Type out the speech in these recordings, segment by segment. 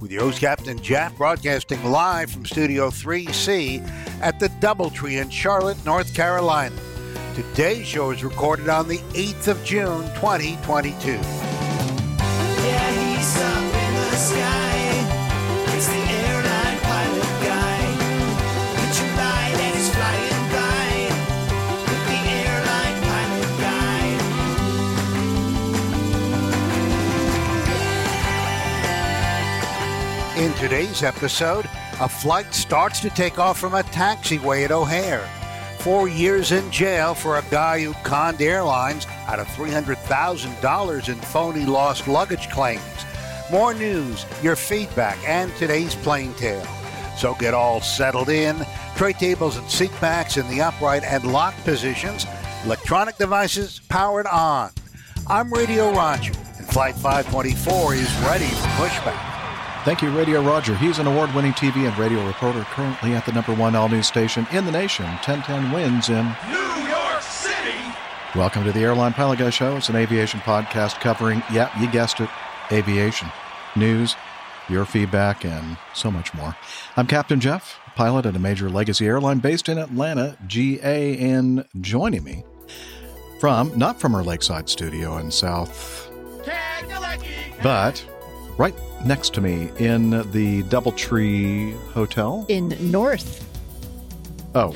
With your host, Captain Jeff, broadcasting live from Studio 3C at the Doubletree in Charlotte, North Carolina. Today's show is recorded on the 8th of June, 2022. Yeah, today's episode, a flight starts to take off from a taxiway at O'Hare. Four years in jail for a guy who conned airlines out of $300,000 in phony lost luggage claims. More news, your feedback, and today's plane tale. So get all settled in. Tray tables and seat backs in the upright and locked positions. Electronic devices powered on. I'm Radio Roger, and Flight 524 is ready for pushback. Thank you, Radio Roger. He's an award winning TV and radio reporter currently at the number one all news station in the nation, 1010 Wins in New York City. Welcome to the Airline Pilot Guy Show. It's an aviation podcast covering, yeah, you guessed it, aviation, news, your feedback, and so much more. I'm Captain Jeff, pilot at a major legacy airline based in Atlanta, GA, and joining me from, not from our lakeside studio in South, but right next to me in the Doubletree Hotel. in North. Oh,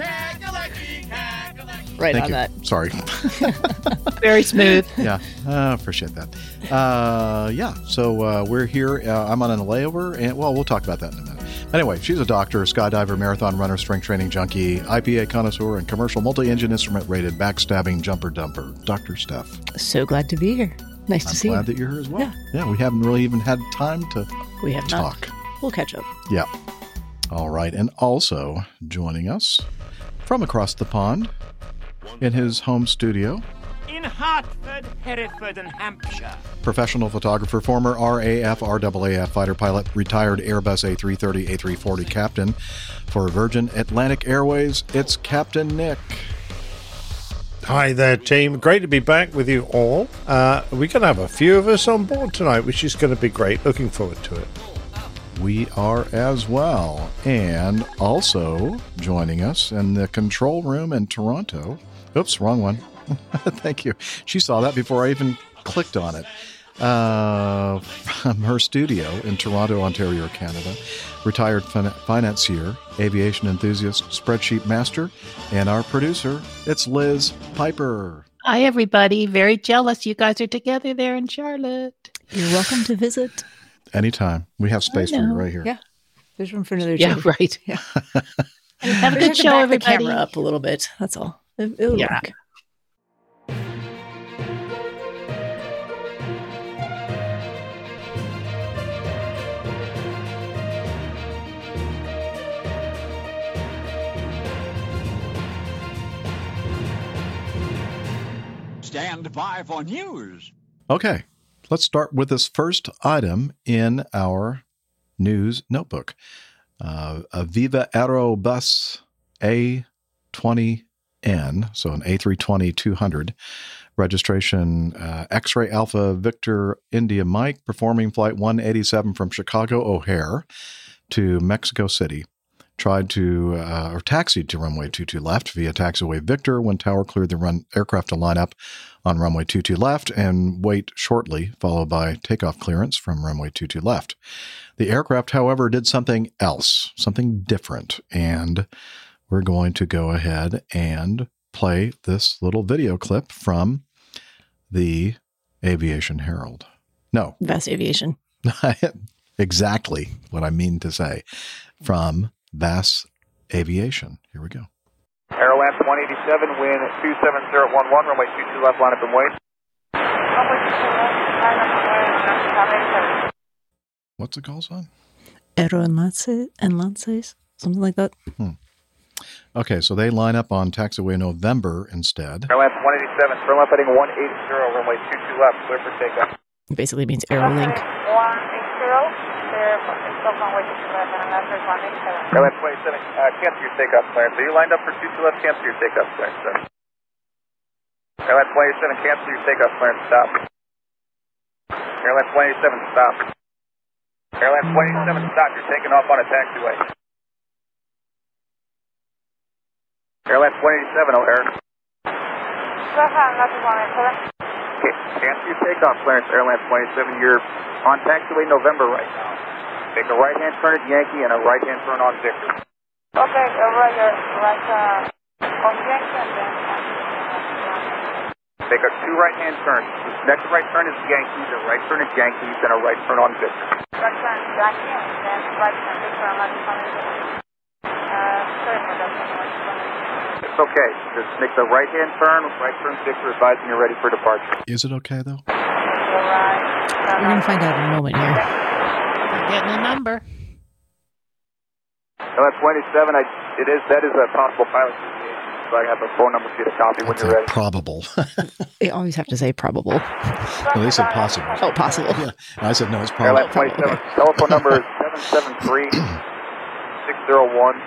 Right thank on you. that. Sorry. Very smooth. yeah, I appreciate that. Uh, yeah, so uh, we're here. Uh, I'm on a layover, and well, we'll talk about that in a minute. Anyway, she's a doctor, skydiver, marathon runner, strength training junkie, IPA connoisseur, and commercial multi-engine instrument rated backstabbing jumper dumper. Dr. Steph. So glad to be here. Nice I'm to see glad you. that you're here as well. Yeah. yeah, we haven't really even had time to we have not. talk. We'll catch up. Yeah. All right. And also joining us from across the pond in his home studio, in Hartford, Hereford, and Hampshire. professional photographer, former RAF, RAAF fighter pilot, retired Airbus A330, A340 captain for Virgin Atlantic Airways. It's Captain Nick. Hi there, team. Great to be back with you all. Uh, we're going to have a few of us on board tonight, which is going to be great. Looking forward to it. We are as well. And also joining us in the control room in Toronto. Oops, wrong one. Thank you. She saw that before I even clicked on it. Uh, from her studio in Toronto, Ontario, Canada. Retired fin- financier, aviation enthusiast, spreadsheet master, and our producer, it's Liz Piper. Hi, everybody. Very jealous you guys are together there in Charlotte. You're welcome to visit. Anytime. We have space for you right here. Yeah. There's room for another Yeah, two. right. Yeah. Have a good show, back everybody. The camera up a little bit. That's all. It'll Yeah. work. Stand by for news. Okay, let's start with this first item in our news notebook. Uh, a Viva Aerobus A20N, so an A320 200, registration uh, X ray Alpha Victor India Mike, performing flight 187 from Chicago O'Hare to Mexico City. Tried to, uh, or taxied to runway 22 left via taxiway Victor when tower cleared the run aircraft to line up on runway 22 left and wait shortly, followed by takeoff clearance from runway 22 left. The aircraft, however, did something else, something different, and we're going to go ahead and play this little video clip from the Aviation Herald. No, Vast Aviation. exactly what I mean to say from Vass Aviation. Here we go. Aeroenlace 187, wind 27011, runway 22 left, line up and wait. What's the call sign? Aeroenlace, enlaces, something like that. Hmm. Okay, so they line up on taxiway November instead. Airlines 187, firm up heading 180, runway 22 left, clear for takeoff. It basically means Aerolink. Airline 27, uh, cancel your takeoff clearance. Are you lined up for 22 left? Cancel your takeoff clearance, sir. Airline 27, cancel your takeoff clearance. Stop. Airline 27, stop. Airline 27, stop. You're taking off on a taxiway. Airline 187, O'Hare. Okay, cancel your takeoff clearance, Airline 27. You're on taxiway November right now. Take a right-hand turn at Yankee and a right-hand turn on Victor. Okay, uh, right, uh, right, uh, on Yankee and then Take a two right-hand turns. Next right turn is Yankees, a right turn is Yankees, and a right turn on Victor. right turn Yankee and then right turn Victor and left turn Uh, sorry. It's okay. Just make the right-hand turn, right turn Victor, advising you're ready for departure. Is it okay though? We're going to find out in a moment here. They're getting a number. Airline 27, I, it is, that is a possible pilot. So I have a phone number for you to copy when It's you're ready. probable. They always have to say probable. well, they said possible. Oh, possible. Yeah, and I said no, it's probable. Airline probable. 27, telephone number is 773 601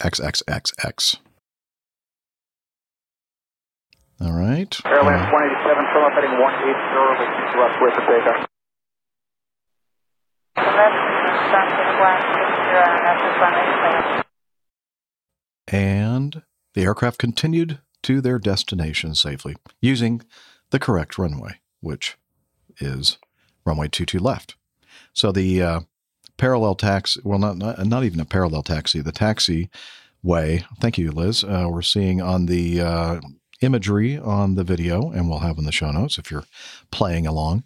XXXX. All right. Airline Uh, 187, from up heading 180, with two left, clear takeoff. Left turn to one Victor and left turn and the aircraft continued to their destination safely using the correct runway, which is runway 22 left. So the uh, parallel taxi, well, not, not not even a parallel taxi, the taxi way. Thank you, Liz. Uh, we're seeing on the uh, imagery on the video, and we'll have in the show notes if you're playing along.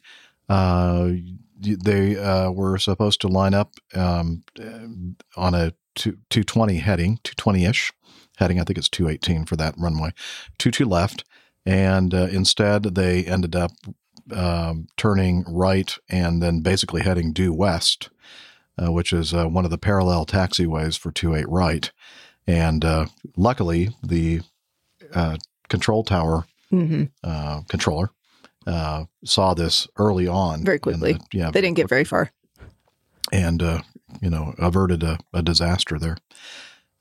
Uh, they uh, were supposed to line up um, on a two, 220 heading, 220 ish heading. I think it's 218 for that runway, 22 left. And uh, instead, they ended up um, turning right and then basically heading due west, uh, which is uh, one of the parallel taxiways for 28 right. And uh, luckily, the uh, control tower hmm uh, controller uh, saw this early on. Very quickly. the- yeah, They didn't get very far. and uh, you know averted a, a disaster there.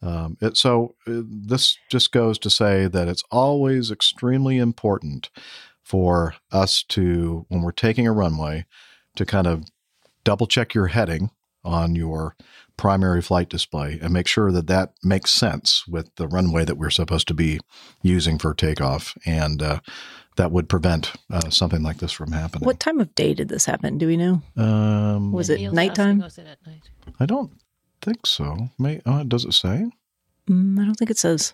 Um, it, so uh, this just goes to say that it's always extremely important for us to, when we're taking a runway, to kind of double check your heading on your primary flight display and make sure that that makes sense with the runway that we're supposed to be using for takeoff, and uh, that would prevent uh, something like this from happening. What time of day did this happen? Do we know? Um, Was it nighttime? Was it at night? I don't think so. May uh, does it say? Mm, I don't think it says.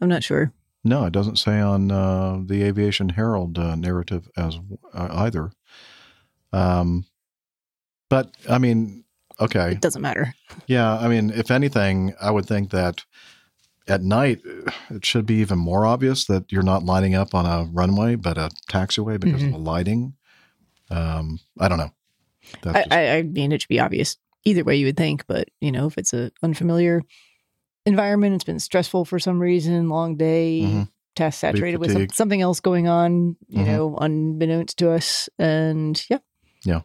I'm not sure. No, it doesn't say on uh, the Aviation Herald uh, narrative as uh, either. Um, but I mean, okay, It doesn't matter. yeah. I mean, if anything, I would think that at night it should be even more obvious that you're not lining up on a runway but a taxiway because of the lighting. Um, I don't know. I, just- I, I mean, it should be obvious either way you would think, but you know, if it's a unfamiliar environment, it's been stressful for some reason, long day, Mhm. task saturated with some, something else going on, you Mhm. know, unbeknownst to us, and yeah, Yeah.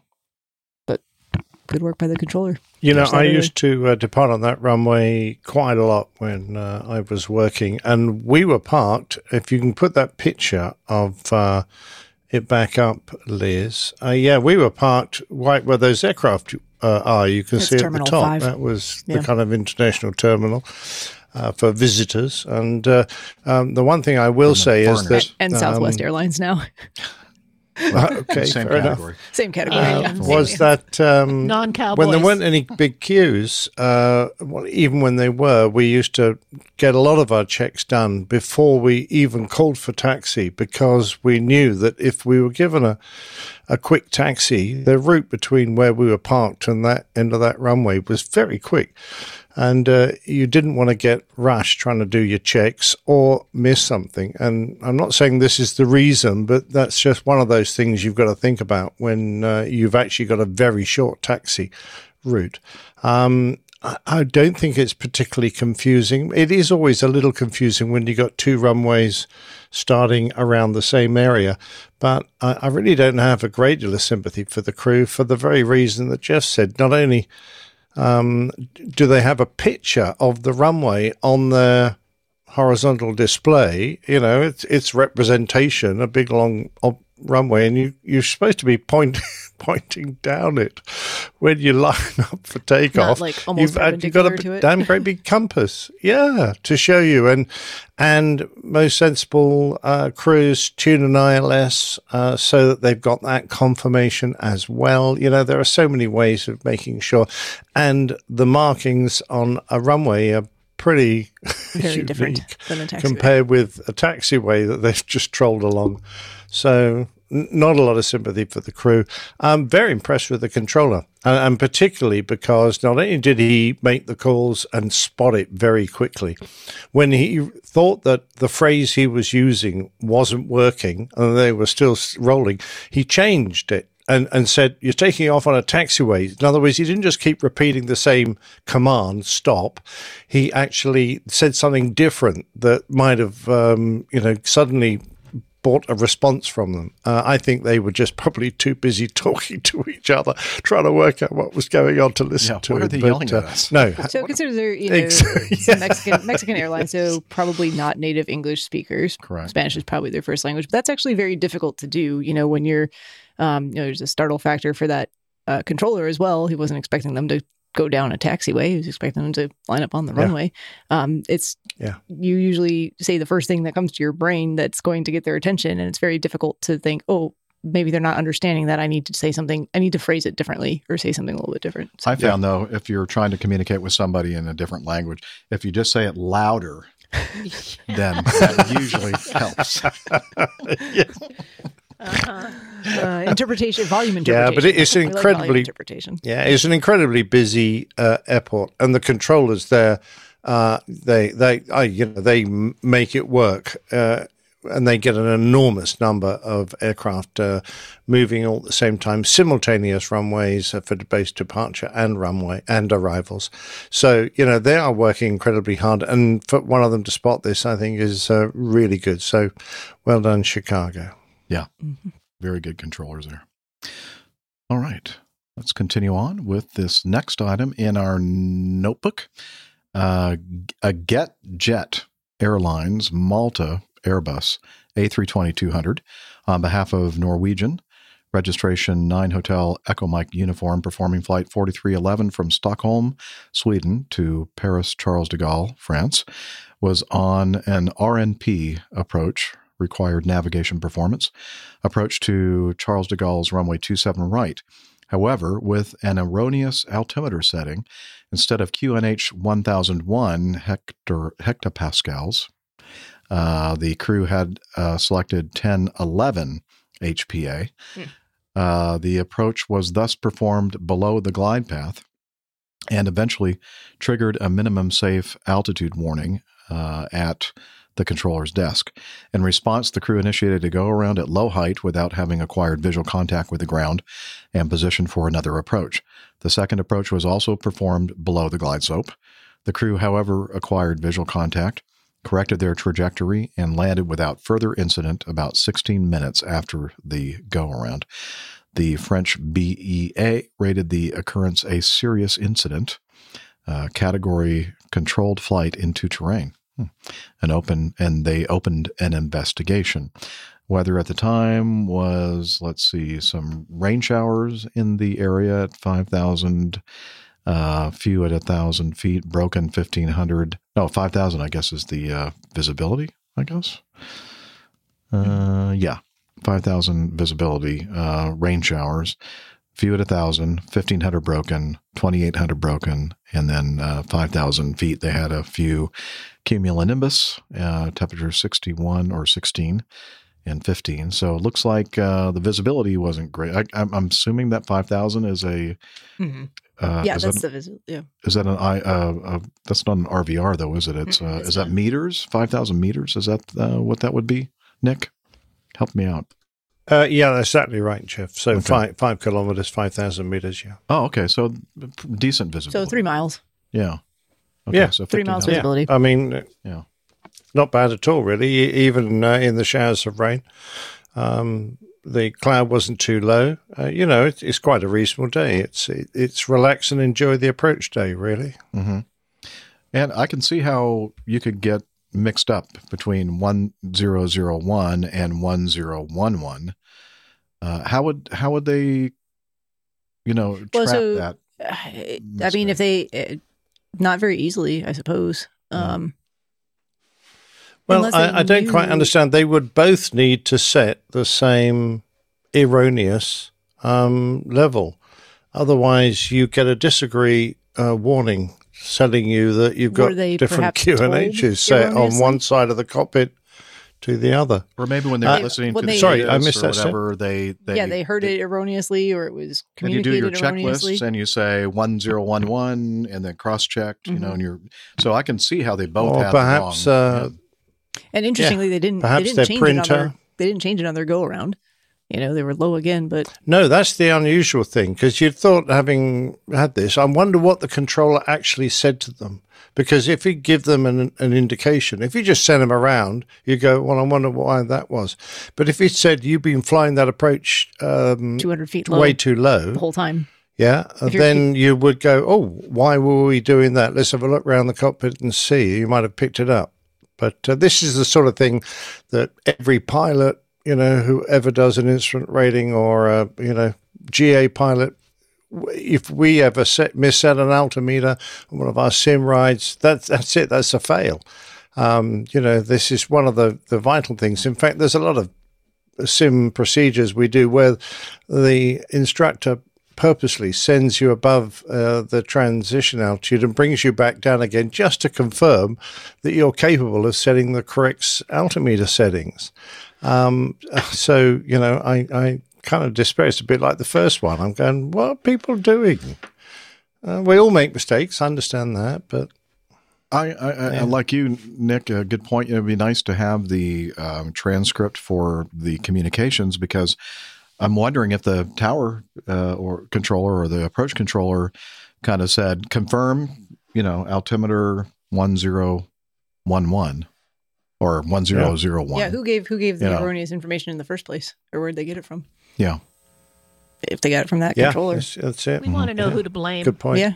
But good work by the controller. You know, I used to uh, depart on that runway quite a lot when uh, I was working, and we were parked. If you can put that picture of uh, it back up, Liz. Uh, yeah, we were parked right where those aircraft uh, are. You can That's see at the top. five. That was Yeah. the kind of international terminal. Uh, for visitors, and uh, um, the one thing I will And say is that And Southwest um, Airlines now, okay, same fair enough. category. same category. Uh, yeah. was that um, Non-cowboys. when there weren't any big queues, uh, well, even when they were, we used to get a lot of our checks done before we even called for taxi because we knew that if we were given a a quick taxi, the route between where we were parked and that end of that runway was very quick. And uh, you didn't want to get rushed trying to do your checks or miss something. And I'm not saying this is the reason, but that's just one of those things you've got to think about when uh, you've actually got a very short taxi route. Um, I- don't think it's particularly confusing. It is always a little confusing when you've got two runways starting around the same area, but I really don't have a great deal of sympathy for the crew for the very reason that Jeff said. Not only um, do they have a picture of the runway on their horizontal display, you know, it's it's representation, a big long runway, and you you're supposed to be point, pointing down it when you line up for takeoff. like, almost you've, you've got a perpendicular to it? damn great big compass, yeah, to show you. And and most sensible uh, crews tune an ILS uh, so that they've got that confirmation as well. You know, there are so many ways of making sure, and the markings on a runway are pretty Very different than a taxiway. compared with a taxiway that they've just trolled along. So, not a lot of sympathy for the crew. I'm very impressed with the controller, and, and particularly because not only did he make the calls and spot it very quickly, when he thought that the phrase he was using wasn't working and they were still rolling, he changed it and, and said, You're taking off on a taxiway. In other words, he didn't just keep repeating the same command, stop. He actually said something different that might have, um, you know, suddenly bought a response from them. Uh, I think they were just probably too busy talking to each other, trying to work out what was going on to listen Yeah, to what him. are they But, yelling uh, at us? No, So consider they're you know Ex- it's a Mexican Mexican airline, so probably not native English speakers. Correct. Spanish is probably their first language, but that's actually very difficult to do. You know, when you're, um, you know, there's a startle factor for that uh, controller as well. He wasn't expecting them to go down a taxiway. He was expecting them to line up on the Yeah. runway. Um, it's Yeah. you usually say the first thing that comes to your brain that's going to get their attention, and it's very difficult to think, oh. Maybe they're not understanding that. I need to say something. I need to phrase it differently, or say something a little bit different. So- I found though, if you're trying to communicate with somebody in a different language, if you just say it louder, then that usually helps. Uh, interpretation, volume interpretation. Yeah, but it- it's like incredibly interpretation. Yeah, it's an incredibly busy uh, airport, and the controllers there, uh, they they you know they make it work, uh, and they get an enormous number of aircraft uh, moving all at the same time, simultaneous runways uh, for base departure and runway and arrivals. So you know they are working incredibly hard, and for one of them to spot this, I think is uh, really good. So well done, Chicago. Yeah. Very good controllers there. All right. Let's continue on with this next item in our notebook. Uh, a Get Jet Airlines Malta Airbus A320 200 on behalf of Norwegian, registration 9 Hotel Echo Mike uniform, performing flight 4311 from Stockholm, Sweden to Paris Charles de Gaulle, France, was on an RNP approach, required navigation performance, approach to Charles de Gaulle's runway 27 right. However, with an erroneous altimeter setting, instead of QNH 1001 hector, hectopascals, uh, the crew had uh, selected 1011 HPA. Uh, the approach was thus performed below the glide path and eventually triggered a minimum safe altitude warning uh, at the controller's desk. In response, the crew initiated a go around at low height without having acquired visual contact with the ground and positioned for another approach. The second approach was also performed below the glide slope. The crew, however, acquired visual contact, corrected their trajectory, and landed without further incident about 16 minutes after the go around. The French BEA rated the occurrence a serious incident, uh, category controlled flight into terrain. Hmm. An open and they opened an investigation. Weather at the time was, let's see, some rain showers in the area at 5,000, uh, few at 1,000 feet, broken 1,500. No, 5,000, I guess, is the uh, visibility, I guess. Uh, yeah, 5,000 visibility, uh, rain showers, few at 1,000, 1,500 broken, 2,800 broken, and then uh, 5,000 feet. They had a few cumulonimbus, uh, temperature 61 or 16 and 15. So it looks like uh, the visibility wasn't great. I, I'm, I'm assuming that 5,000 is a Mhm. Uh, yeah, is that's that, the visit. Yeah. is that an I? Uh, uh, that's not an RVR though, is it? It's, uh, it's is that not. meters? Five thousand meters? Is that uh, what that would be? Nick, help me out. Uh, yeah, that's exactly right, Jeff. So Okay. five five kilometers, five thousand meters. Yeah. Oh, okay. So decent visibility. So three miles. Yeah. Okay, Yeah. So Three miles 15,000. visibility. I mean, Yeah. not bad at all, really. Even uh, in the showers of rain, um, the cloud wasn't too low. Uh, you know, it's, it's quite a reasonable day. It's it, it's relax and enjoy the approach day, really. hmm And I can see how you could get mixed up between 1001 and 1011. Uh, how would how would they, you know, trap Well, so- that? I mean, if they, uh, not very easily, I suppose. Um, Well, I, I don't quite understand. They would both need to set the same erroneous um, level. Otherwise, you get a disagree uh, warning telling you that you've got different Q and H's set on one side of the cockpit to the other. Or maybe when they're Uh, listening when to the Sorry, I missed or that whatever, they, they yeah, they heard it erroneously, or it was And you do your communicated erroneously. checklists and you say 1011 and then cross checked, you know, Mhm. and you're so I can see how they both Or have perhaps the wrong, uh, And interestingly, they didn't. Perhaps they didn't their change it on their. They didn't change it on their go around. You know, they were low again, but No, that's the unusual thing because you'd thought, having had this, I wonder what the controller actually said to them. Because if you give them an, an indication, if you just send them around, you go, well, I wonder why that was. But if he said you've been flying that approach um, 200 feet low way too low, the whole time. yeah, then you would go, oh, why were we doing that? Let's have a look around the cockpit and see. You might have picked it up. But uh, this is the sort of thing that every pilot, you know, who ever does an instrument rating or, uh, you know, GA pilot, if we ever set, misset an altimeter on one of our sim rides, that's, that's it. That's a fail. Um, you know, this is one of the, the vital things. In fact, there's a lot of sim procedures we do where the instructor purposely sends you above uh, the transition altitude and brings you back down again just to confirm that you're capable of setting the correct altimeter settings. Um, so, you know, I, I kind of despair. It's a bit like the first one. I'm going, what are people doing? Uh, we all make mistakes. I understand that, but I, I, I Yeah. like you, Nick. A good point. It would be nice to have the um, transcript for the communications because I'm wondering if the tower uh, or controller or the approach controller kind of said confirm, you know, altimeter one zero one one or one zero zero one. Yeah, who gave who gave the You know. erroneous information in the first place, or where'd they get it from? Yeah. If they got it from that yeah, controller, that's, that's it. We want to know Yeah. who to blame. Good point. yeah.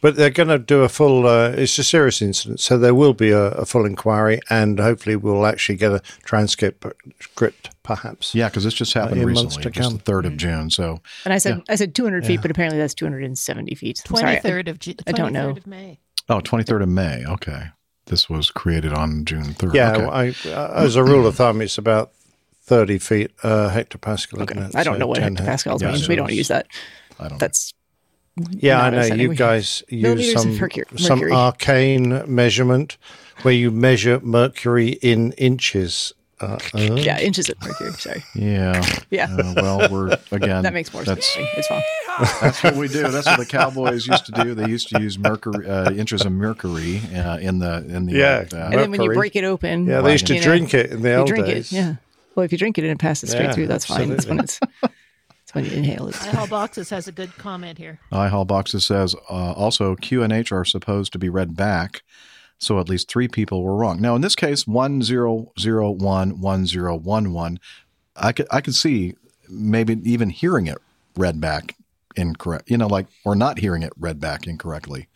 But they're going to do a full. Uh, it's a serious incident, so there will be a, a full inquiry, and hopefully we'll actually get a transcript, script, perhaps. Yeah, because this just happened in months recently, to just the come. third of June. So And I said Yeah. I said 200 feet, but apparently that's 270 feet. I'm sorry, 23rd of Ju- I don't know. 23rd of May. oh, 23rd of May. Okay, this was created on June third. Yeah, okay. I, uh, as a rule of thumb, it's about thirty feet uh, hectopascal. Okay. it? I don't So know what 10 hectopascals Yeah, means. so We don't it's- use that. I don't. That's Yeah, I know you guys use some mercury- some arcane measurement where you measure mercury in inches. Uh, uh, yeah, inches of mercury. Sorry. yeah. Yeah. Uh, well, we're again. That makes more sense. that's, to. It's fine. That's what we do. That's what the cowboys used to do. They used to use mercury uh, inches of mercury uh, in the in the Yeah. uh, And then when you break it open, yeah, they used to you know, drink it in the old drink days. it. Yeah. Well, if you drink it and it passes straight Yeah, through, that's fine. That's when it's that's when you inhale it. Hall Boxes has a good comment here. iHall boxes says uh, also Q and H are supposed to be read back, so at least three people were wrong. Now in this case, one zero zero one one zero one one, I could I could see maybe even hearing it read back incorrect. You know, like or not hearing it read back incorrectly.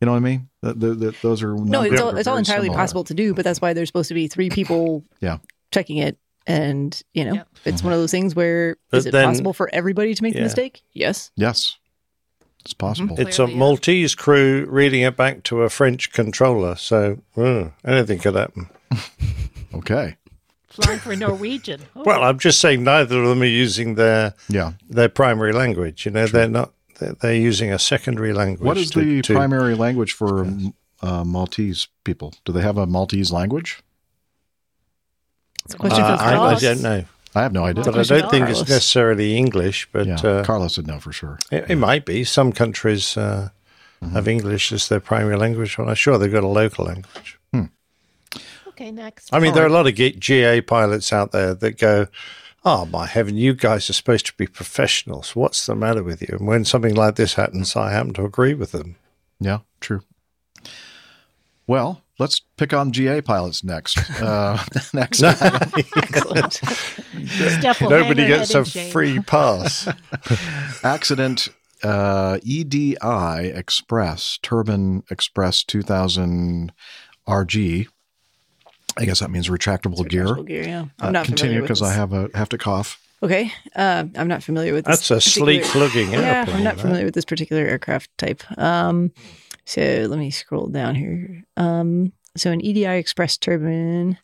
You know what I mean? The, the, the, those are No, it's all, it's all entirely similar. possible to do, but that's why there's supposed to be three people Yeah. checking it. And, you know, Yep. it's one of those things where But is it then- possible for everybody to make the Yeah. mistake? Yes. Yes, it's possible. It's a Clearly, yeah. Maltese crew reading it back to a French controller, so uh, anything could happen. Okay. Flying for Norwegian. Oh, Well, I'm just saying neither of them are using their Yeah. their primary language. You know, they're not. They're, they're using a secondary language. What is to- the to- primary language for uh, Maltese people? Do they have a Maltese language? It's a question Uh, I, I don't know. I have no idea. But I don't think it's necessarily English. But Yeah, uh, Carlos would know for sure. It, it might be. Some countries uh, Mm-hmm. have English as their primary language. Well, I'm sure they've got a local language. Okay, next. I mean, there are a lot of G- GA pilots out there that go, "Oh my heaven, you guys are supposed to be professionals. What's the matter with you?" And when something like this happens, I happen to agree with them. Yeah, true. Well, let's pick on GA pilots next. Uh, next. Excellent. Steph will hang Nobody gets a free pass. accident uh, EDI Express Turbine Express 2000 RG. I guess that means retractable, gear. retractable gear, yeah. I'm Uh, not continue familiar with because I have a have to cough. Okay, uh, I'm not familiar with this. That's a sleek particular- looking Yeah, airplane, I'm not that. familiar with this particular aircraft type. Um, so let me scroll down here. Um, so an EDI Express turbine,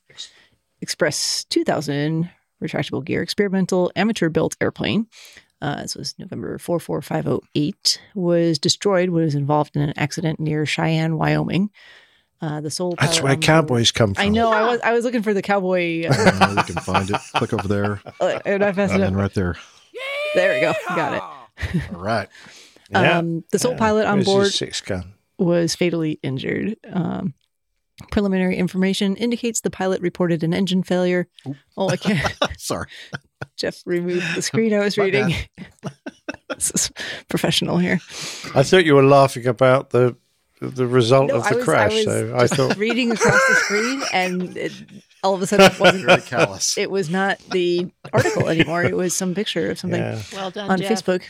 Express 2000 retractable gear experimental amateur built airplane. Uh, this was November 44508. Was destroyed when it was involved in an accident near Cheyenne, Wyoming. Uh, the sole That's pilot where cowboys come from. I know. I was I was looking for the cowboy. Uh, Uh, you can find it. Click over there, and I it and right there. There we go. Got it. All right. Um, the sole pilot on board six gun. Was fatally injured. Um, preliminary information indicates the pilot reported an engine failure. Oh, I can't. Sorry. Jeff removed the screen I was My reading. this is professional here. I thought you were laughing about the the result No, of the I was, crash. I was so I thought reading across the screen, and it, all of a sudden it wasn't. Very callous. It was not the article anymore. It was some picture of something Yeah. Well done, on Jeff. Facebook.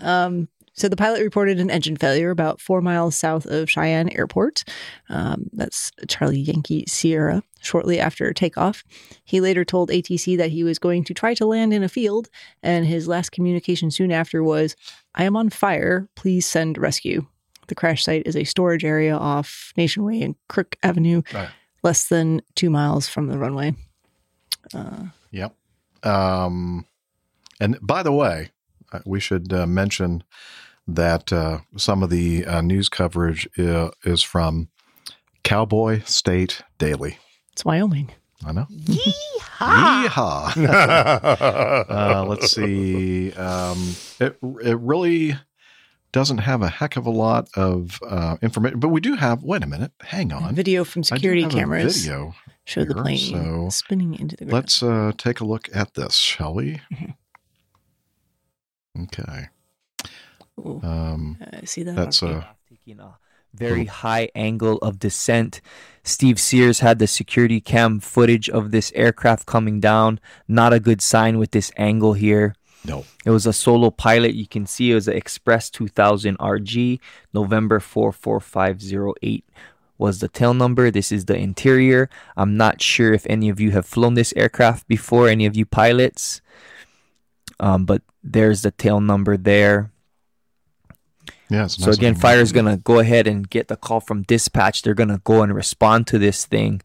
Um, so the pilot reported an engine failure about four miles south of Cheyenne Airport. Um, that's Charlie Yankee Sierra. Shortly after takeoff, he later told ATC that he was going to try to land in a field, and his last communication soon after was, "I am on fire. Please send rescue." The crash site is a storage area off Nation Way and Crook Avenue, Right. less than two miles from the runway. Uh, Yep. Um, and by the way, uh, we should uh, mention that uh, some of the uh, news coverage uh, is from Cowboy State Daily. it's Wyoming. I know. Yeehaw! Yeehaw. uh, let's see. Um, it it really doesn't have a heck of a lot of uh, information, but we do have. Wait a minute. Hang on. Video from I do security have a cameras video. show the plane so spinning into the ground. Let's uh, take a look at this, shall we? Mhm. Okay. Ooh, Um, I see that. that's on- uh, taking a very high angle of descent. Steve Sears had the security cam footage of this aircraft coming down. Not a good sign with this angle here. no. It was a solo pilot. You can see it was an Express 2000 RG. November 44508 was the tail number. This is the interior. I'm not sure if any of you have flown this aircraft before, any of you pilots. Um, but there's the tail number there. Yeah. A So again, fire is gonna go ahead and get the call from dispatch. They're gonna go and respond to this thing,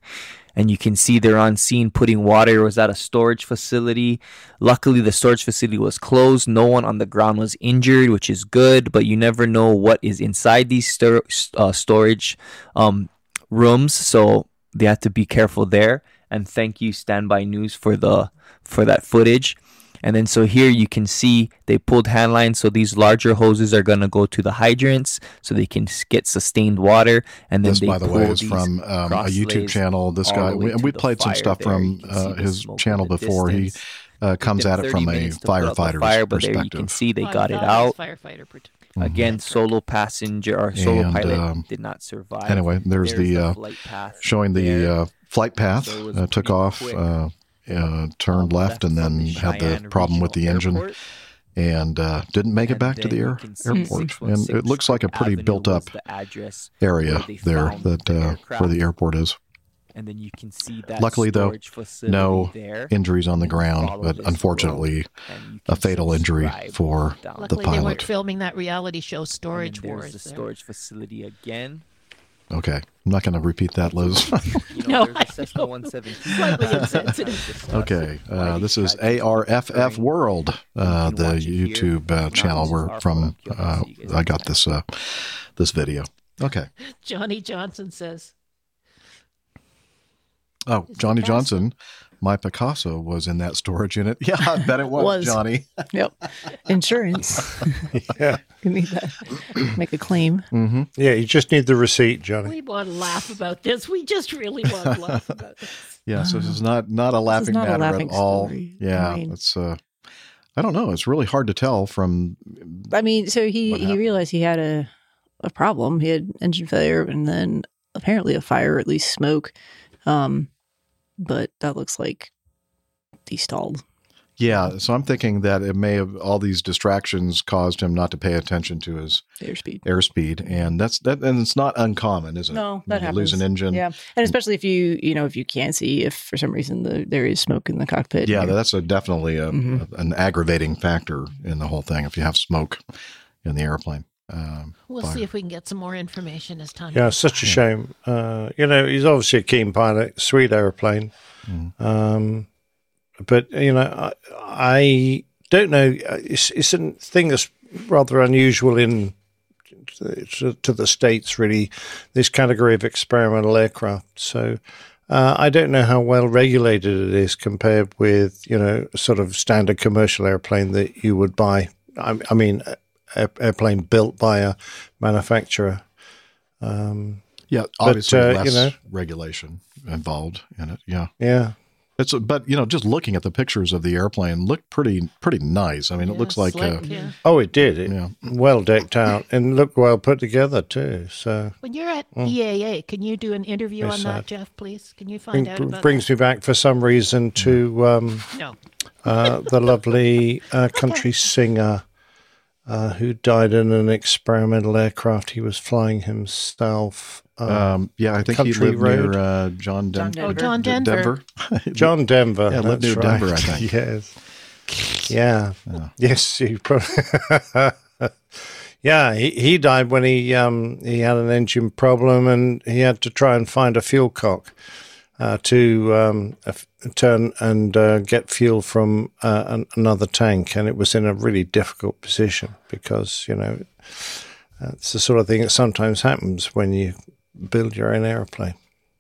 and you can see they're on scene putting water. It was at a storage facility. Luckily, the storage facility was closed. No one on the ground was injured, which is good. But you never know what is inside these stor- uh, storage um, rooms, so they have to be careful there. And thank you, Standby News, for the for that footage. And then so here you can see they pulled hand lines. So these larger hoses are gonna go to the hydrants so they can get sustained water. And then This, they by the pull way, is these from um, a cross YouTube lays channel. This all guy, the way we, and to we played some stuff there. from You can see uh, his channel the before. He uh, comes at it from a minutes to put out the firefighter's fire, but there you can see they Well, got it out. Firefighter prote- Again, solo passenger or solo And, pilot um, did not survive. Anyway, there's, the, uh, flight path showing the uh, flight path. So uh, took off, quick. Uh, turned left, and then the had the problem with the engine Airport. and uh, didn't make it back to the air, airport. And it looks like a pretty Avenue built up the area there found that the uh, where the airport is. And then you can see that. Luckily, though, no there. injuries on the ground, but unfortunately, road, and you a fatal injury for down the Luckily, they weren't filming that reality show Storage and Wars. There's the there. storage facility again. Okay, I'm not going to repeat that, Liz. You No, know, there's I a Cessna 117. Slightly insensitive. Okay, uh, this is ARFF World, uh, the watch it here. YouTube uh, channel where from uh, So you guys I got this uh, this video. Okay. Johnny Johnson says, Oh, Johnny fast. Johnson My Picasso was in that storage unit. Yeah, I bet it was, Was. Johnny. Yep. Insurance. yeah. you need that. Make a claim. Mm-hmm. Yeah, you just need the receipt, Johnny. We want to laugh about this. We just really want to laugh about this. Yeah, so this is not not a laughing not a matter laughing at all. story. Yeah, I mean- it's uh, I don't know. It's really hard to tell from. I mean, so he he realized he had a a problem. He had engine failure and then apparently a fire, or at least smoke. Um, but that looks like he stalled. Yeah, so I'm thinking that it may have all these distractions caused him not to pay attention to his Airspeed. airspeed, and that's that. And it's not uncommon, is it? No, that you happens. Lose an engine. Yeah, and especially if you you know if you can't see if for some reason the, there is smoke in the cockpit. Yeah, that's a definitely a, Mhm. an aggravating factor in the whole thing. If you have smoke in the airplane, um, We'll fire. see if we can get some more information as time Yeah, goes such a by. shame. Uh, you know, he's obviously a keen pilot, sweet aeroplane. Um, but you know, I, I don't know. It's, it's a thing that's rather unusual in to, to the states. Really, this category of experimental aircraft. So. Uh, I don't know how well regulated it is compared with, you know, sort of standard commercial airplane that you would buy. I, I mean, a- airplane built by a manufacturer. Um, yeah, but, obviously uh, less you know, regulation involved in it. Yeah, yeah. It's a, but you know, just looking at the pictures of the airplane, looked pretty pretty nice. I mean, it looks like uh, Oh, it did. It, Yeah. Well decked out and looked well put together too. So When you're at Mm. EAA, can you do an interview Very on sad. that, Jeff, please? Can you find bring, out about brings me back for some reason to um, No. uh, the lovely uh, country singer uh, who died in an experimental aircraft he was flying himself. uh, Um, yeah, I think he Country lived Road. near uh, John, Den- Denver. Oh, John D- Denver. John Denver. Yeah, lived that's near Denver, right. I think. yes. Yeah. Yes, he probably. yeah, he, he died when he um, he had an engine problem and he had to try and find a fuel cock uh, to um, f- turn and uh, get fuel from uh, an, another tank, and it was in a really difficult position because you know it's the sort of thing that sometimes happens when you build your own airplane.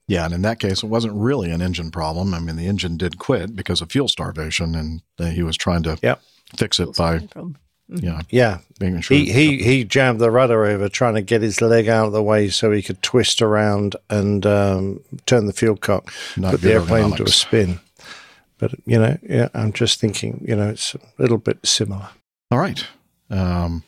Yeah, and in that case, it wasn't really an engine problem. I mean, the engine did quit because of fuel starvation, and uh, he was trying to Yep. fix it by, problem. Yeah, Yeah. making sure. He, he he jammed the rudder over, trying to get his leg out of the way so he could twist around and um, turn the fuel cock, Not put the airplane into a spin. But you know, yeah, I'm just thinking, you know, it's a little bit similar. All right. Um,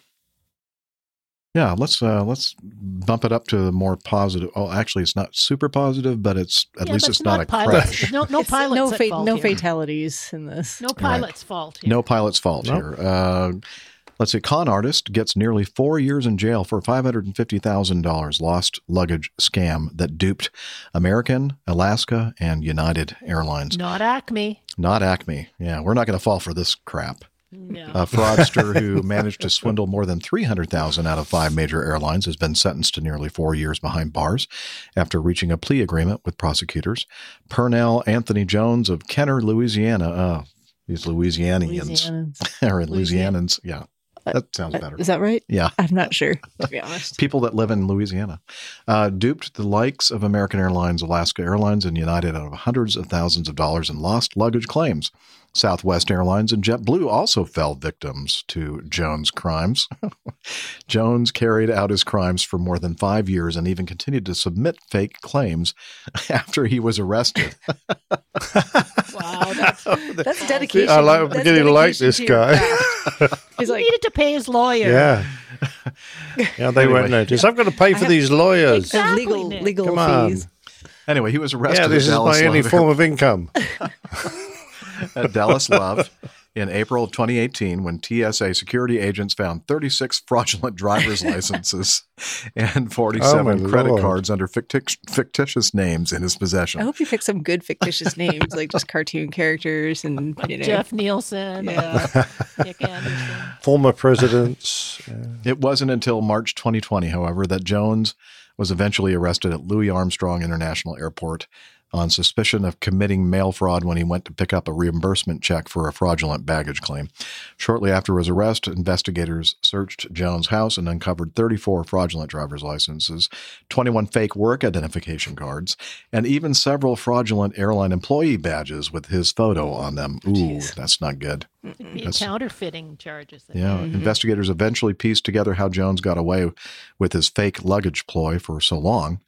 yeah, let's uh, let's bump it up to the more positive. Oh, actually, it's not super positive, but it's at Yeah, least but it's not, a pilots. crash. No, no pilots. no at fa- fault no here. fatalities in this. No pilot's fault. Here. No pilot's fault Nope. here. Uh, let's see. Con artist gets nearly four years in jail for five hundred and fifty thousand dollars lost luggage scam that duped American, Alaska, and United Airlines. Not Acme. Not Acme. Yeah, we're not going to fall for this crap. No. A fraudster who managed to swindle more than 300,000 out of five major airlines has been sentenced to nearly 4 years behind bars after reaching a plea agreement with prosecutors. Pernell Anthony Jones of Kenner, Louisiana. Uh, oh, these Louisianians Louisianans. or Louisianans. Yeah. That sounds Uh, better. Is that right? Yeah. I'm not sure, to be honest. People that live in Louisiana uh, duped the likes of American Airlines, Alaska Airlines, and United out of hundreds of thousands of dollars in lost luggage claims. Southwest Airlines and JetBlue also fell victims to Jones' crimes. Jones carried out his crimes for more than five years and even continued to submit fake claims after he was arrested. Wow. That's, oh, That's dedication. I like, I'm That's beginning to like this to guy. craft. He's he needed to pay his lawyer. yeah. Yeah, they Anyway. won't notice. I've got to pay for these lawyers. Exactly, legal legal Come on. fees. Anyway, he was arrested Yeah, this is Dallas my only form of income. at Dallas Love in April of 2018 when TSA security agents found 36 fraudulent driver's licenses and 47 Oh, credit Lord. cards under fictic- fictitious names in his possession. I hope you pick some good fictitious names, like just cartoon characters and you know. Jeff Nielsen. Yeah. Nick Anderson. Former presidents. yeah. It wasn't until March 2020, however, that Jones was eventually arrested at Louis Armstrong International Airport on suspicion of committing mail fraud when he went to pick up a reimbursement check for a fraudulent baggage claim. Shortly after his arrest, investigators searched Jones' house and uncovered 34 fraudulent driver's licenses, 21 fake work identification cards, and even several fraudulent airline employee badges with his photo on them. Ooh, that's not good. That's- counterfeiting charges. then. yeah, investigators eventually pieced together how Jones got away with his fake luggage ploy for so long.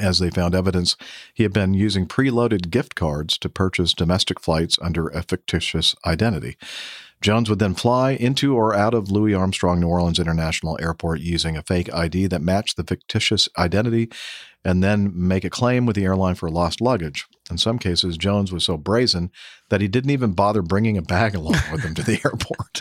As they found evidence, he had been using preloaded gift cards to purchase domestic flights under a fictitious identity. Jones would then fly into or out of Louis Armstrong New Orleans International Airport using a fake ID that matched the fictitious identity and then make a claim with the airline for lost luggage. In some cases, Jones was so brazen that he didn't even bother bringing a bag along with him to the airport.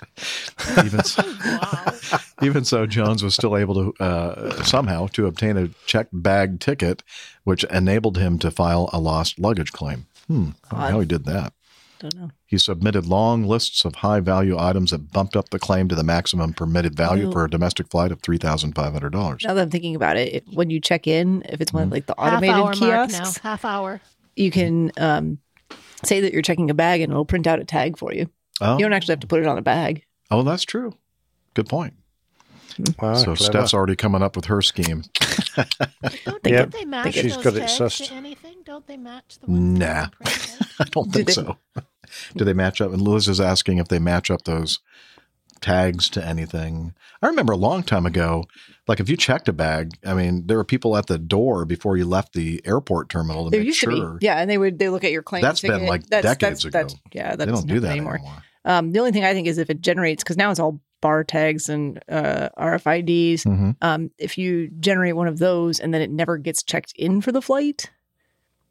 even, so, even so, Jones was still able to uh, somehow to obtain a checked bag ticket, which enabled him to file a lost luggage claim. Hmm, I don't know how he did that. Don't know. He submitted long lists of high value items that bumped up the claim to the maximum permitted value Oh. for a domestic flight of $3,500. Now that I'm thinking about it, it- when you check in, if it's one of like the Half automated hour mark kiosks, now. Half hour. You can um, say that you're checking a bag and it'll print out a tag for you. Oh. You don't actually have to put it on a bag. Oh, that's true. Good point. Wow, so clever. Steph's already coming up with her scheme. Don't, Yep. they match She's those got it tags sussed. to anything? Don't they match the ones Nah. I don't think they- so. Do they match up? And Liz is asking if they match up those tags to anything. I remember a long time ago, like if you checked a bag, I mean, there were people at the door before you left the airport terminal to There make used sure. to be, yeah, and they would they look at your claim. That's been, like, That's- decades that's, That's, ago. yeah, that they don't do that anymore. anymore. Um, the only thing I think is if it generates because now it's all bar tags and uh, RFIDs. Mhm. Um, if you generate one of those and then it never gets checked in for the flight,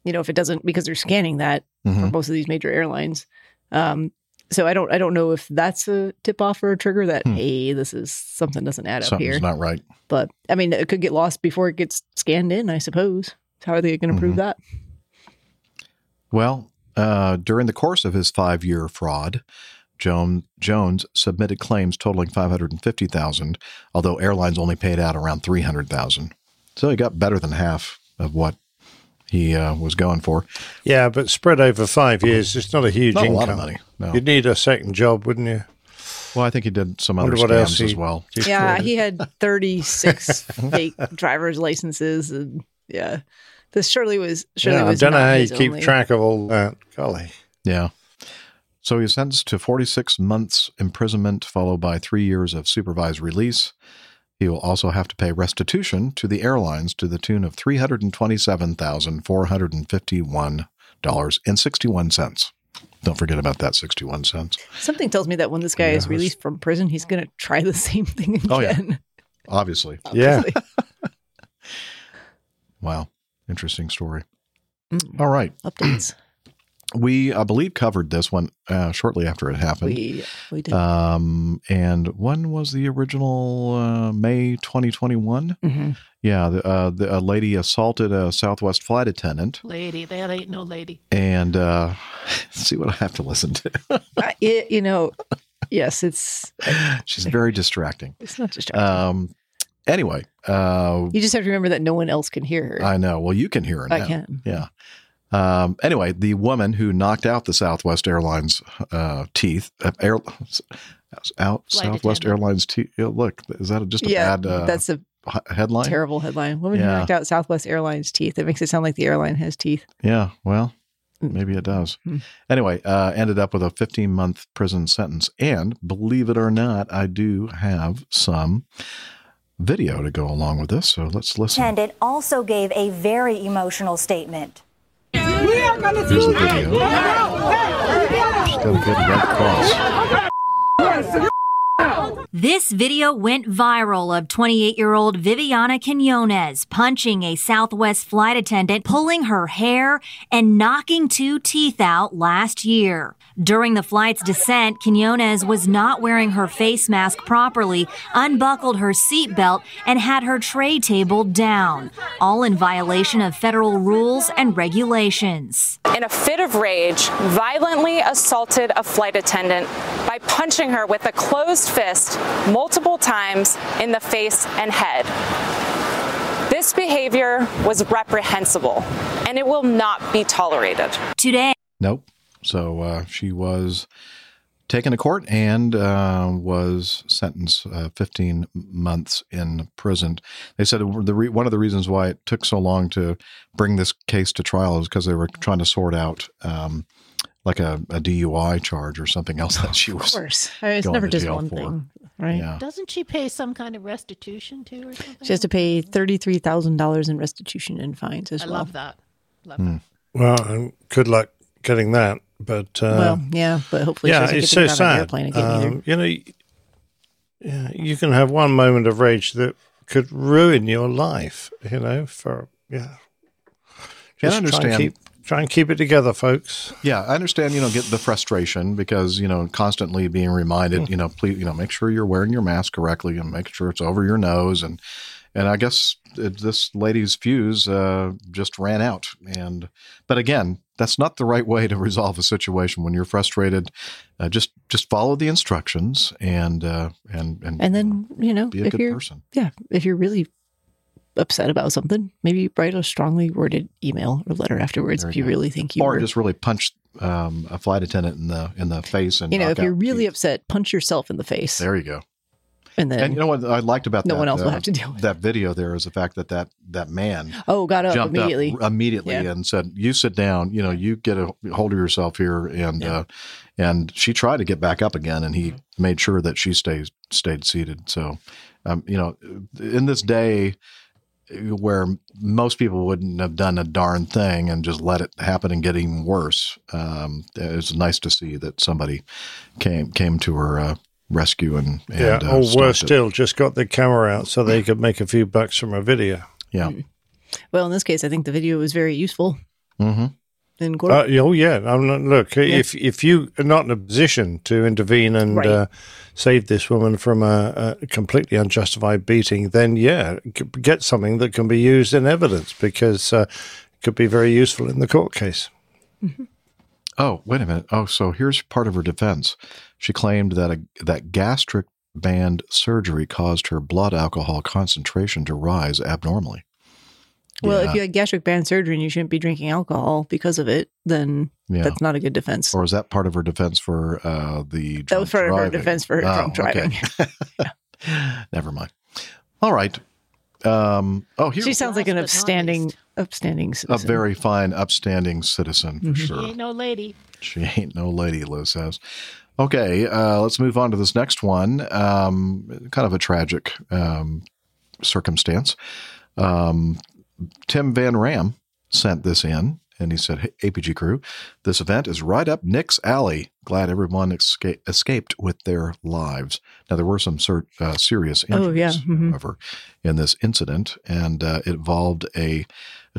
you know, if it doesn't because they're scanning that for Mhm. most of these major airlines. Um, so I don't I don't know if that's a tip off or a trigger that Hmm. hey this is something doesn't add up Something's here. not right. But I mean it could get lost before it gets scanned in. I suppose. How are they going to prove Mhm. that? Well, uh, during the course of his five year fraud, Joan, Jones submitted claims totaling 550000 although airlines only paid out around 300000 So he got better than half of what he uh, was going for. Yeah, but spread over five years, it's not a huge Not a income. lot of money, no. You'd need a second job, wouldn't you? Well, I think he did some other Wonder what else scams as well. Yeah, he had 36 fake driver's licenses and yeah. This surely was surely yeah, I was don't know how you keep only- track of all that. Golly. Yeah. So he was sentenced to 46 months imprisonment, followed by three years of supervised release. He will also have to pay restitution to the airlines to the tune of $327,451.61. Don't forget about that 61 cents. Something tells me that when this guy is released from prison, he's going to try the same thing again. Oh, yeah. Obviously. Yeah. Wow. Interesting story. Mm. All right. Updates. We, I believe, covered this one uh, shortly after it happened. We we did. Um, and when was the original uh, May 2021? Mhm. Yeah, the, uh, the, a lady assaulted a Southwest flight attendant, Lady, that ain't no lady. and uh, see what I have to listen to. I- it- you know, yes, it's She's very distracting. it's not distracting. Um, anyway, uh, you just have to remember that no one else can hear her. I know. Well, you can hear her now. I can. Yeah. Um, anyway, the woman who knocked out the Southwest Airlines uh, teeth, uh, air, out Flight Southwest attendant. Airlines teeth. Yeah, look, is that just a yeah, bad uh, that's a h- headline? terrible headline. Woman who knocked out Southwest Airlines teeth. It makes it sound like the airline has teeth. Yeah, well, maybe it does. Anyway, uh, ended up with a 15 month prison sentence. And believe it or not, I do have some video to go along with this. So let's listen. Attendant also gave a very emotional statement. We are going to good red cross. This video went viral of 28 year old Vyvianna Quinonez punching a Southwest flight attendant, pulling her hair, and knocking two teeth out last year. During the flight's descent, Quinonez was not wearing her face mask properly, unbuckled her seatbelt, and had her tray table down, all in violation of federal rules and regulations. in a fit of rage, violently assaulted a flight attendant by punching her with a closed fist multiple times in the face and head. This This behavior was reprehensible and it will not be tolerated. Today, Nope. So uh, she was taken to court and uh, was sentenced uh, 15 months in prison. They said the re- one of the reasons why it took so long to bring this case to trial is because they were trying to sort out um, like a, a DUI charge or something else that she was. Of course. I mean, it's never just one for. thing, right? Yeah. Doesn't she pay some kind of restitution too, or something? She has to pay thirty-three thousand dollars in restitution and fines as I well. love that. Love Hmm. Well, and good luck getting that. But uh, well, yeah, but hopefully, yeah, it's so get to get on an sad. airplane again either. Um, you know, yeah, you can have one moment of rage that could ruin your life. You know, for yeah. Yeah, I Just Try and, keep, try and keep it together, folks. Yeah, I understand. You know, get the frustration because you know constantly being reminded. You know, please, you know, make sure you're wearing your mask correctly and make sure it's over your nose. And and I guess it, this lady's fuse uh, just ran out. And but again, that's not the right way to resolve a situation when you're frustrated. Uh, just just follow the instructions and uh, and and And then you know, be a if good you're person. yeah, if you're really upset about something, maybe write a strongly worded email or letter afterwards There if you go. really think you or were. just really punch um, a flight attendant in the in the face and you know, if you're really upset, punch yourself in the face, there you go. And then And you know what I liked about no that, one else will uh, have to deal with that video there is the fact that that that man oh, got up immediately. up immediately Yeah. and said, "You sit down. You know, you get a hold of yourself here." And uh, and she tried to get back up again, and he made sure that she stays stayed seated. So, um, you know, in this day where most people wouldn't have done a darn thing and just let it happen and get even worse, um, it's nice to see that somebody came came to her uh, rescue and, and yeah, uh, or stopped worse it. still, just got the camera out so they could make a few bucks from a video. Yeah. Well, in this case, I think the video was very useful Mm-hmm. in court. Uh, oh yeah, I'm not, look. If if you are not in a position to intervene and Right. uh, save this woman from a, a completely unjustified beating, then yeah, get something that can be used in evidence because uh, it could be very useful in the court case. Oh, wait a minute. Oh, so here's part of her defense. She claimed that a, that gastric band surgery caused her blood alcohol concentration to rise abnormally. well, yeah. if you had gastric band surgery and you shouldn't be drinking alcohol because of it, then Yeah. that's not a good defense. Or is that part of her defense for uh, the That was drunk part of her defense for her Oh, drunk driving. okay. Never mind. All right. Um, oh, here she sounds like an upstanding, upstanding a very fine, upstanding citizen for Mhm. She sure. ain't no lady. She ain't no lady, Liz says. Okay, uh, let's move on to this next one. Um, kind of a tragic um, circumstance. Um, Tim Van Ram sent this in, and he said, hey, APG crew, this event is right up Nick's alley. Glad everyone esca- escaped with their lives. Now, there were some ser- uh, serious injuries, Oh, yeah. Mhm. however, in this incident, and uh, it involved a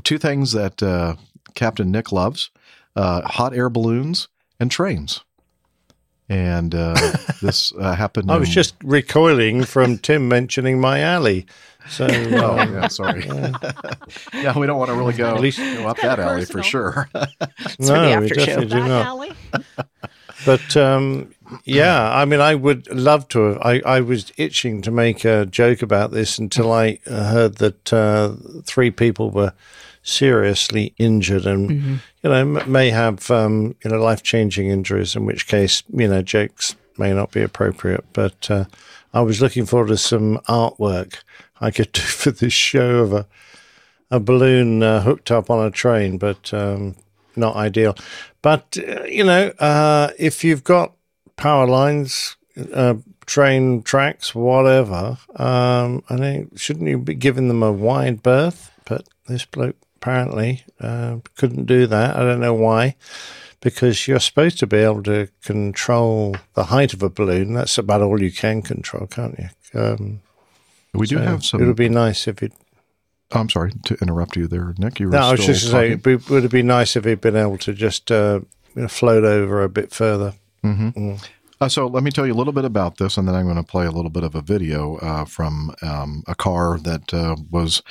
two things that uh, Captain Nick loves uh, hot air balloons and trains. And uh, this uh, happened. I was in- just recoiling from Tim mentioning my alley. So, Oh, um, yeah, sorry. yeah, we don't want to really go, At least- go up that alley for sure. no, we definitely do not. But um, yeah, I mean, I would love to. Have, I I was itching to make a joke about this until I uh, heard that uh, three people were seriously injured and Mm-hmm. you know m- may have um, you know life changing injuries. In which case, you know, jokes may not be appropriate. But uh, I was looking forward to some artwork I could do for this show of a a balloon uh, hooked up on a train, but um, not ideal. But uh, you know, uh, if you've got power lines, uh, train tracks, whatever, um, I think shouldn't you be giving them a wide berth? But this bloke apparently uh, couldn't do that. I don't know why. Because you're supposed to be able to control the height of a balloon. That's about all you can control, can't you? Um, We do so have some- It would be nice if it Oh, I'm sorry to interrupt you there, Nick. You were no, I was just going to say, talking. it would have been nice if he'd been able to just uh, float over a bit further. Mhm. Uh, so let me tell you a little bit about this, and then I'm going to play a little bit of a video uh, from um, a car that uh, was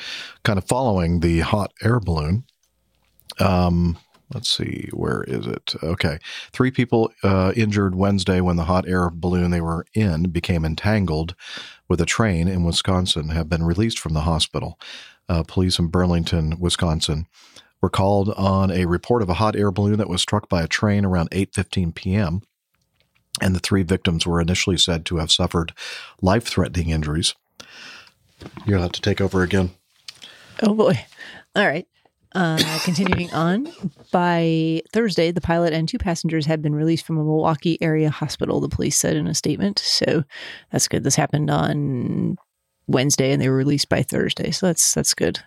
kind of following the hot air balloon. Um, let's see, where is it? Okay, three people uh, injured Wednesday when the hot air balloon they were in became entangled with a train in Wisconsin have been released from the hospital. uh, police in Burlington, Wisconsin, were called on a report of a hot air balloon that was struck by a train around 8:15 p.m. And the three victims were initially said to have suffered life-threatening injuries. You're allowed to take over again. Oh boy. All right. Uh, continuing on, by Thursday, the pilot and two passengers had been released from a Milwaukee area hospital, the police said in a statement. So that's good. This happened on Wednesday and they were released by Thursday. So that's that's good,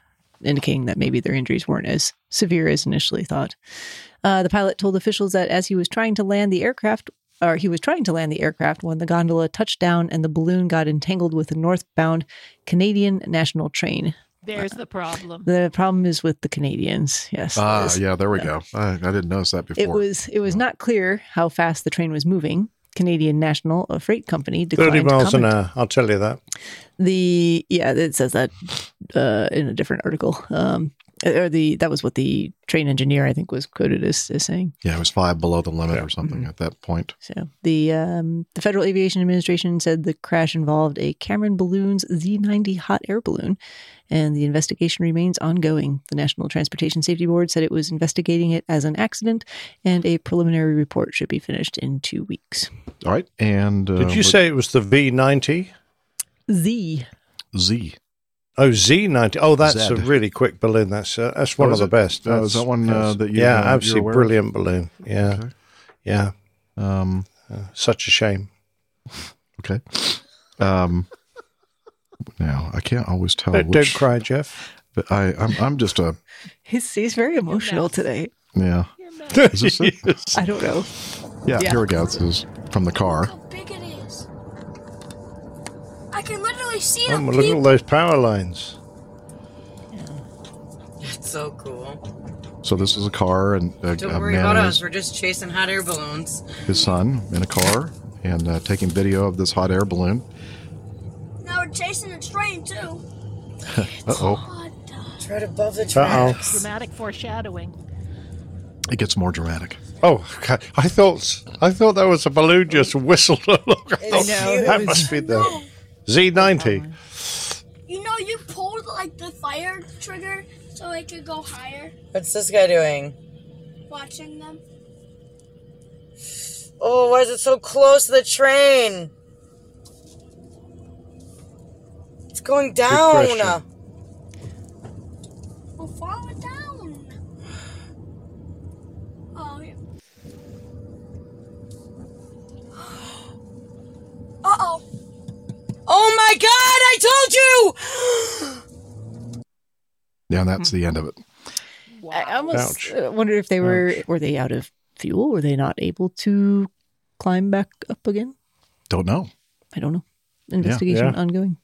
indicating that maybe their injuries weren't as severe as initially thought. Uh, the pilot told officials that as he was trying to land the aircraft, or he was trying to land the aircraft when the gondola touched down and the balloon got entangled with a northbound Canadian national train. There's the problem. The problem is with the Canadians. Yes. Ah, It is. yeah, there we go. I, I didn't notice that before. It was it was not clear how fast the train was moving. Canadian National, a freight company, declined 30 to miles an hour. I'll tell you that. The yeah, it says that uh, in a different article. Um, or the that was what the train engineer I think was quoted as, as saying. yeah, it was five below the limit or something at that point. So the um, the Federal Aviation Administration said the crash involved a Cameron Balloons Z90 hot air balloon, and the investigation remains ongoing. The National Transportation Safety Board said it was investigating it as an accident, and a preliminary report should be finished in two weeks. All right, and uh, Did you say it was the V90? Z. Z? Oh, Z90. Oh, that's Z. a really quick balloon. That's uh, that's one Oh, of the it? best. Oh, is That's- that one, uh, that you- yeah, uh, you're absolutely aware of? brilliant balloon. Yeah, Okay. yeah. Um, such a shame. Okay. Um, now I can't always tell. Don't, don't cry, Jeff. But I, I'm, I'm just a He's he's very emotional today. yeah. Is this it? I don't know. Yeah, Yeah. here we go. This is from the car. Big it is. I can literally see Oh, the look at all those power lines. Yeah. That's so cool. So this is a car and a, Don't a worry man about us. We're just chasing hot air balloons. his son in a car and uh, taking video of this hot air balloon. Now we're chasing a train too. uh oh, It's right above the Uh-oh. tracks. Dramatic foreshadowing. it gets more dramatic. Oh, okay. I thought I thought that was a balloon just whistled along. I It's thought, that must be the Z90. You know, you pulled like the fire trigger so it could go higher. What's this guy doing? Watching them. Oh, why is it so close to the train? It's going down. question. Well, follow it down. Oh, yeah. Uh oh. Oh my god, I told you! Yeah, and that's the end of it. I almost Ouch. uh, wonder if they were were they out of fuel? Were they not able to climb back up again? Don't know. I don't know. Investigation Yeah. ongoing.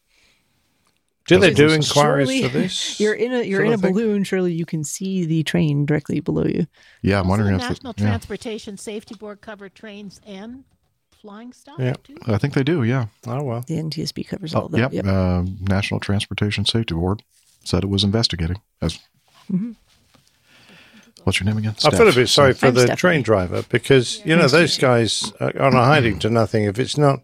Do they do Surely- inquiries for this? You're in a you're in a of thing? balloon. Surely you can see the train directly below you. Yeah, I'm Also, wondering the if National it, yeah. Transportation Safety Board covered trains and flying stock. Yeah, I think they do. Yeah. Oh well. The NTSB covers Oh, all that. yep. Yep. Uh, National Transportation Safety Board said it was investigating. As Mhm. what's your name again? I feel a bit sorry for I'm the Stephanie. train driver because you know those guys are are not hiding to nothing. If it's not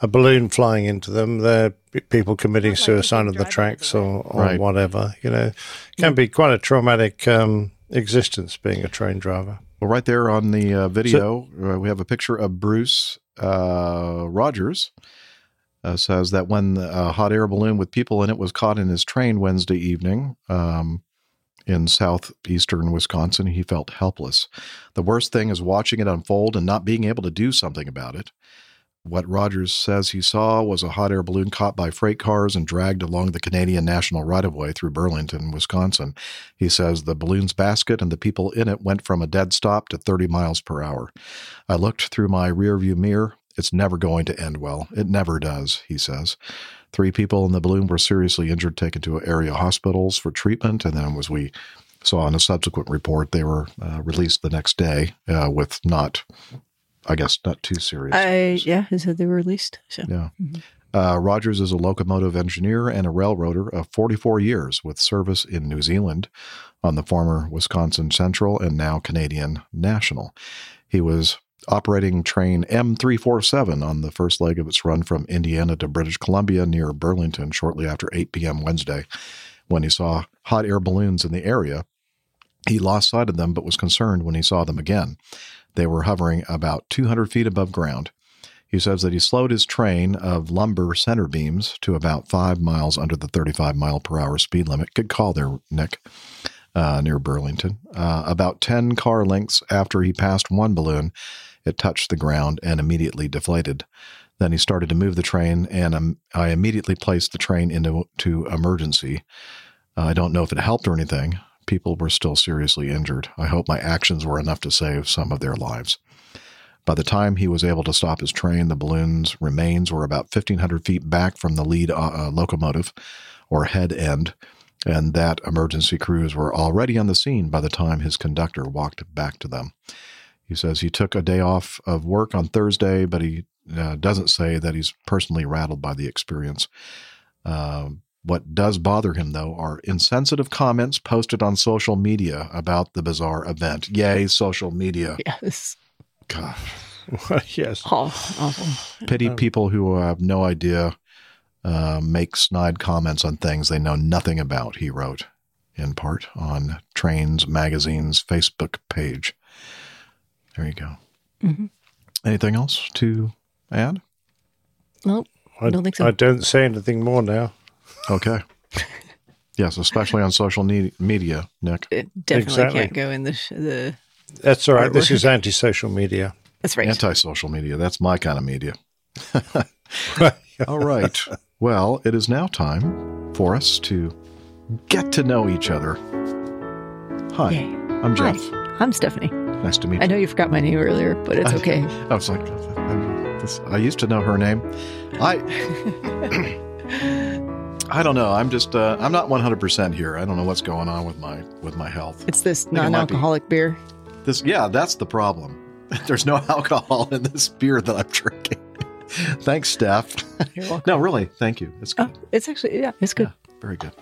a balloon flying into them, they're people committing suicide on the tracks or, or Right. whatever. You know, can be quite a traumatic um, existence being a train driver. Well, right there on the uh, video, uh, we have a picture of Bruce uh, Rogers. Uh, says that when a hot air balloon with people in it was caught in his train Wednesday evening um, in southeastern Wisconsin, he felt helpless. The worst thing is watching it unfold and not being able to do something about it. What Rogers says he saw was a hot air balloon caught by freight cars and dragged along the Canadian National right of way through Burlington, Wisconsin. He says the balloon's basket and the people in it went from a dead stop to 30 miles per hour. I looked through my rearview mirror. It's never going to end well. It never does, he says. Three people in the balloon were seriously injured, taken to area hospitals for treatment, and then, as we saw in a subsequent report, they were uh, released the next day uh, with not, I guess, not too serious. I yeah, said they were released. So Yeah. Uh, Rogers is a locomotive engineer and a railroader of 44 years with service in New Zealand on the former Wisconsin Central and now Canadian National. He was operating train M347 on the first leg of its run from Indiana to British Columbia near Burlington shortly after 8 p.m. Wednesday when he saw hot air balloons in the area. He lost sight of them, but was concerned when he saw them again. They were hovering about 200 feet above ground. He says that he slowed his train of lumber center beams to about five miles under the 35 mile per hour speed limit. Good call there, Nick, uh, near Burlington. Uh, about 10 car lengths after he passed one balloon, it touched the ground and immediately deflated. Then he started to move the train, and um, I immediately placed the train into to emergency. Uh, I don't know if it helped or anything. People were still seriously injured. I hope my actions were enough to save some of their lives. By the time he was able to stop his train, the balloon's remains were about 1,500 feet back from the lead uh, locomotive or head end, and that emergency crews were already on the scene by the time his conductor walked back to them. He says he took a day off of work on Thursday, but he uh, doesn't say that he's personally rattled by the experience. Uh, what does bother him, though, are insensitive comments posted on social media about the bizarre event. Yay, social media. Yes. God. yes. Oh, awful. Pity people who have no idea uh, make snide comments on things they know nothing about, he wrote, in part on Trains Magazine's Facebook page. There you go. Mhm. Anything else to add? Nope. I don't think so. I don't say anything more now. Okay. yes, especially on social ne- media, Nick. Definitely Exactly. can't go in the sh- the. That's all right. This is anti-social media. That's right. Anti-social media. That's my kind of media. All right. Well, it is now time for us to get to know each other. Hi, Yay. I'm Jeff. Hi, I'm Stephanie. Nice to meet you. I know you forgot my name earlier, but it's okay. I was like, I, I used to know her name. I I don't know. I'm just uh, I'm not 100 percent here. I don't know what's going on with my with my health. It's this think it be- non-alcoholic beer. This yeah, that's the problem. There's no alcohol in this beer that I'm drinking. Thanks, Steph. You're welcome. No, really, thank you. It's good. It's actually yeah, it's good. Very good.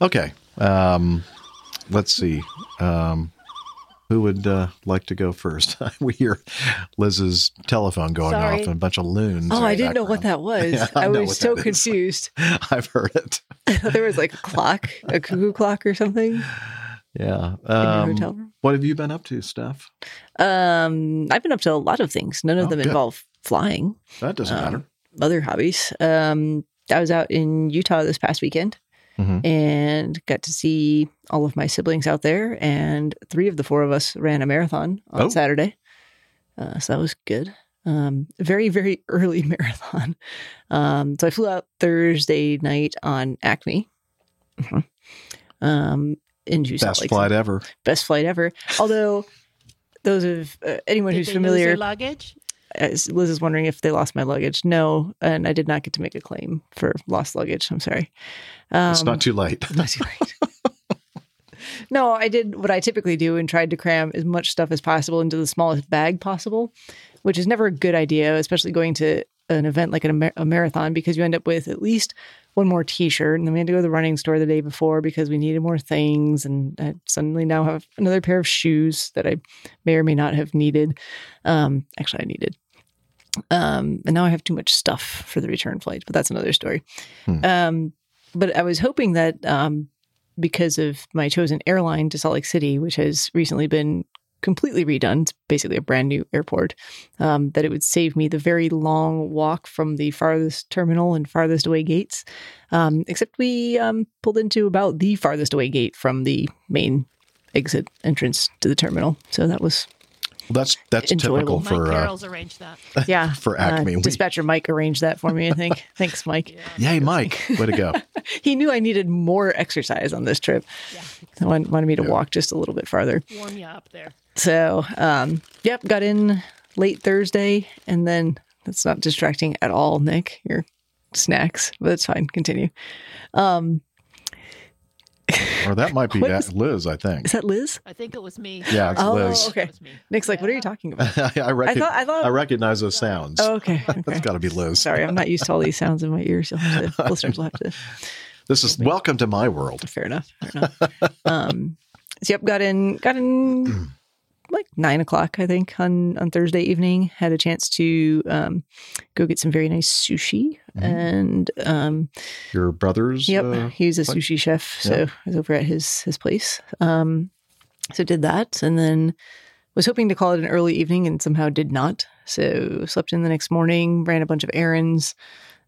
Okay. Um, let's see. Um, who would uh, like to go first? we hear Liz's telephone going Sorry. off and a bunch of loons. Oh, I didn't know what that was. Yeah, I I, was so confused. background. I've heard it. There was like a clock, a cuckoo clock or something. Yeah. Um, hotel room? what have you been up to, Steph? Um, I've been up to a lot of things. None of Oh, them good. involve flying. That doesn't Um, matter. Other hobbies. Um, I was out in Utah this past weekend Mhm. and got to see all of my siblings out there. And three of the four of us ran a marathon on Oh. Saturday. Uh, so that was good. Um, very, very early marathon. Um, so I flew out Thursday night on Acme. Mhm. Um, into Salt Best Lake flight City. ever. Best flight ever. Although those of uh, anyone Did who's they lose familiar, their luggage? Liz is wondering if they lost my luggage. No, and I did not get to make a claim for lost luggage. I'm sorry. Um, it's not too late. not too late. no, I did what I typically do and tried to cram as much stuff as possible into the smallest bag possible, which is never a good idea, especially going to an event like a, a marathon because you end up with at least one more t-shirt and then we had to go to the running store the day before because we needed more things and I suddenly now have another pair of shoes that I may or may not have needed. Um, actually I needed. Um, and now I have too much stuff for the return flight, but that's another story. Hmm. Um, but I was hoping that um, because of my chosen airline to Salt Lake City, which has recently been completely redone, it's basically a brand new airport, um, that it would save me the very long walk from the farthest terminal and farthest away gates. Um, except we um, pulled into about the farthest away gate from the main exit entrance to the terminal. So that was That's that's Enjoyable. typical Mike for uh, Carroll's arranged that. yeah. for uh, Acme. We- dispatcher Mike arranged that for me. I think. Thanks, Mike. Yay, Mike! Way to go. He knew I needed more exercise on this trip. He wanted, wanted me to walk just a little bit farther. Warm you up there. So, um, yep, got in late Thursday, and then that's not distracting at all, Nick. Your snacks, but it's fine. Continue. Um, or that might be What that is- Liz. I think. is that Liz? I think it was me. Yeah, it's oh, Liz. okay. Nick's like, what are you talking about? I, recog- thought- I thought- I recognize those sounds. Oh, okay. okay. That's got to be Liz. Sorry, I'm not used to all these sounds in my ears. You'll to, listeners will have to. This is welcome to my world. Fair enough. Fair enough. um, so yep, got in, got in like nine o'clock, I think, on on Thursday evening. Had a chance to um, go get some very nice sushi, and um, Your brother's. Yep, uh, he's a sushi chef, so Yeah. I was over at his his place. Um, so did that, and then was hoping to call it an early evening, and somehow did not. So slept in the next morning, ran a bunch of errands,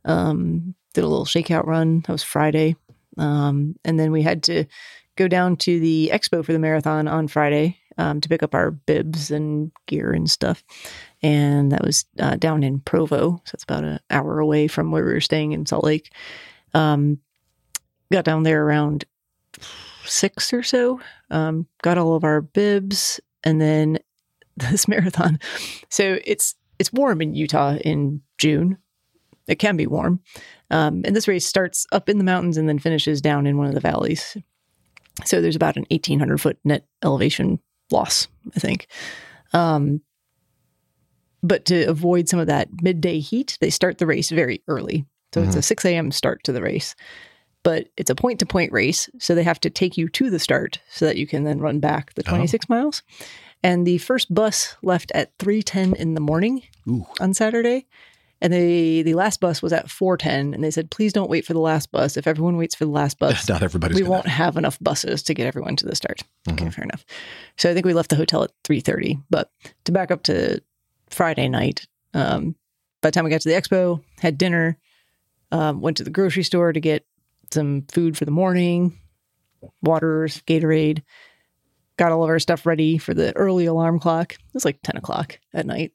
um, did a little shakeout run. That was Friday, um, and then we had to go down to the expo for the marathon on Friday um, to pick up our bibs and gear and stuff. And that was uh, down in Provo. So it's about an hour away from where we were staying in Salt Lake. Um, got down there around six or so. Um, got all of our bibs, and then this marathon. So it's it's warm in Utah in June. It can be warm, um, and this race starts up in the mountains and then finishes down in one of the valleys. So there's about an 1,800 foot net elevation loss, I think. Um, but to avoid some of that midday heat, they start the race very early. So it's a Mhm. 6 a.m. start to the race, but it's a point to point race. So they have to take you to the start so that you can then run back the 26 miles. And the first bus left at 3:10 in the morning on Saturday. And the the last bus was at 4:10 and they said please don't wait for the last bus. If everyone waits for the last bus, Not everybody's we gonna- won't have enough buses to get everyone to the start. Okay, Mhm. fair enough. So I think we left the hotel at 3:30, but to back up to Friday night, um, by the time we got to the expo, had dinner, um, went to the grocery store to get some food for the morning, waters, Gatorade, got all of our stuff ready for the early alarm clock. It was like 10 o'clock at night.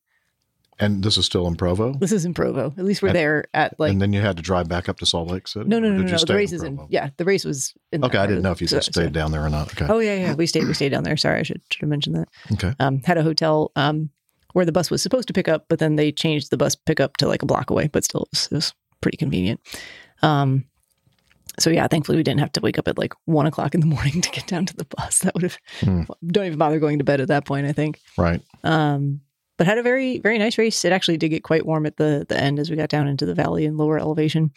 And this is still in Provo? This is in Provo. At least we're And- there at like and then you had to drive back up to Salt Lake City? no, no, no, no, no. The in race is in. Yeah, the race was in. Okay, I didn't know if you so- stayed down there or not. Okay. Oh yeah, yeah. We stayed. We stayed down there. Sorry, I should should have mentioned that. Okay. Um, had a hotel um, where the bus was supposed to pick up, but then they changed the bus pickup to like a block away. But still, it was, it was pretty convenient. Um, so yeah, thankfully we didn't have to wake up at like one o'clock in the morning to get down to the bus. That would have Hmm. don't even bother going to bed at that point. I think. Right. Um, but had a very very nice race. It actually did get quite warm at the the end as we got down into the valley and lower elevation.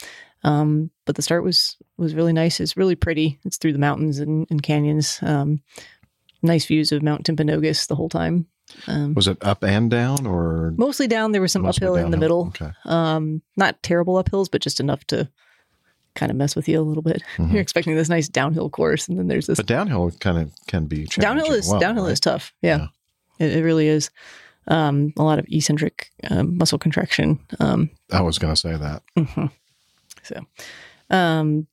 Um, but the start was was really nice. It's really pretty. It's through the mountains and, and canyons. Um, nice views of Mount Timpanogos the whole time. Um, Was it up and down or? mostly down. There was some uphill in the middle. Okay. Um, not terrible uphills, but just enough to kind of mess with you a little bit. Mhm. You're expecting this nice downhill course, and then there's this But downhill kind of can be downhill is well, downhill right? is tough. Yeah, It, it really is. Um, a lot of eccentric um, muscle contraction. Um, I was going to say that. mhm. So, um,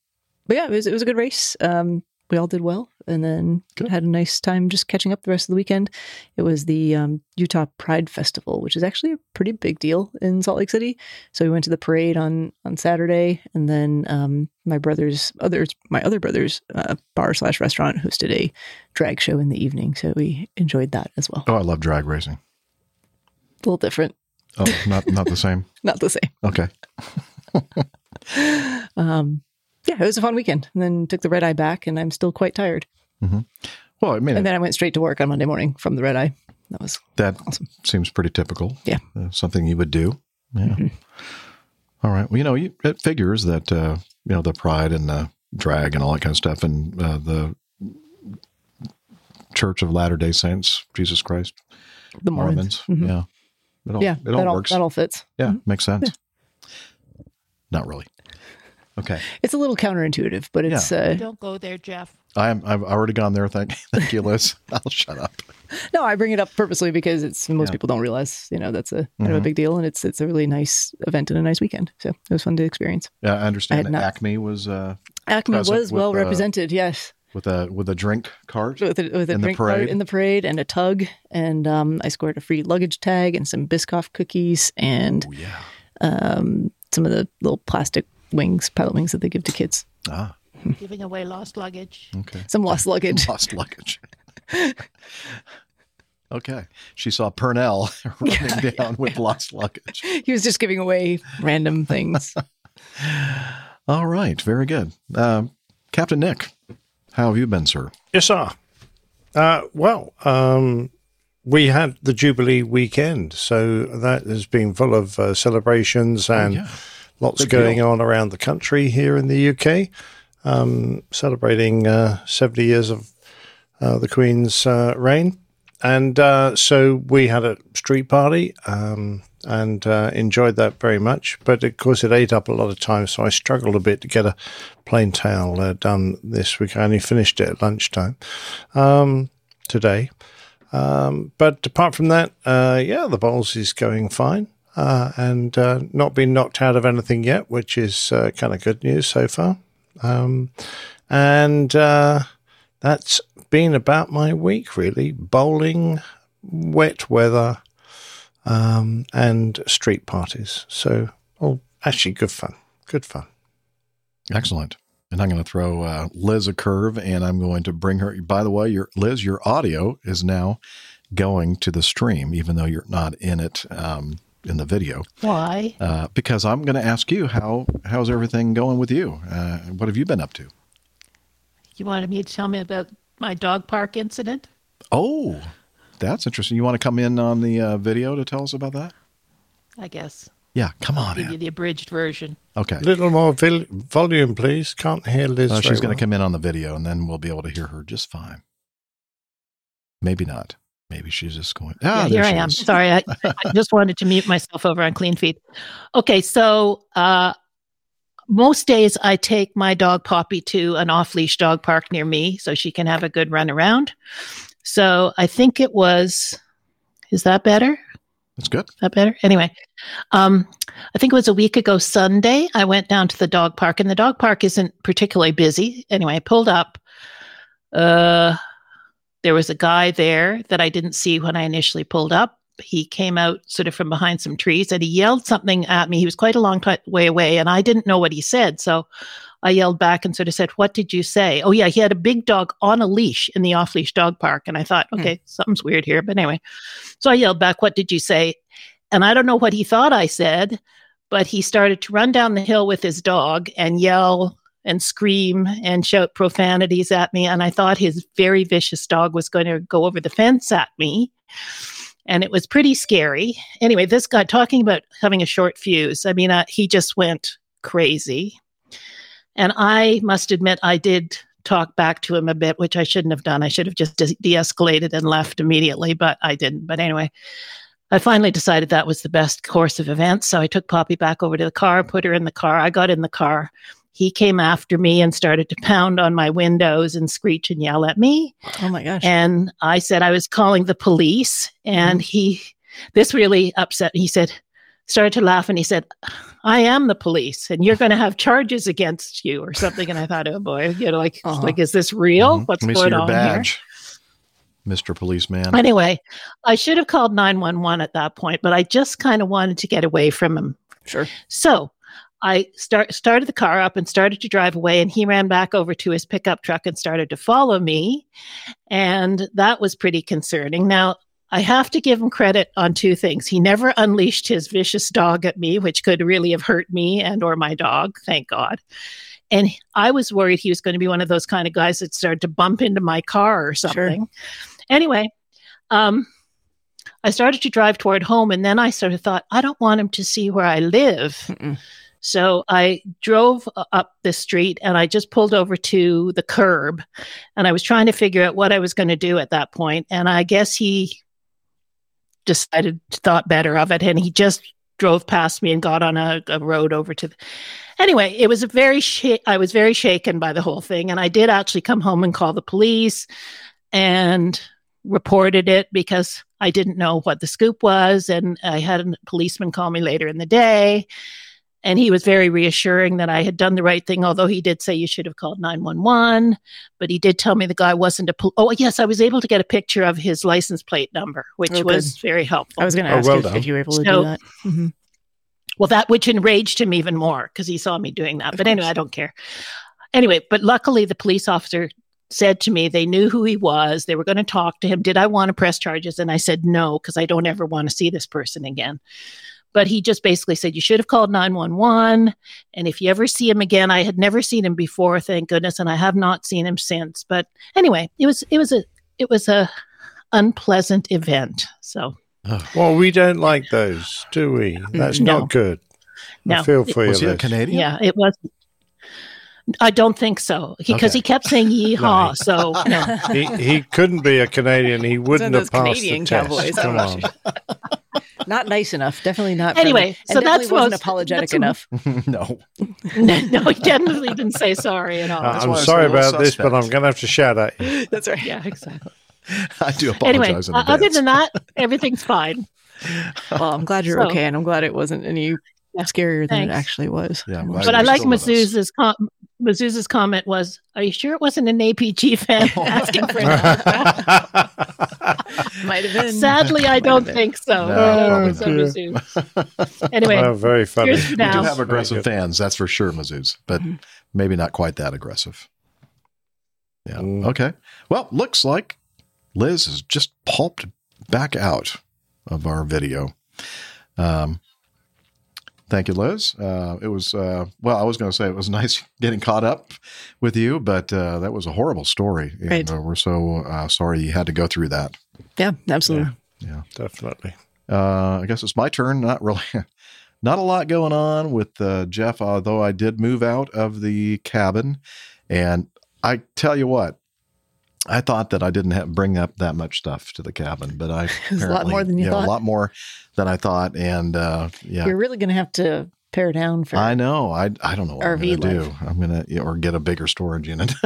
but yeah, it was it was a good race. Um, we all did well, and then had a nice time just catching up the rest of the weekend. It was the um, Utah Pride Festival, which is actually a pretty big deal in Salt Lake City. So we went to the parade on on Saturday, and then um, my brother's others, my other brother's uh, bar slash restaurant hosted a drag show in the evening. So we enjoyed that as well. Oh, I love drag racing. A little different, Oh, not not the same. not the same. Okay. Um, yeah, it was a fun weekend, and then took the red eye back, and I'm still quite tired. hmm Well, I mean, and then I went straight to work on Monday morning from the red eye. That was that awesome. seems pretty typical. Yeah. Uh, something you would do. Yeah. All right. Well, you know, you, it figures that uh, you know the pride and the drag and all that kind of stuff, and uh, the Church of Latter Day Saints, Jesus Christ, The Mormons. Mhm. Yeah. It all, yeah, it all that all works. that all fits. yeah, makes sense. Not really. Okay. It's a little counterintuitive, but it's uh, Don't go there, Jeff. I'm I've already gone there. Thank thank you, Liz. I'll shut up. no. I bring it up purposely because it's most Yeah. people don't realize you know that's a kind of a Mhm. big deal, and it's it's a really nice event and a nice weekend. So it was fun to experience. Yeah, I understand. I had not- Acme was uh, Acme present was with, well uh, represented. Yes, with a with a drink cart with a, with a in the drink cart parade. in the parade and a tug, and um, I scored a free luggage tag and some Biscoff cookies and Oh, yeah. um, some of the little plastic wings, pilot wings that they give to kids. Ah, Giving away lost luggage. okay. Some lost luggage. Lost luggage. okay. She saw Purnell running down with lost luggage. he was just giving away random things. All right. Very good. Um, Captain Nick, how have you been, sir? Yes, sir. Uh, well, um, we had the Jubilee weekend, so that has been full of uh, celebrations and yeah. lots Big going deal. on around the country here in the UK, um, celebrating uh, 70 years of uh, the Queen's uh, reign. and uh, so we had a street party um, and uh, enjoyed that very much. But of course, it ate up a lot of time, so I struggled a bit to get a plane tale uh, done this week. I only finished it at lunchtime um, today. Um, but apart from that, uh, yeah, the bowls is going fine. Uh, and uh, not been knocked out of anything yet, which is uh, kind of good news so far. Um, and that's been about my week, really. Bowling, wet weather, um, and street parties. So, all actually good fun. Good fun. Excellent. And I'm going to throw uh, Liz a curve, and I'm going to bring her. By the way, your Liz, your audio is now going to the stream, even though you're not in it um, in the video. Why? Uh, because I'm going to ask you how how's everything going with you? Uh, what have you been up to? You wanted me to tell me about my dog park incident? Oh, that's interesting. You want to come in on the uh, video to tell us about that? I guess. Yeah, come on Give in. you the abridged version. Okay. little more vil- volume, please. Can't hear Liz. Uh, she's going well. to come in on the video, and then we'll be able to hear her just fine. Maybe not. Maybe she's just going. Ah, yeah, here I am. is. Sorry, I, I just wanted to mute myself over on Cleanfeed. Okay, so uh, most days I take my dog Poppy to an off leash dog park near me so she can have a good run around. So I think it was, is that better? That's good. Is that better? Anyway, um, I think it was a week ago Sunday. I went down to the dog park, and the dog park isn't particularly busy. Anyway, I pulled up. Uh, there was a guy there that I didn't see when I initially pulled up. He came out sort of from behind some trees and he yelled something at me. He was quite a long t- way away, and I didn't know what he said. So I yelled back and sort of said, What did you say? Oh, yeah, he had a big dog on a leash in the off leash dog park. And I thought, okay, something's weird here. But anyway, so I yelled back, What did you say? And I don't know what he thought I said, but he started to run down the hill with his dog and yell and scream and shout profanities at me. And I thought his very vicious dog was going to go over the fence at me. And it was pretty scary. Anyway, this guy talking about having a short fuse, I mean, uh, he just went crazy. And I must admit, I did talk back to him a bit, which I shouldn't have done. I should have just de escalated and left immediately, but I didn't. But anyway, I finally decided that was the best course of events. So I took Poppy back over to the car, put her in the car. I got in the car. He came after me and started to pound on my windows and screech and yell at me. Oh my gosh. And I said I was calling the police. And mm-hmm. he, this really upset. He said, started to laugh and he said, I am the police and you're going to have charges against you or something. And I thought, oh boy, you know, like, Uh-huh. like, is this real? What's me see going on badge, Mr. Policeman. Anyway, I should have called 911 at that point, but I just kind of wanted to get away from him. Sure. So I start started the car up and started to drive away, and he ran back over to his pickup truck and started to follow me, and that was pretty concerning. Now I have to give him credit on two things. He never unleashed his vicious dog at me, which could really have hurt me and or my dog. Thank God. And I was worried he was going to be one of those kind of guys that started to bump into my car or something. Anyway, um, I started to drive toward home, and then I sort of thought, I don't want him to see where I live. So I drove up the street and I just pulled over to the curb and I was trying to figure out what I was going to do at that point. And I guess he decided, thought better of it. And he just drove past me and got on a, a road over to the. Anyway, it was a very, sh- I was very shaken by the whole thing. And I did actually come home and call the police and reported it because I didn't know what the scoop was. And I had a policeman call me later in the day. And he was very reassuring that I had done the right thing, although he did say you should have called 911. But he did tell me the guy wasn't a. Pol- oh, yes, I was able to get a picture of his license plate number, which Oh, was good. very helpful. I was going to ask if, if you were able to So- do that. hmm well, that which enraged him even more because he saw me doing that. But anyway, I don't care. Anyway, but luckily the police officer said to me they knew who he was. They were going to talk to him. Did I want to press charges? And I said no because I don't ever want to see this person again. But he just basically said you should have called 911 and if you ever see him again, I had never seen him before, thank goodness, and I have not seen him since. But anyway, it was it was a it was a unpleasant event. So Well, we don't like those, do we? That's No. not good. No. I feel for you. Was he a Canadian? Yeah, it was. I don't think so because Okay. he kept saying yeehaw. So no. he, he couldn't be a Canadian. He wouldn't those have passed Canadian the test. cowboys. Come on. Not nice enough. Definitely not. Anyway, friendly. so and definitely that's wasn't what's- apologetic that's a- enough. no. no, he definitely didn't say sorry at all. Uh, I'm sorry about this, but I'm going to have to shout at you. That's right. Yeah, exactly. I do Anyway, apologize in uh, other than that, everything's fine. Well, I'm glad you're So- okay, and I'm glad it wasn't any scarier than Thanks. it actually was. Yeah, But I like Mazuz's com- Mazuz's comment was, "Are you sure it wasn't an APG fan asking for an autograph?" Might have been. Sadly, I don't think so. No, No, so Anyway, Oh, very funny. here's We now. do have aggressive fans, that's for sure, Mizzou's, but Mm-hmm. maybe not quite that aggressive. Yeah. Mm. Okay. Well, looks like Liz has just pulped back out of our video. Um, thank you, Liz. Uh, it was, uh, well, I was going to say it was nice getting caught up with you, but uh, that was a horrible story. And, Right. uh, we're so uh, sorry you had to go through that. Yeah, absolutely. Yeah. Definitely. Uh, I guess it's my turn. Not really, not a lot going on with uh, Jeff, although I did move out of the cabin. And I tell you what, I thought that I didn't have, bring up that much stuff to the cabin, but I a lot more than you yeah, thought. A lot more than I thought, and uh, yeah, You're really going to have to pare down for. I know. I I don't know what RV I'm gonna do. I'm gonna or get a bigger storage unit.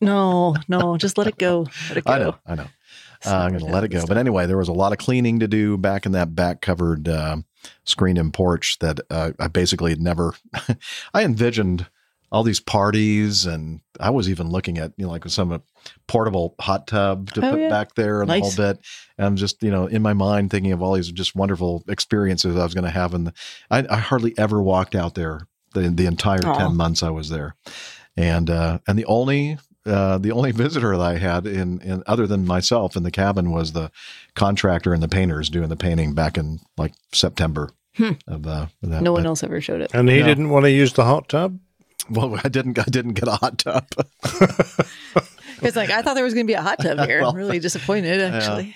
No, no, just let it go. Let it go. I know. I know. Uh, I'm going to let it go. But anyway, there was a lot of cleaning to do back in that back covered uh, screened in porch that uh, I basically had never. I envisioned all these parties, and I was even looking at you know like some uh, portable hot tub to Oh, put yeah. back there and the whole Nice. bit. And I'm just you know in my mind thinking of all these just wonderful experiences I was going to have, and I, I hardly ever walked out there the the entire Aw. ten months I was there, and uh, and the only uh, the only visitor that I had in, in other than myself in the cabin was the contractor and the painters doing the painting back in like September Hmm. of uh, that. no one but- else ever showed it. And he No. didn't want to use the hot tub? Well, I didn't. I didn't get a hot tub. It's like I thought there was going to be a hot tub here. Well, I'm really disappointed, actually.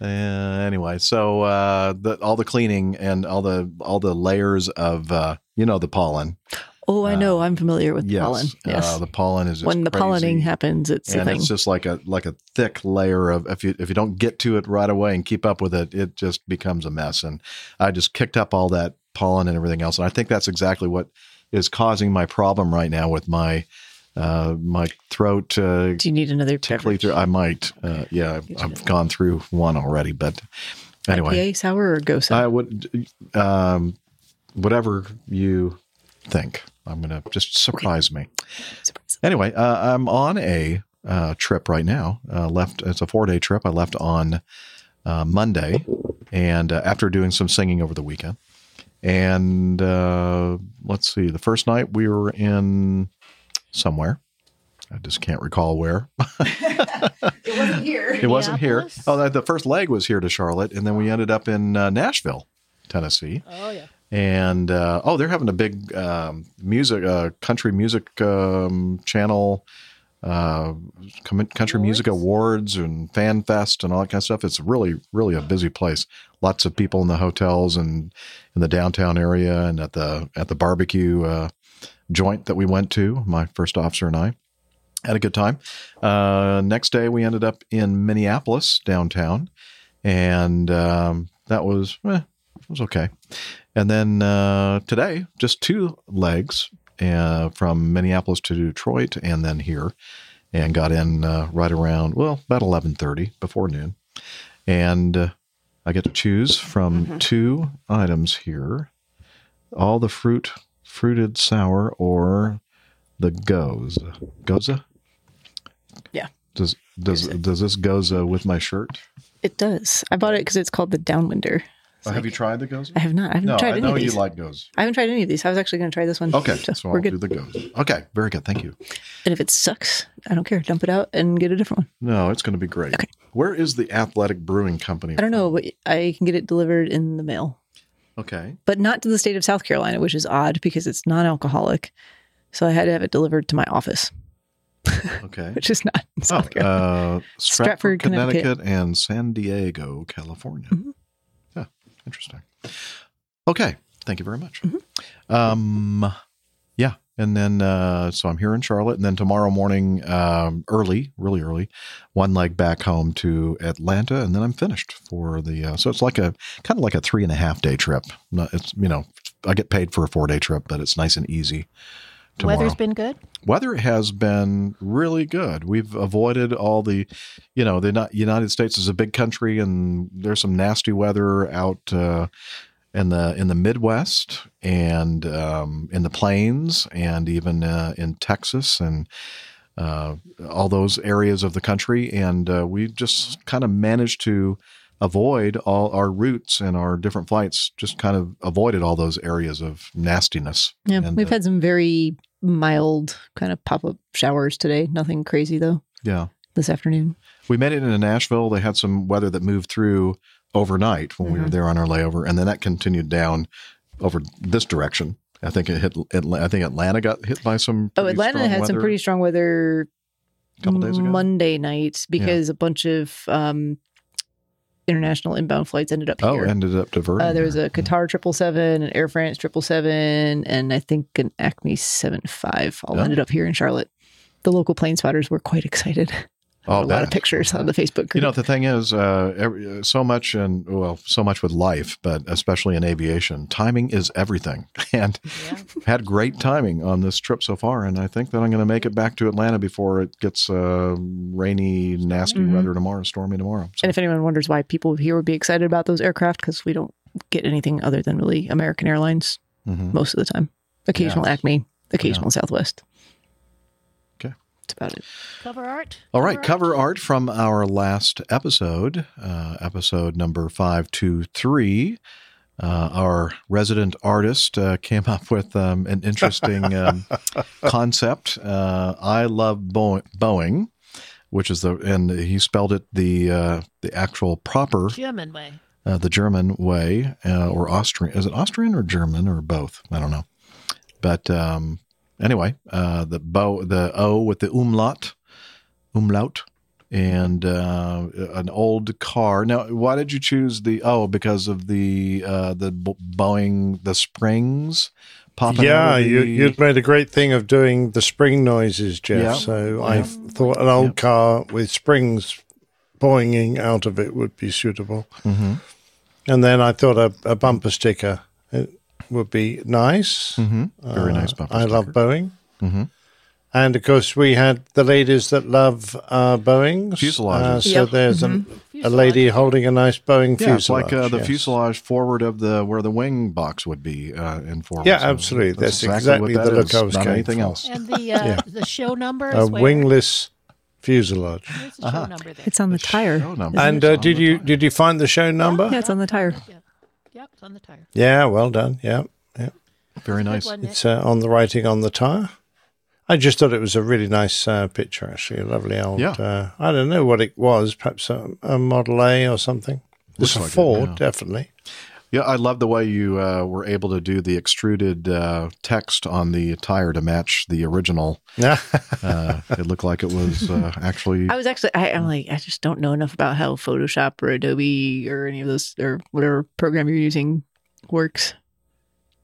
Uh, anyway, so uh, the, all the cleaning and all the all the layers of uh, you know the pollen. Oh, I know. I'm familiar with Yes, pollen. Yes. uh, the pollen is when the crazy. pollinating happens, it's a and it's just like a like a thick layer of if you if you don't get to it right away and keep up with it, it just becomes a mess. And I just kicked up all that pollen and everything else, and I think that's exactly what is causing my problem right now with my uh, my throat. Uh, Do you need another tickly through? I might. Uh, yeah, I've, I've gone through one already, but anyway, IPA sour or gose sour? I would um, whatever you think. I'm gonna just surprise me. Surprise. Anyway, uh, I'm on a uh, trip right now. Uh, left. It's a four day trip. I left on uh, Monday, and uh, after doing some singing over the weekend, and uh, let's see, the first night we were in somewhere. I just can't recall where. it wasn't here. It wasn't here. Oh, the, the first leg was here to Charlotte, and then we ended up in uh, Nashville, Tennessee. Oh yeah. And uh, oh, they're having a big um, music, uh, country music um, channel, uh, com- country music awards and fan fest and all that kind of stuff. It's really, really a busy place. Lots of people in the hotels and in the downtown area and at the at the barbecue uh, joint that we went to. My first officer and I had a good time. Uh, next day, we ended up in Minneapolis downtown, and um, that was eh, was okay. And then uh, today, just two legs uh, from Minneapolis to Detroit, and then here, and got in uh, right around well about eleven thirty before noon, and uh, I get to choose from mm-hmm. two items here: all the fruit, fruited sour, or the goza. Goza. Yeah. Does does does this goza with my shirt? It does. I bought it because it's called the Downwinder. Oh, have you tried the goza? I have not. I haven't no, tried I any know of you like goza. I haven't tried any of these. I was actually going to try this one. Okay, So so we're I'll good. do the goza. Okay, very good. Thank you. And if it sucks, I don't care. Dump it out and get a different one. No, it's going to be great. Okay. Where is the Athletic Brewing Company? I don't know, but I can get it delivered in the mail, Okay. but not to the state of South Carolina, which is odd because it's non-alcoholic. So I had to have it delivered to my office, Okay. which is not South Oh, Carolina. uh, Stratford, Stratford, Connecticut. Connecticut. and San Diego, California. Mm-hmm. Interesting. Okay, thank you very much. Mm-hmm. Um, yeah, and then uh, so I'm here in Charlotte, and then tomorrow morning, um, early, really early, one leg back home to Atlanta, and then I'm finished for the. Uh, so it's like a kind of like a three and a half day trip. It's you know I get paid for a four day trip, but it's nice and easy. Tomorrow. Weather's been good. Weather has been really good. We've avoided all the, you know, the United States is a big country, and there's some nasty weather out uh, in the in the Midwest and um, in the plains, and even uh, in Texas and uh, all those areas of the country. And uh, we just kind of managed to avoid all our routes and our different flights. Just kind of avoided all those areas of nastiness. Yeah, And, we've uh, had some very mild kind of pop up showers today. Nothing crazy though. yeah. This afternoon. We made it into Nashville. They had some weather that moved through overnight when we were Mhm. there on our layover, and then that continued down over this direction. I think it hit. I think Atlanta got hit by some. Oh, Atlanta had some weather. pretty strong weather Couple days ago? Monday night because a bunch of um, international inbound flights ended up Oh, here. ended up diverting. Uh, there was a Qatar triple seven, an Air France triple seven, and I think an Acme seven five. All ended up here in Charlotte. The local plane spotters were quite excited. Oh, a lot of pictures on the Facebook group. You know, the thing is, uh, every, so much and well, so much with life, but especially in aviation, timing is everything. And had great timing on this trip so far, and I think that I'm going to make it back to Atlanta before it gets uh, rainy, nasty Mhm. weather tomorrow, stormy tomorrow. And if anyone wonders why people here would be excited about those aircraft, because we don't get anything other than really American Airlines Mhm. most of the time. Occasional Yes. Acme, occasional Southwest. Okay. That's about it. Cover art. All right, cover art from our last episode, uh, episode number 523. Uh, our resident artist uh, came up with um, an interesting um, concept. Uh, I love Bo- Boeing, which is the, and he spelled it the uh, the actual proper German way. uh, the German way uh, or Austrian. Is it Austrian or German or both? I don't know. But um, anyway, uh, the bow, the O with the umlaut, umlaut, and uh, an old car. Now, why did you choose the O? Because of the uh, the Bo- Boeing the springs popping. yeah, of you, the- you'd made a great thing of doing the spring noises, Jeff. Yeah. So Yeah. I thought an old car with springs boinging out of it would be suitable. Mhm. And then I thought a, a bumper sticker would be nice. Mhm. Very Uh, nice bumper I love Boeing. Mhm. And of course, we had the ladies that love uh, Boeings. Fuselages. Uh, so Yep. there's Mhm. an, a lady holding a nice Boeing Yeah, fuselage. like uh, the yes. fuselage forward of the where the wing box would be uh, in forward. Yeah, So absolutely. That's what exactly that the look is, I was not anything for. else. And the uh, Yeah. the show number A where? wingless fuselage. Where's the show number there? It's on the tire. number. And uh, did you did you find the show number? Yeah, it's on the tire. Yep, it's on the tire. Yeah, well done. Yeah, yeah. Very nice. one, It's uh, on the writing on the tire. I just thought it was a really nice uh, picture, actually. A lovely old. Yeah. Uh, I don't know what it was. Perhaps a, a Model A or something. Looks It's a like Ford, yeah. definitely. Yeah, I love the way you uh, were able to do the extruded uh, text on the tire to match the original. Yeah. uh, it looked like it was uh, actually. I was actually, I, I'm like, I just don't know enough about how Photoshop or Adobe or any of those or whatever program you're using works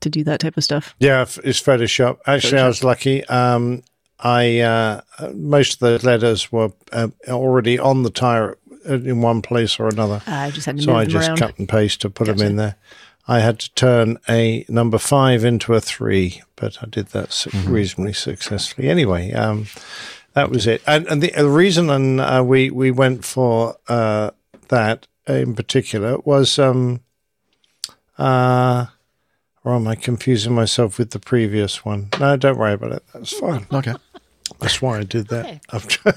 to do that type of stuff. Yeah, it's Photoshop. Actually, I was lucky. Um, I uh, uh, most of the letters were uh, already on the tire in one place or another. I just had to so move I them just around. cut and paste to put them in there. I had to turn a number five into a three, but I did that Mm-hmm. reasonably successfully. Anyway, um, that was it. And, and the, the reason and uh, we we went for uh, that in particular was, um, uh, or am I confusing myself with the previous one? No, don't worry about it. That's fine. Okay. That's why I did that. I'm try-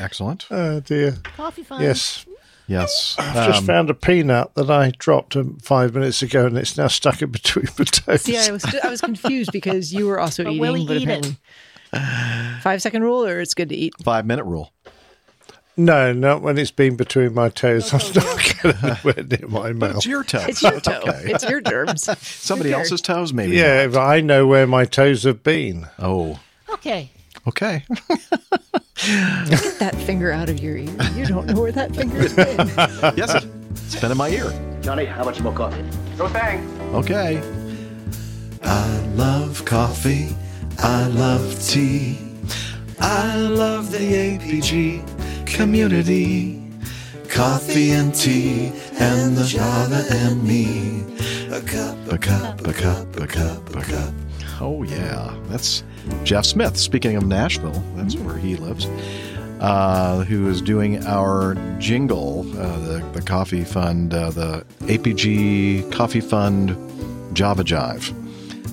Excellent. oh dear. Coffee fun. Yes. Yes. I've just Um, found a peanut that I dropped um, five minutes ago, and it's now stuck in between my toes. See, I was I was confused because you were also But eating, will he but eat it? five second rule, or it's good to eat. Five minute rule. No, not when it's been between my toes. I'm not going anywhere near my mouth. It's your toe. It's your toe. It's your germs. Somebody Your else's toes, maybe. Yeah, but I know where my toes have been. Oh, Okay. Okay. Get that finger out of your ear. You don't know where that finger's been. yes, it- it's been in my ear. Johnny, how much more coffee? No thanks. Okay. I love coffee. I love tea. I love the APG community. Coffee and tea and the Java and me. A cup, a cup, a cup, a cup, a cup. Oh, yeah. That's Jeff Smith. Speaking of Nashville, that's where he lives. Uh, who is doing our jingle, uh, the, the Coffee Fund, uh, the APG Coffee Fund Java Jive.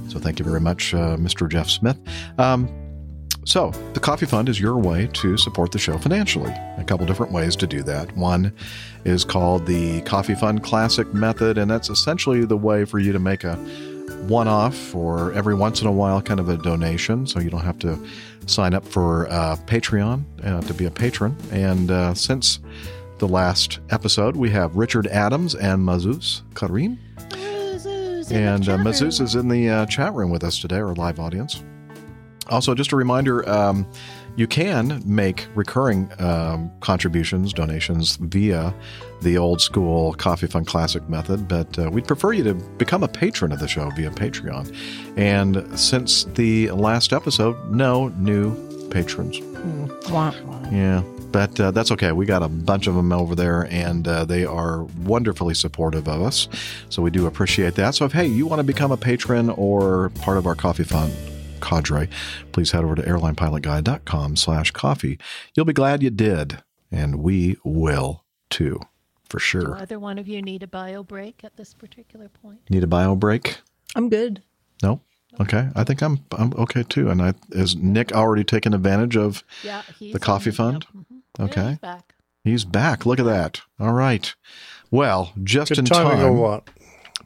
So thank you very much, uh, Mr. Jeff Smith. Um, so, the Coffee Fund is your way to support the show financially. A couple different ways to do that. One is called the Coffee Fund Classic Method, and that's essentially the way for you to make a one off or every once in a while kind of a donation so you don't have to sign up for uh, Patreon uh, to be a patron. And uh, since the last episode, we have Richard Adams and Mazus Karim. And uh, Mazus is in the uh, chat room with us today, our live audience. Also, just a reminder um, you can make recurring um, contributions, donations via the old school Coffee Fund Classic method, but uh, we'd prefer you to become a patron of the show via Patreon. And since the last episode, no new patrons. Yeah, but uh, that's okay. We got a bunch of them over there, and uh, they are wonderfully supportive of us. So we do appreciate that. So if hey, you want to become a patron or part of our Coffee Fund cadre, please head over to airlinepilotguide.com slash coffee. You'll be glad you did, and we will too, for Do sure. either one of you need a bio break at this particular point? Need a bio break? I'm good. No? Okay. I think I'm I'm okay too. And I is Nick already taken advantage of Yeah, the coffee on- fund? Mm-hmm. Yeah, Okay. he's back. He's back. Look at that. All right. Well, just Good in timing time. or what?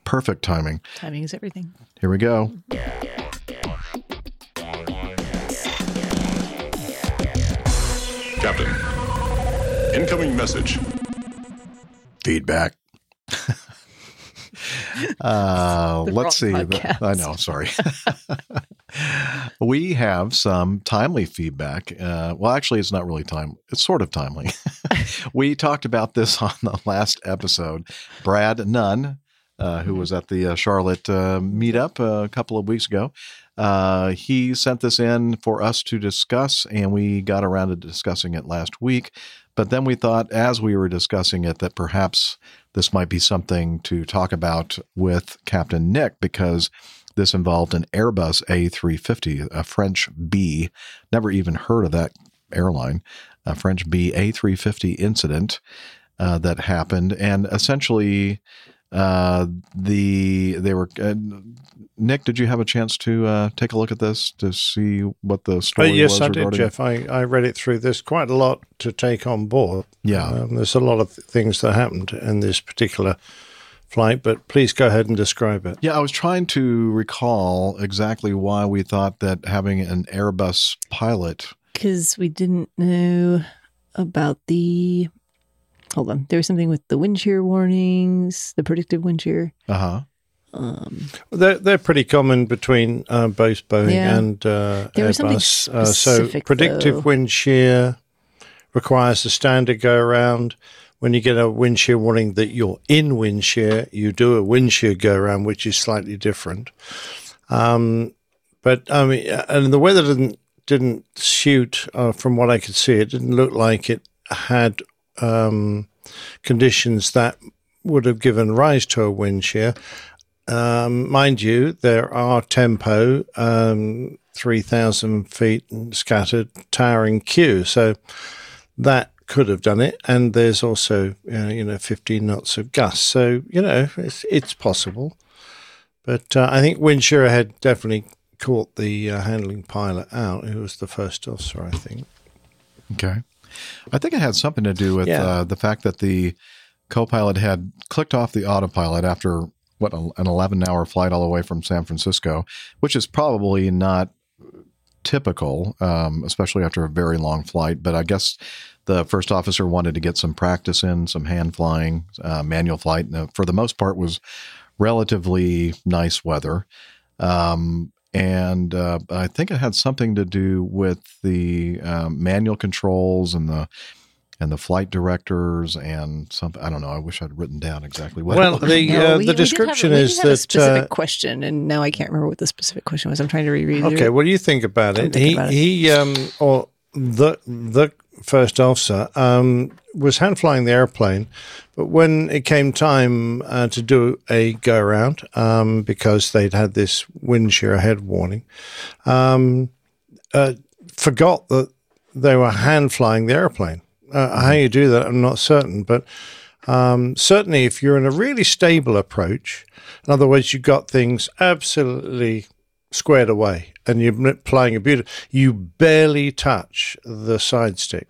Perfect timing. Timing is everything. Here we go. Mm-hmm. Captain, incoming message. Feedback. uh, let's see. podcast. I know. Sorry. we have some timely feedback. Uh, well, actually, it's not really time. It's sort of timely. we talked about this on the last episode. Brad Nunn, uh, who was at the uh, Charlotte uh, meetup uh, a couple of weeks ago, uh, he sent this in for us to discuss, and we got around to discussing it last week. But then we thought, as we were discussing it, that perhaps this might be something to talk about with Captain Nick because this involved an Airbus A350, a French Bee. Never even heard of that airline, a French Bee A350 incident uh, that happened, and essentially. Uh, the they were uh, Nick. Did you have a chance to uh, take a look at this to see what the Oh, story yes, was? I did, Jeff. I, I read it through. There's quite a lot to take on board. Yeah. Um, there's a lot of things that happened in this particular flight, but please go ahead and describe it. Yeah, I was trying to recall exactly why we thought that having an Airbus pilot. Because we didn't know about the. Hold on. There was something with the wind shear warnings, the predictive wind shear. Uh huh. Um, They're, they're pretty common between uh, both Boeing Yeah. and uh, There Airbus. Uh, so predictive though. wind shear requires the standard go around. When you get a wind shear warning that you're in wind shear, you do a wind shear go around, which is slightly different. Um, but I mean, and the weather didn't didn't shoot uh, from what I could see. It didn't look like it had um, conditions that would have given rise to a wind shear. Um, mind you, there are tempo, um, 3,000 feet scattered, towering cu. So that could have done it. And there's also, uh, you know, 15 knots of gust. So, you know, it's, it's possible. But uh, I think wind shear had definitely caught the uh, handling pilot out, who was the first officer, I think. Okay. I think it had something to do with Yeah. uh, the fact that the co-pilot had clicked off the autopilot after what an 11-hour flight all the way from San Francisco, which is probably not typical, um, especially after a very long flight. But I guess the first officer wanted to get some practice in, some hand flying, uh, manual flight. And uh, for the most part, was relatively nice weather. Um, and uh, I think it had something to do with the um, manual controls and the and the flight directors and something. I don't know. I wish I'd written down exactly what. Well, it was. the No, uh, we- the we did description have, we is did have a that specific uh, question, and now I can't remember what the specific question was. I'm trying to reread. Okay, what do you think about it? He about it. he um or the the first officer um was hand flying the airplane, but when it came time uh, to do a go around, um, because they'd had this wind shear ahead warning, um, uh, forgot that they were hand flying the airplane. Uh, how you do that, I'm not certain, but um, certainly if you're in a really stable approach, in other words, you've got things absolutely squared away and you're playing a beautiful, you barely touch the side stick.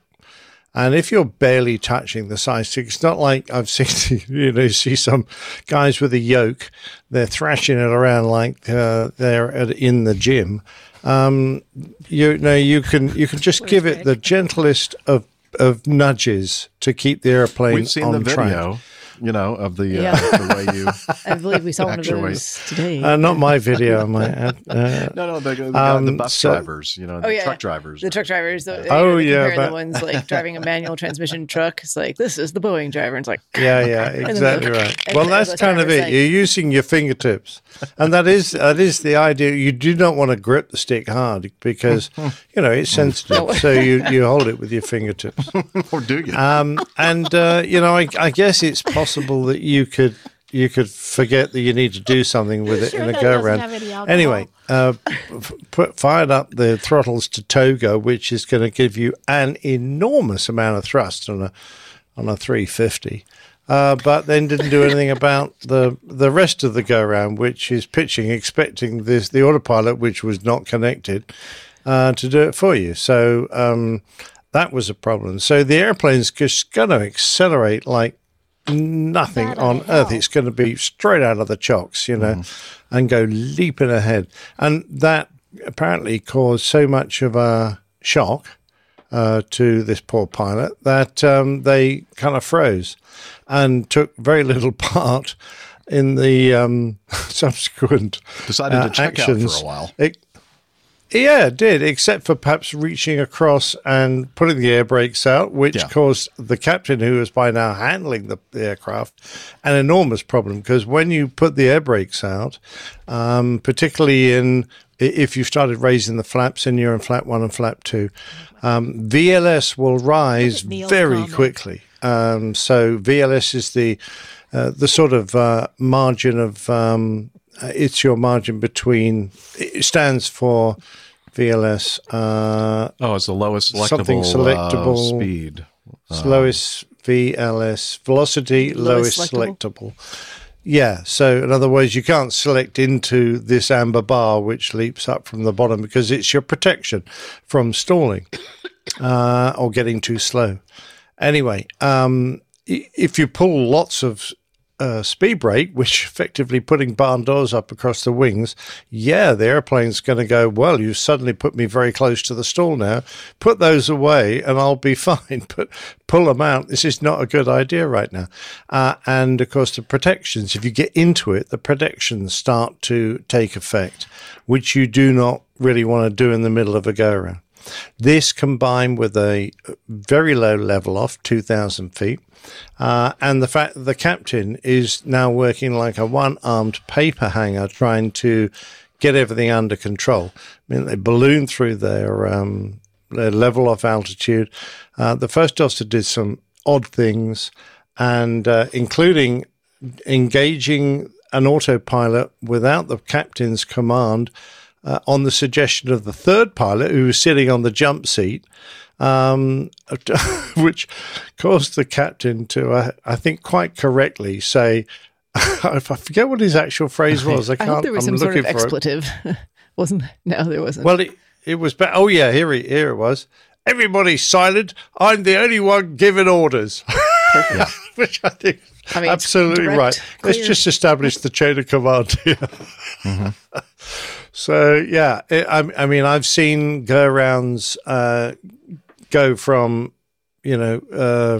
And if you're barely touching the side stick, it's not like I've seen, you know, see some guys with a yoke, they're thrashing it around like uh, they're at, in the gym. Um, you know, you can you can just give it the gentlest of of nudges to keep the airplane We've seen on the video, track. You know, of the, Yeah. uh, the way you. I believe we saw one of actuate. those today. Uh, not my video, my uh, uh, No, no, the, the, guy- the um, bus so- drivers, you know, the Oh, yeah. truck drivers. The truck drivers. The, Oh, you know, yeah, compare but- the ones like driving a manual transmission truck. It's like this is the Boeing driver. And it's like Yeah, yeah, exactly right. Well, that's kind of it. like- You're using your fingertips, and that is that is the idea. You do not want to grip the stick hard because you know it's sensitive. so you you hold it with your fingertips. or do you? Um, and uh, you know, I, I guess it's possible that you could you could forget that you need to do something with it Sure in a go doesn't around. have any alcohol. Anyway, uh, put fired up the throttles to TOGA, which is going to give you an enormous amount of thrust on a on a 350. Uh, but then didn't do anything about the the rest of the go round, which is pitching, expecting this the autopilot, which was not connected, uh, to do it for you. So um, that was a problem. So the airplane's just going to accelerate like nothing on earth. It's going to be straight out of the chocks, you know, and go leaping ahead. And that apparently caused so much of a shock uh, to this poor pilot that um, they kind of froze and took very little part in the um, subsequent Decided to uh, check out for a actions. while. It- yeah, it did, except for perhaps reaching across and putting the air brakes out, which Yeah. caused the captain, who was by now handling the, the aircraft, an enormous problem. Because when you put the air brakes out, um, particularly in if you started raising the flaps and you're in flap one and flap two, um, VLS will rise very comment. quickly. Um, so VLS is the uh, the sort of uh, margin of um, uh, it's your margin between. It stands for VLS. Uh, oh, it's the lowest selectable, something uh, selectable speed. Uh, slowest VLS velocity, lowest, Lowest selectable. Yeah. So in other words, you can't select into this amber bar which leaps up from the bottom because it's your protection from stalling uh, or getting too slow. Anyway, um, if you pull lots of uh, speed brake, which effectively putting barn doors up across the wings, yeah, the airplane's going to go, well, you suddenly put me very close to the stall now. Put those away and I'll be fine. But pull them out. This is not a good idea right now. Uh, and of course, the protections, if you get into it, the protections start to take effect, which you do not really want to do in the middle of a go around. This combined with a very low level off, 2,000 feet, uh, and the fact that the captain is now working like a one armed paper hanger trying to get everything under control. I mean, they balloon through their, um, their level off altitude. Uh, the first officer did some odd things, and uh, including engaging an autopilot without the captain's command uh, on the suggestion of the third pilot who was sitting on the jump seat, um, which caused the captain to, uh, I think, quite correctly say, I forget what his actual phrase was, I I can't. hope there was I'm some sort looking of expletive. wasn't no, there wasn't. Well, it, it was. Ba- oh yeah, here it here it was. Everybody silent. I'm the only one giving orders. Which I think I mean, absolutely direct, right. Let's just establish the chain of command here. So yeah, it, I, I mean, I've seen go rounds uh, go from you know uh,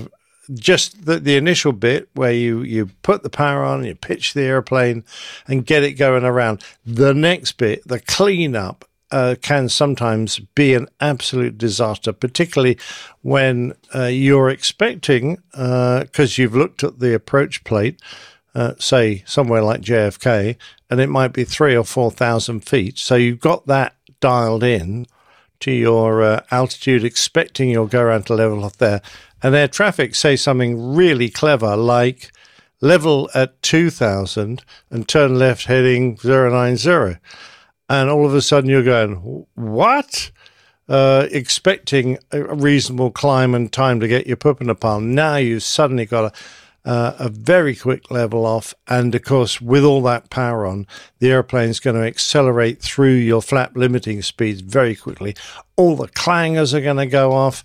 just the, the initial bit where you you put the power on, you pitch the airplane, and get it going around. The next bit, the cleanup, uh, can sometimes be an absolute disaster, particularly when uh, you're expecting, because you've looked at the approach plate, uh, say somewhere like JFK, and it might be three or four thousand feet. So you've got that dialed in to your uh, altitude, expecting you'll go around to level off there. And air traffic say something really clever like level at 2000 and turn left heading 090. And all of a sudden you're going, what? Uh, expecting a reasonable climb and time to get your poop in a palm. Now you've suddenly got a, uh, a very quick level off. And of course, with all that power on, the airplane's going to accelerate through your flap limiting speeds very quickly. All the clangers are going to go off.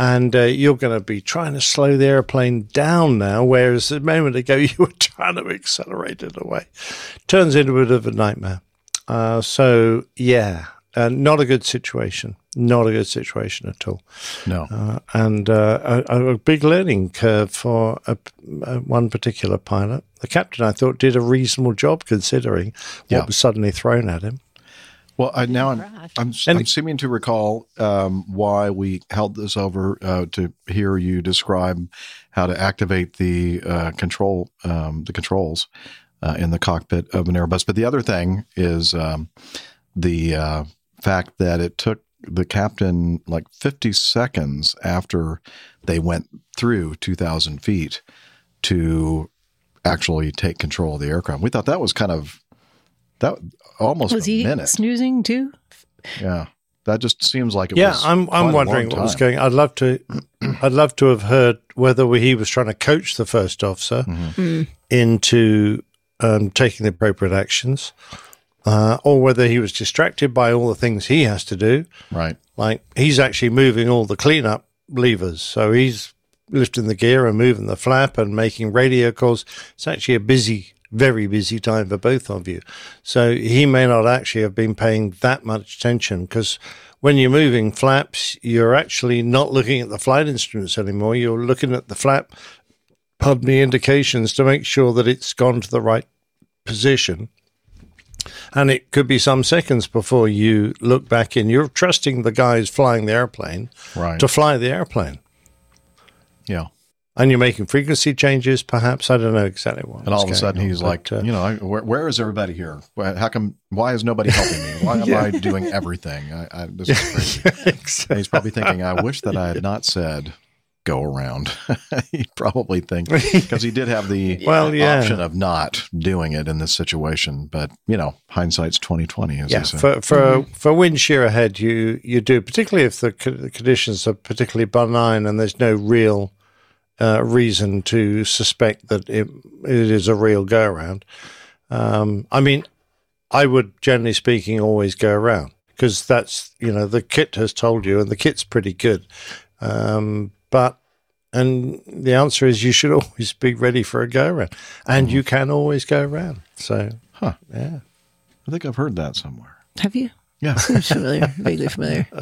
And uh, you're going to be trying to slow the airplane down now, whereas a moment ago you were trying to accelerate it away. Turns into a bit of a nightmare. Uh, so, yeah, uh, not a good situation. Not a good situation at all. No. Uh, and uh, a, a big learning curve for a, a, one particular pilot. The captain, I thought, did a reasonable job considering what was suddenly thrown at him. Well, I, now I'm, I'm, I'm seeming to recall um, why we held this over uh, to hear you describe how to activate the uh, control, um, the controls uh, in the cockpit of an Airbus. But the other thing is um, the uh, fact that it took the captain like 50 seconds after they went through 2,000 feet to actually take control of the aircraft. We thought that was kind of that almost Was a he minute. snoozing too? Yeah, that just seems like it yeah, was. I'm I'm a wondering long what was going. I'd love to, I'd love to have heard whether he was trying to coach the first officer Mm-hmm. Mm. into um, taking the appropriate actions, uh, or whether he was distracted by all the things he has to do. Right, like he's actually moving all the cleanup levers, so he's lifting the gear and moving the flap and making radio calls. It's actually a busy, very busy time for both of you. So he may not actually have been paying that much attention because when you're moving flaps, you're actually not looking at the flight instruments anymore. You're looking at the flap, pardon me, indications to make sure that it's gone to the right position. And it could be some seconds before you look back in. You're trusting the guys flying the airplane Right. to fly the airplane. Yeah. And you're making frequency changes, perhaps. I don't know exactly what. And all of a sudden, on, he's like, uh, you know, I, where, where is everybody here? How come? Why is nobody helping me? Why am Yeah. I doing everything? I, I, this is crazy. And he's probably thinking, I wish that I had not said go around. he probably think because he did have the Well, yeah. option of not doing it in this situation. But you know, hindsight's twenty twenty, as yeah, they say. for for for wind shear ahead, you you do particularly if the the conditions are particularly benign and there's no real uh, reason to suspect that it it is a real go around. Um, I mean, I would generally speaking always go around because that's you know the kit has told you, and the kit's pretty good. Um, but and the answer is you should always be ready for a go around, and you can always go around. So, huh? Yeah, I think I've heard that somewhere. Have you? Yeah. Seems familiar, vaguely familiar.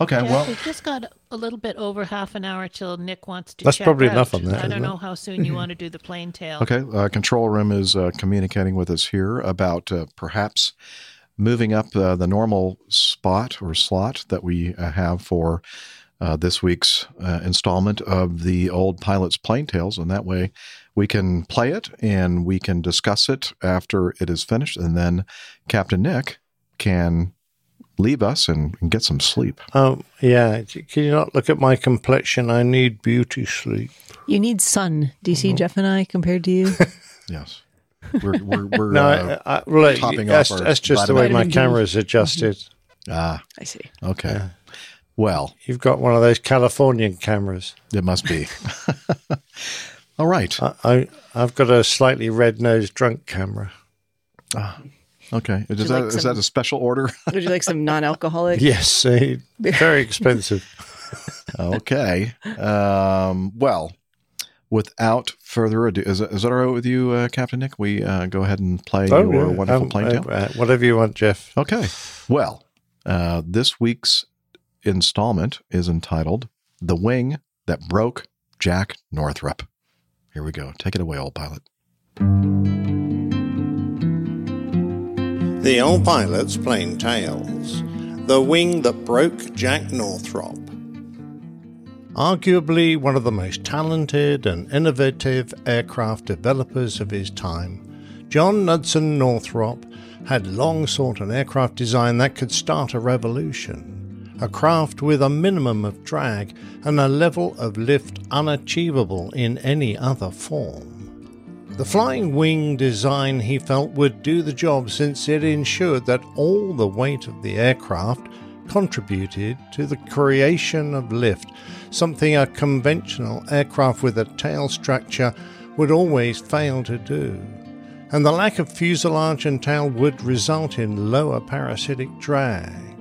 Okay, Yeah, well, we've just got a little bit over half an hour till Nick wants to. That's check probably out. enough on that, I don't know it? how soon you want to do the plane tale. Okay, uh, control room is uh, communicating with us here about uh, perhaps moving up uh, the normal spot or slot that we uh, have for uh, this week's uh, installment of the old Pilot's Plane Tales, and that way we can play it and we can discuss it after it is finished, and then Captain Nick can leave us and, and get some sleep. Um, yeah. Can you not look at my complexion? I need beauty sleep. You need sun. Do you see Mm-hmm. Jeff and I compared to you? Yes. We're, we're, we're no, uh, I, I, well, topping that's, off our that's just the way my D. camera is adjusted. Ah, I see. Okay. Well, you've got one of those Californian cameras. It must be. All right. I, I I've got a slightly red nosed drunk camera. Ah, okay. Is you that like is some- that a special order? Would you like some non-alcoholic? Yes, eh, very expensive. okay. Um, well, without further ado, is, is that all right with you, uh, Captain Nick? We uh, go ahead and play Oh, your yeah. wonderful Um, plane uh, tale. uh, whatever you want, Jeff. Okay. Well, uh, this week's installment is entitled "The Wing That Broke Jack Northrop." Here we go. Take it away, old pilot. The Old Pilot's Plane Tales. The Wing That Broke Jack Northrop. Arguably one of the most talented and innovative aircraft developers of his time, John Knudsen Northrop had long sought an aircraft design that could start a revolution, a craft with a minimum of drag and a level of lift unachievable in any other form. The flying wing design he felt would do the job since it ensured that all the weight of the aircraft contributed to the creation of lift, something a conventional aircraft with a tail structure would always fail to do. And the lack of fuselage and tail would result in lower parasitic drag.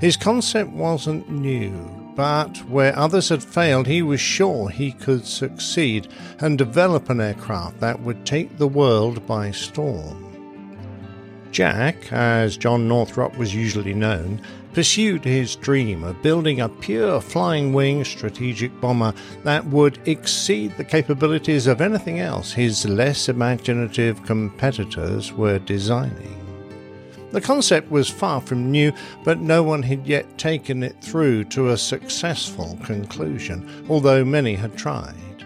His concept wasn't new, but where others had failed, he was sure he could succeed and develop an aircraft that would take the world by storm. Jack, as John Northrop was usually known, pursued his dream of building a pure flying wing strategic bomber that would exceed the capabilities of anything else his less imaginative competitors were designing. The concept was far from new, but no one had yet taken it through to a successful conclusion, although many had tried.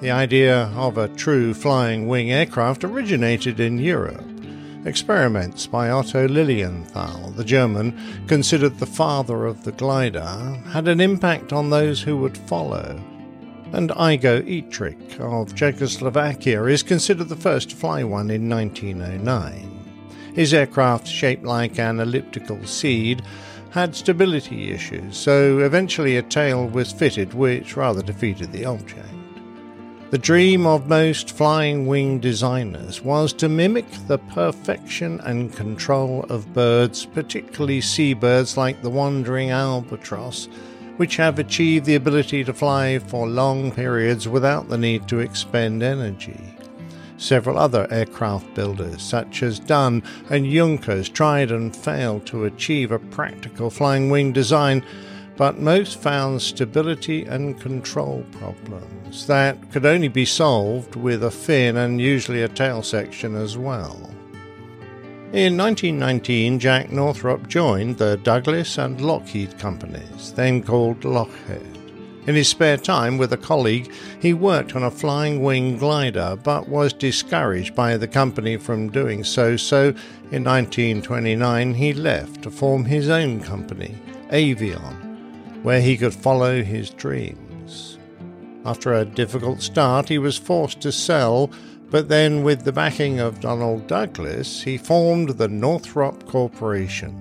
The idea of a true flying wing aircraft originated in Europe. Experiments by Otto Lilienthal, the German, considered the father of the glider, had an impact on those who would follow. And Igo Etrich of Czechoslovakia is considered the first to fly one in 1909. His aircraft, shaped like an elliptical seed, had stability issues, so eventually a tail was fitted, which rather defeated the object. The dream of most flying wing designers was to mimic the perfection and control of birds, particularly seabirds like the wandering albatross, which have achieved the ability to fly for long periods without the need to expend energy. Several other aircraft builders, such as Dunne and Junkers, tried and failed to achieve a practical flying wing design, but most found stability and control problems that could only be solved with a fin and usually a tail section as well. In 1919, Jack Northrop joined the Douglas and Lockheed companies, then called Loughead. In his spare time with a colleague, he worked on a flying wing glider but was discouraged by the company from doing so, so in 1929 he left to form his own company, Avion, where he could follow his dreams. After a difficult start, he was forced to sell, but then, with the backing of Donald Douglas, he formed the Northrop Corporation,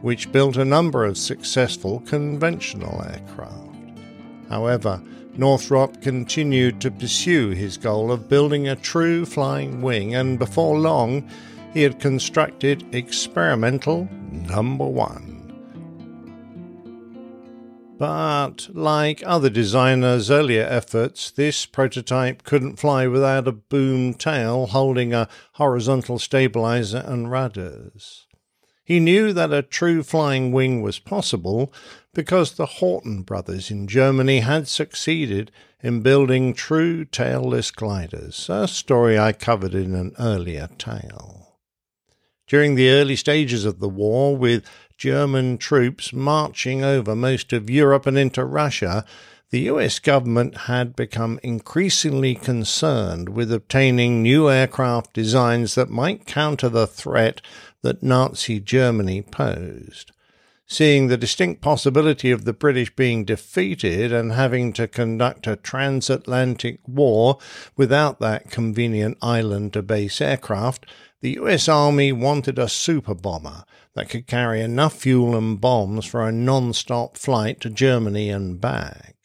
which built a number of successful conventional aircraft. However, Northrop continued to pursue his goal of building a true flying wing, and before long, he had constructed experimental number one. But like other designers' earlier efforts, this prototype couldn't fly without a boom tail holding a horizontal stabilizer and rudders. He knew that a true flying wing was possible because the Horten brothers in Germany had succeeded in building true tailless gliders, a story I covered in an earlier tale. During the early stages of the war, with German troops marching over most of Europe and into Russia, the US government had become increasingly concerned with obtaining new aircraft designs that might counter the threat that Nazi Germany posed. Seeing the distinct possibility of the British being defeated and having to conduct a transatlantic war without that convenient island to base aircraft, the US Army wanted a super bomber that could carry enough fuel and bombs for a non stop flight to Germany and back.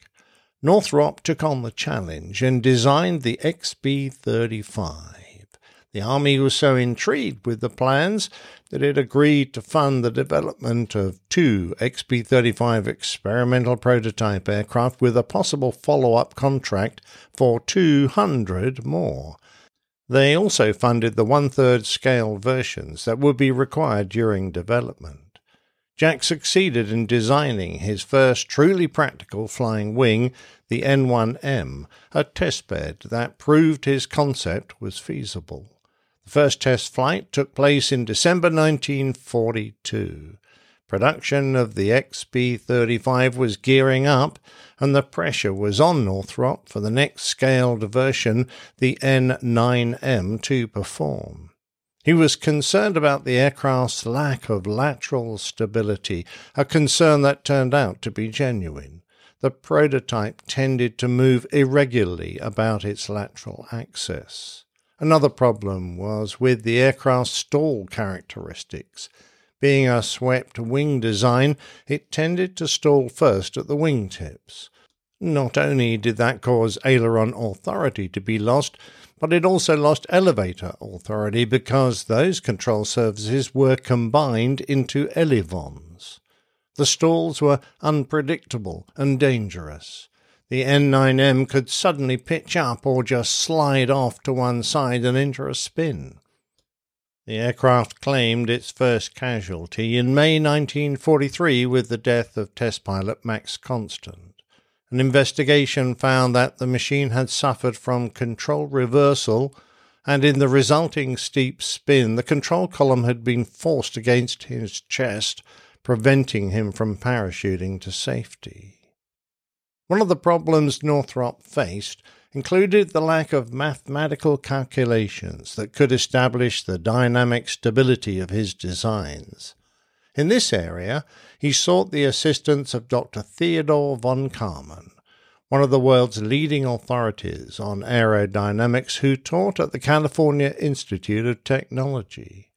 Northrop took on the challenge and designed the XB 35. The Army was so intrigued with the plans that it agreed to fund the development of two XB 35 experimental prototype aircraft with a possible follow up contract for 200 more. They also funded the one third scale versions that would be required during development. Jack succeeded in designing his first truly practical flying wing, the N1M, a testbed that proved his concept was feasible. The first test flight took place in December 1942. Production of the XB 35 was gearing up, and the pressure was on Northrop for the next scaled version, the N9M, to perform. He was concerned about the aircraft's lack of lateral stability, a concern that turned out to be genuine. The prototype tended to move irregularly about its lateral axis. Another problem was with the aircraft's stall characteristics. Being a swept wing design, it tended to stall first at the wingtips. Not only did that cause aileron authority to be lost, but it also lost elevator authority because those control surfaces were combined into elevons. The stalls were unpredictable and dangerous. The N9M could suddenly pitch up or just slide off to one side and enter a spin. The aircraft claimed its first casualty in May 1943 with the death of test pilot Max Constant. An investigation found that the machine had suffered from control reversal, and in the resulting steep spin, the control column had been forced against his chest, preventing him from parachuting to safety. One of the problems Northrop faced included the lack of mathematical calculations that could establish the dynamic stability of his designs. In this area, he sought the assistance of Dr. Theodore von Karman, one of the world's leading authorities on aerodynamics who taught at the California Institute of Technology.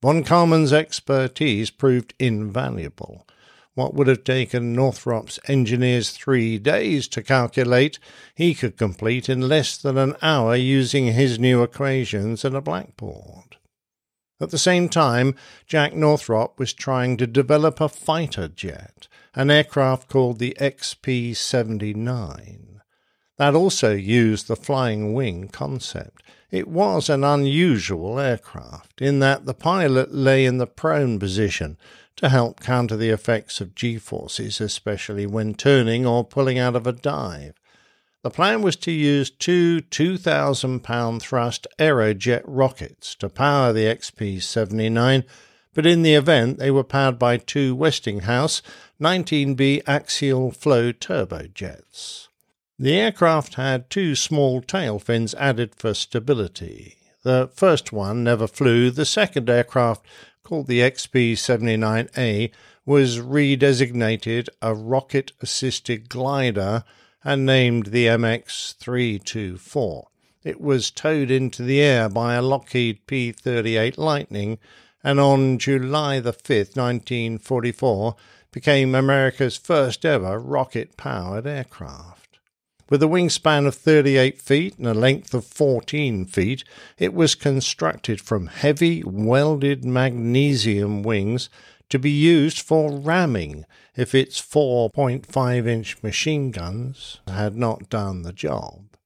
Von Karman's expertise proved invaluable what would have taken Northrop's engineers three days to calculate, he could complete in less than an hour using his new equations and a blackboard. At the same time, Jack Northrop was trying to develop a fighter jet, an aircraft called the XP 79. That also used the flying wing concept. It was an unusual aircraft in that the pilot lay in the prone position to help counter the effects of g forces, especially when turning or pulling out of a dive. The plan was to use two 2,000 pound thrust Aerojet rockets to power the XP 79, but in the event they were powered by two Westinghouse 19B axial flow turbojets. The aircraft had two small tail fins added for stability. The first one never flew, the second aircraft called the XP 79A, was redesignated a rocket assisted glider and named the MX 324. It was towed into the air by a Lockheed P 38 Lightning and on July the 5th, 1944, became America's first ever rocket powered aircraft. With a wingspan of 38 feet and a length of 14 feet, it was constructed from heavy welded magnesium wings to be used for ramming if its 4.5 inch machine guns had not done the job.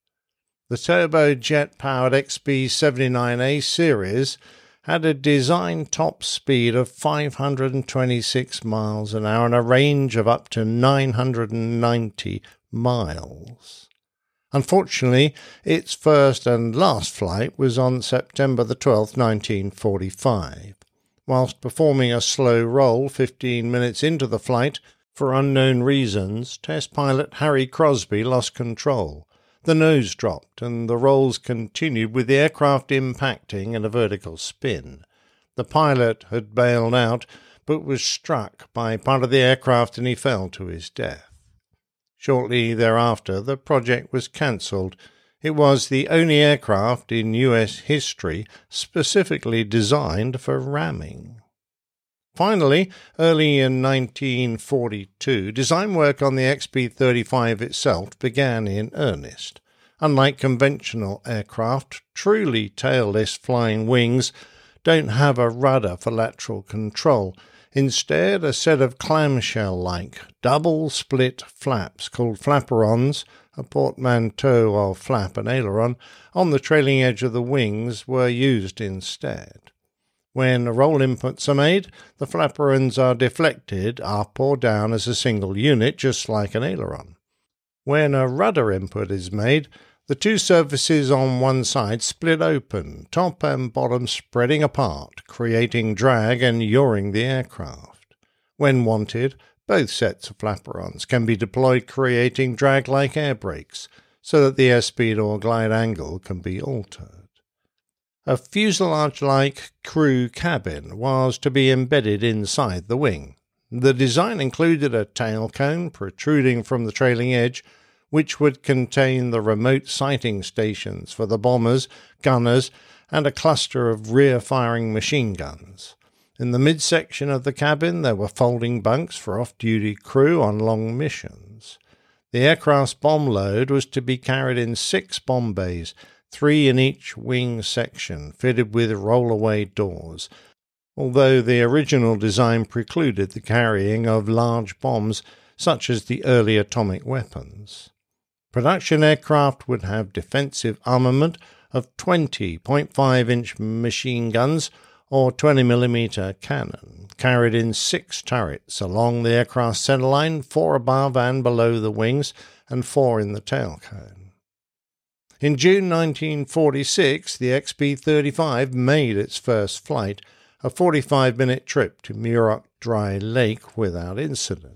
The turbojet powered XB 79A series had a design top speed of 526 miles an hour and a range of up to 990 miles. Unfortunately, its first and last flight was on September the 12th, 1945. Whilst performing a slow roll 15 minutes into the flight, for unknown reasons, test pilot Harry Crosby lost control. The nose dropped, and the rolls continued with the aircraft impacting in a vertical spin. The pilot had bailed out, but was struck by part of the aircraft and he fell to his death. Shortly thereafter, the project was cancelled. It was the only aircraft in US history specifically designed for ramming. Finally, early in 1942, design work on the XB 35 itself began in earnest. Unlike conventional aircraft, truly tailless flying wings don't have a rudder for lateral control Instead, a set of clamshell like double split flaps called flaperons, a portmanteau of flap and aileron, on the trailing edge of the wings were used instead. When roll inputs are made, the flaperons are deflected up or down as a single unit, just like an aileron. When a rudder input is made, the two surfaces on one side split open, top and bottom spreading apart, creating drag and yawing the aircraft. When wanted, both sets of flaperons can be deployed, creating drag like air brakes so that the airspeed or glide angle can be altered. A fuselage like crew cabin was to be embedded inside the wing. The design included a tail cone protruding from the trailing edge, which would contain the remote sighting stations for the bombers, gunners, and a cluster of rear firing machine guns. In the midsection of the cabin, there were folding bunks for off duty crew on long missions. The aircraft's bomb load was to be carried in six bomb bays, three in each wing section, fitted with roll-away doors, although the original design precluded the carrying of large bombs such as the early atomic weapons. Production aircraft would have defensive armament of 20.5 inch machine guns or 20mm cannon, carried in six turrets along the aircraft centerline, four above and below the wings, and four in the tail cone. In June 1946, the XB 35 made its first flight, a 45 minute trip to Muroc Dry Lake without incident.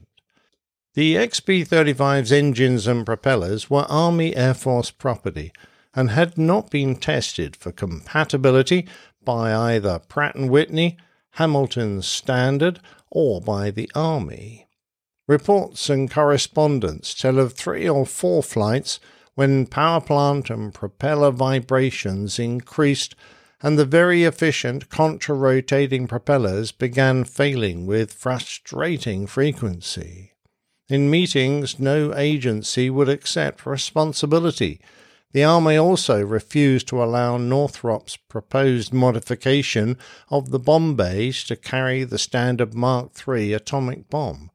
The XB 35's engines and propellers were Army Air Force property and had not been tested for compatibility by either Pratt & Whitney, Hamilton Standard, or by the Army. Reports and correspondence tell of three or four flights when power plant and propeller vibrations increased and the very efficient contra-rotating propellers began failing with frustrating frequency. In meetings, no agency would accept responsibility. The Army also refused to allow Northrop's proposed modification of the bomb bays to carry the standard Mark III atomic bomb,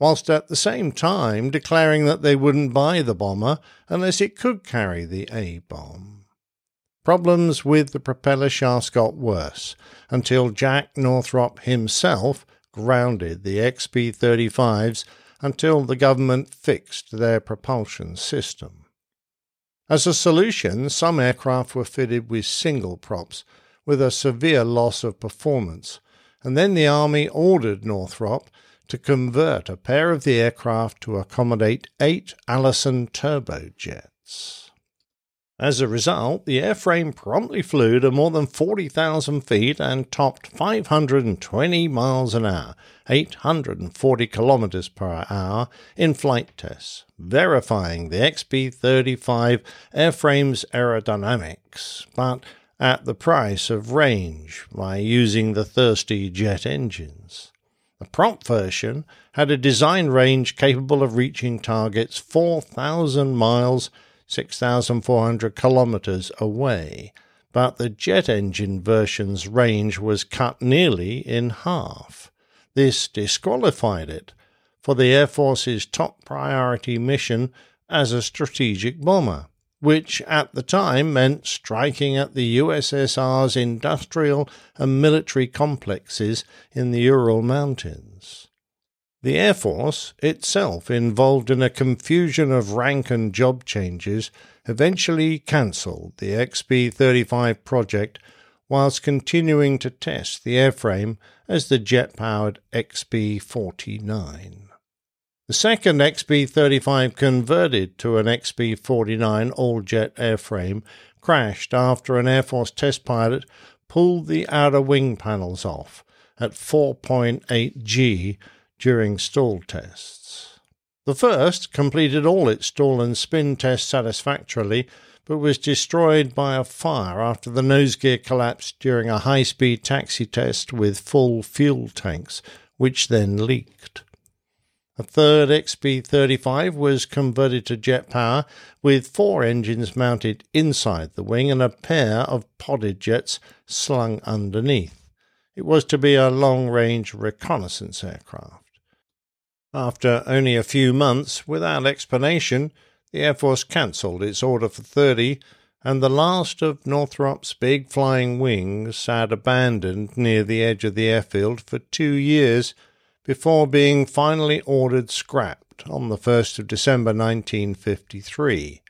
whilst at the same time declaring that they wouldn't buy the bomber unless it could carry the A bomb. Problems with the propeller shafts got worse until Jack Northrop himself grounded the XB 35s until the government fixed their propulsion system. As a solution, some aircraft were fitted with single props with a severe loss of performance, and then the Army ordered Northrop to convert a pair of the aircraft to accommodate eight Allison turbojets. As a result, the airframe promptly flew to more than 40,000 feet and topped 520 miles an hour, 840 kilometers per hour in flight tests, verifying the XB 35 airframe's aerodynamics, but at the price of range by using the thirsty jet engines. The prompt version had a design range capable of reaching targets 4,000 miles 6,400 kilometers away, but the jet engine version's range was cut nearly in half. This disqualified it for the Air Force's top priority mission as a strategic bomber, which at the time meant striking at the USSR's industrial and military complexes in the Ural Mountains. The Air Force, itself involved in a confusion of rank and job changes, eventually cancelled the XB 35 project whilst continuing to test the airframe as the jet powered XB 49. The second XB 35 converted to an XB 49 all jet airframe crashed after an Air Force test pilot pulled the outer wing panels off at 4.8 G during stall tests. The first completed all its stall and spin tests satisfactorily, but was destroyed by a fire after the nose gear collapsed during a high speed taxi test with full fuel tanks, which then leaked. A third XB 35 was converted to jet power with four engines mounted inside the wing and a pair of podded jets slung underneath. It was to be a long range reconnaissance aircraft. After only a few months, without explanation, the Air Force cancelled its order for 30, and the last of Northrop's big flying wings sat abandoned near the edge of the airfield for two years before being finally ordered scrapped on the 1st of December 1953.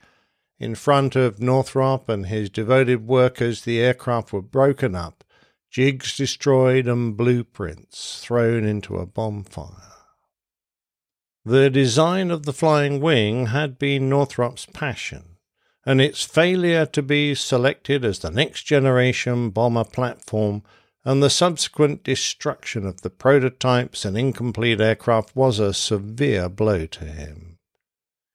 In front of Northrop and his devoted workers, the aircraft were broken up, jigs destroyed, and blueprints thrown into a bonfire. The design of the flying wing had been Northrop's passion, and its failure to be selected as the next generation bomber platform and the subsequent destruction of the prototypes and incomplete aircraft was a severe blow to him.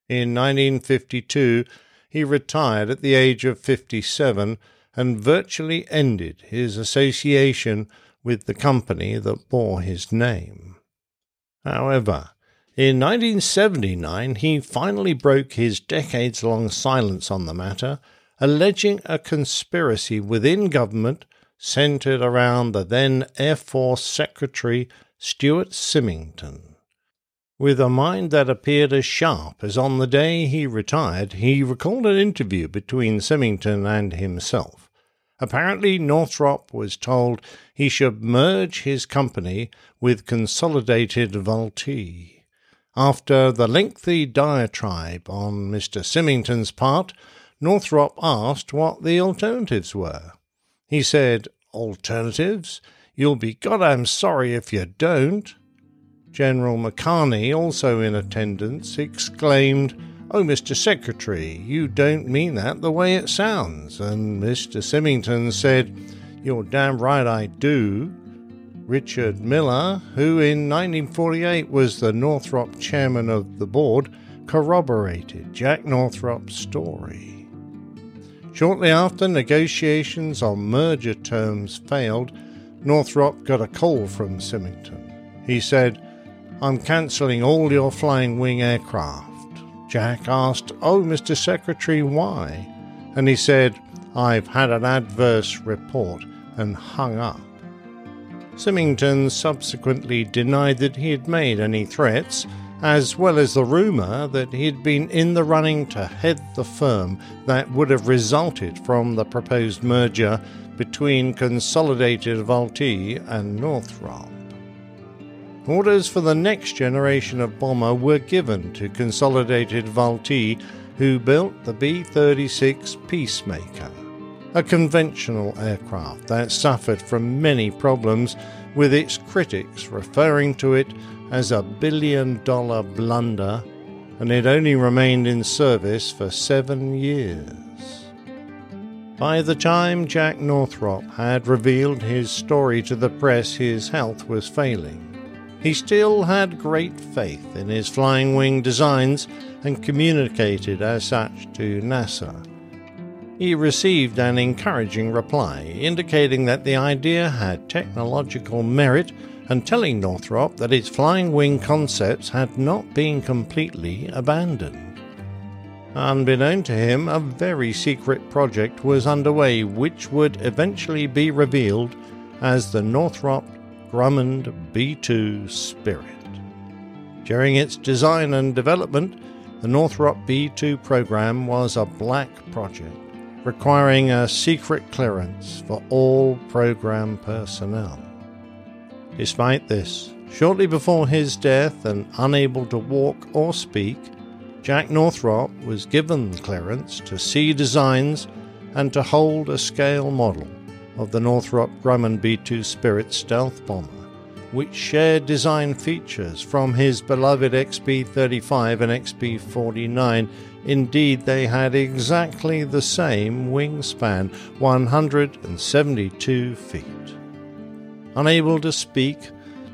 In 1952, he retired at the age of 57 and virtually ended his association with the company that bore his name. However, in 1979, he finally broke his decades long silence on the matter, alleging a conspiracy within government centered around the then Air Force Secretary Stuart Symington. With a mind that appeared as sharp as on the day he retired, he recalled an interview between Symington and himself. Apparently, Northrop was told he should merge his company with Consolidated Vultee. After the lengthy diatribe on Mr. Symington's part, Northrop asked what the alternatives were. He said, Alternatives? You'll be goddamn sorry if you don't. General McNarney, also in attendance, exclaimed, Oh, Mr. Secretary, you don't mean that the way it sounds. And Mr. Symington said, You're damn right I do. Richard Millar, who in 1948 was the Northrop chairman of the board, corroborated Jack Northrop's story. Shortly after negotiations on merger terms failed, Northrop got a call from Symington. He said, I'm cancelling all your flying wing aircraft. Jack asked, Oh, Mr. Secretary, why? And he said, I've had an adverse report and hung up. Symington subsequently denied that he had made any threats, as well as the rumour that he had been in the running to head the firm that would have resulted from the proposed merger between Consolidated Vultee and Northrop. Orders for the next generation of bomber were given to Consolidated Vultee, who built the B 36 Peacemaker a conventional aircraft that suffered from many problems, with its critics referring to it as a billion dollar blunder, and it only remained in service for seven years. By the time Jack Northrop had revealed his story to the press, his health was failing. He still had great faith in his flying wing designs and communicated as such to NASA he received an encouraging reply indicating that the idea had technological merit and telling Northrop that its flying wing concepts had not been completely abandoned. Unbeknown to him, a very secret project was underway which would eventually be revealed as the Northrop Grumman B 2 Spirit. During its design and development, the Northrop B 2 program was a black project requiring a secret clearance for all program personnel. Despite this, shortly before his death and unable to walk or speak, Jack Northrop was given clearance to see designs and to hold a scale model of the Northrop Grumman B 2 Spirit stealth bomber, which shared design features from his beloved XB 35 and XB 49 Indeed, they had exactly the same wingspan 172 feet. Unable to speak,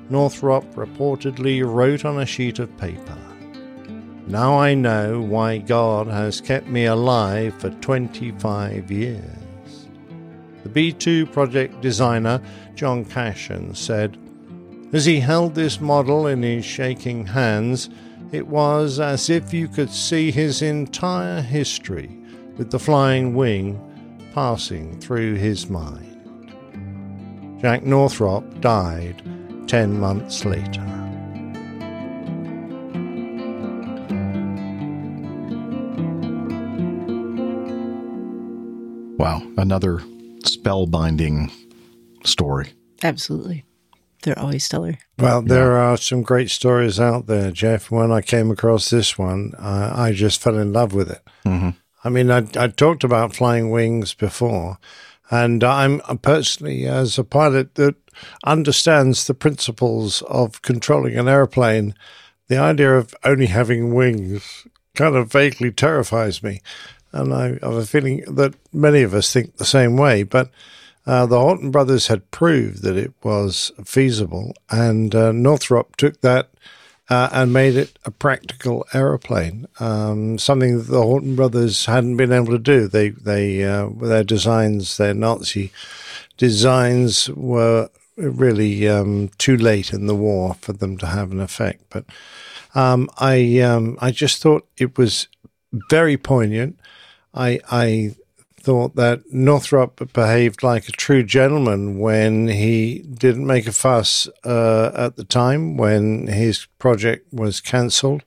Northrop reportedly wrote on a sheet of paper Now I know why God has kept me alive for 25 years. The B 2 project designer, John Cashen, said, As he held this model in his shaking hands, it was as if you could see his entire history with the flying wing passing through his mind. Jack Northrop died ten months later. Wow, another spellbinding story. Absolutely. They're always stellar. Well, there are some great stories out there, Jeff. When I came across this one, uh, I just fell in love with it. Mm-hmm. I mean, I, I talked about flying wings before, And I'm I'm personally, as a pilot that understands the principles of controlling an airplane, the idea of only having wings kind of vaguely terrifies me. And I have a feeling that many of us think the same way. But uh, the Horten brothers had proved that it was feasible, and uh, Northrop took that uh, and made it a practical aeroplane. Um, something that the Horten brothers hadn't been able to do. They, they, uh, their designs, their Nazi designs, were really um, too late in the war for them to have an effect. But um, I, um, I just thought it was very poignant. I, I thought that Northrop behaved like a true gentleman when he didn't make a fuss uh, at the time when his project was cancelled.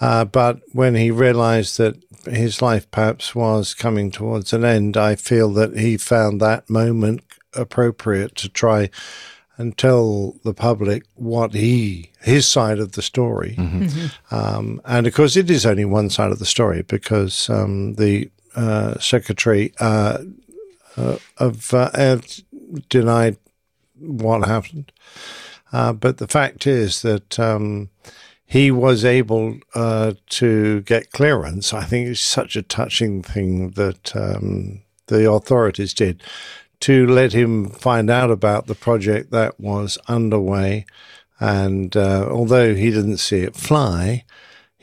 Uh, but when he realized that his life perhaps was coming towards an end, I feel that he found that moment appropriate to try and tell the public what he his side of the story. Um, and of course, it is only one side of the story because um, the secretary uh, uh, of uh, denied what happened. Uh, but the fact is that um, he was able uh, to get clearance. I think it's such a touching thing that um, the authorities did to let him find out about the project that was underway. And uh, although he didn't see it fly,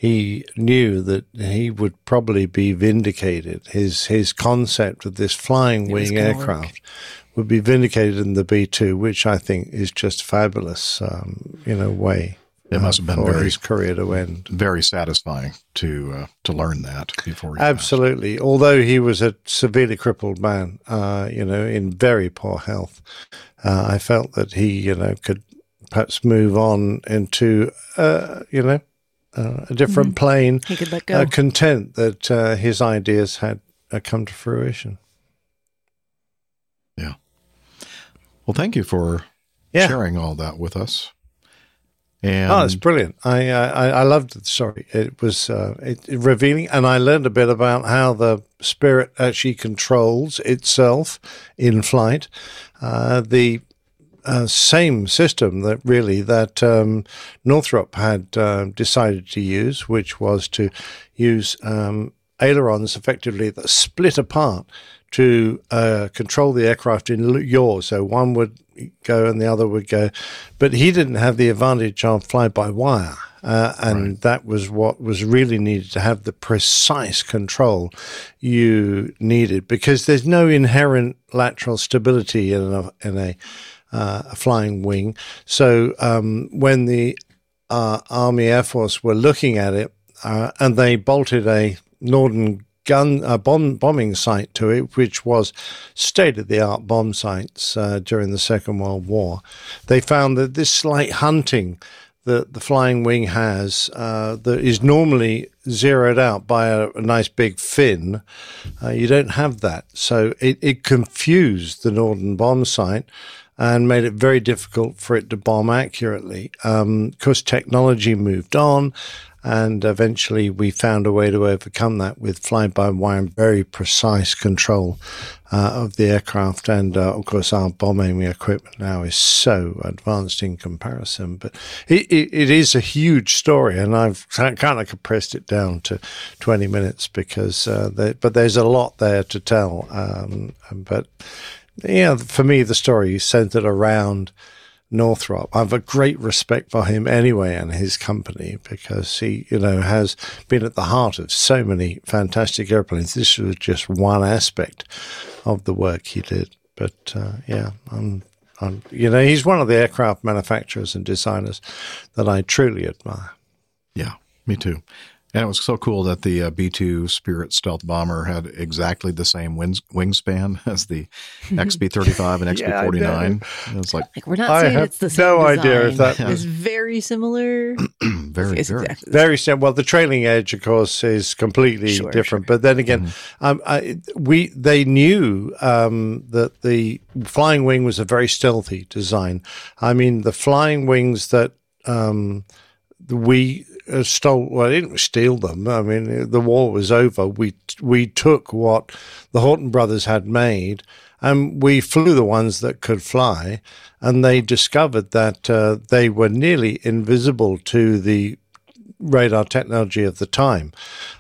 he knew that he would probably be vindicated. His his concept of this flying wing gonna work. aircraft would be vindicated in the B two, which I think is just fabulous um, in a way. It must have been for very his career to end. very satisfying to uh, to learn that before. He Absolutely. Although he was a severely crippled man, uh, you know, in very poor health, uh, I felt that he, you know, could perhaps move on into, uh, you know, uh, a different Mhm. plane. He could let Uh, content that uh, his ideas had uh, come to fruition. Yeah. Well, thank you for Yeah. sharing all that with us. And oh, it's brilliant. I, I I loved the story. It was uh, it, it revealing, and I learned a bit about how the spirit actually controls itself in flight. Uh, the uh, same system that really that um, Northrop had uh, decided to use, which was to use um, ailerons effectively that split apart to uh, control the aircraft in yaw. So one would go and the other would go, but he didn't have the advantage of fly by wire. Uh, and that was what was really needed to have the precise control you needed because there's no inherent lateral stability in a, in a, uh, a flying wing. So um, when the uh, Army Air Force were looking at it, uh, and they bolted a Norden gun uh, bomb, bombing sight to it, which was state of the art bomb sights uh, during the Second World War. They found that this slight hunting that the flying wing has uh, that is normally zeroed out by a, a nice big fin. Uh, you don't have that. So it, it confused the Norden bomb sight and made it very difficult for it to bomb accurately. Um, course, technology moved on, and eventually we found a way to overcome that with fly-by-wire and very precise control uh, of the aircraft. And uh, of course, our bombing equipment now is so advanced in comparison. But it, it, it is a huge story, and I've kind of compressed it down to 20 minutes because, uh, there, but there's a lot there to tell. Um, but yeah, for me, the story is centered around Northrop. I have a great respect for him anyway and his company because he, you know, has been at the heart of so many fantastic airplanes. This was just one aspect of the work he did. But uh, yeah, I'm, I'm, you know, he's one of the aircraft manufacturers and designers that I truly admire. Yeah, me too. And it was so cool that the uh, B 2 Spirit stealth bomber had exactly the same wings, wingspan as the XB 35 and XB Yeah, I 49. it was like, Like we're not I saying have it's the same. no idea if design. that It's very similar. very, It's very. exactly Very simple. Well, the trailing edge, of course, is completely Sure, different. But then again, um, I, we they knew um, that the flying wing was a very stealthy design. I mean, the flying wings that um, we uh, stole. Well, didn't steal them. I mean, the war was over. We we took what the Horten brothers had made, and we flew the ones that could fly. And they discovered that uh, they were nearly invisible to the radar technology of the time.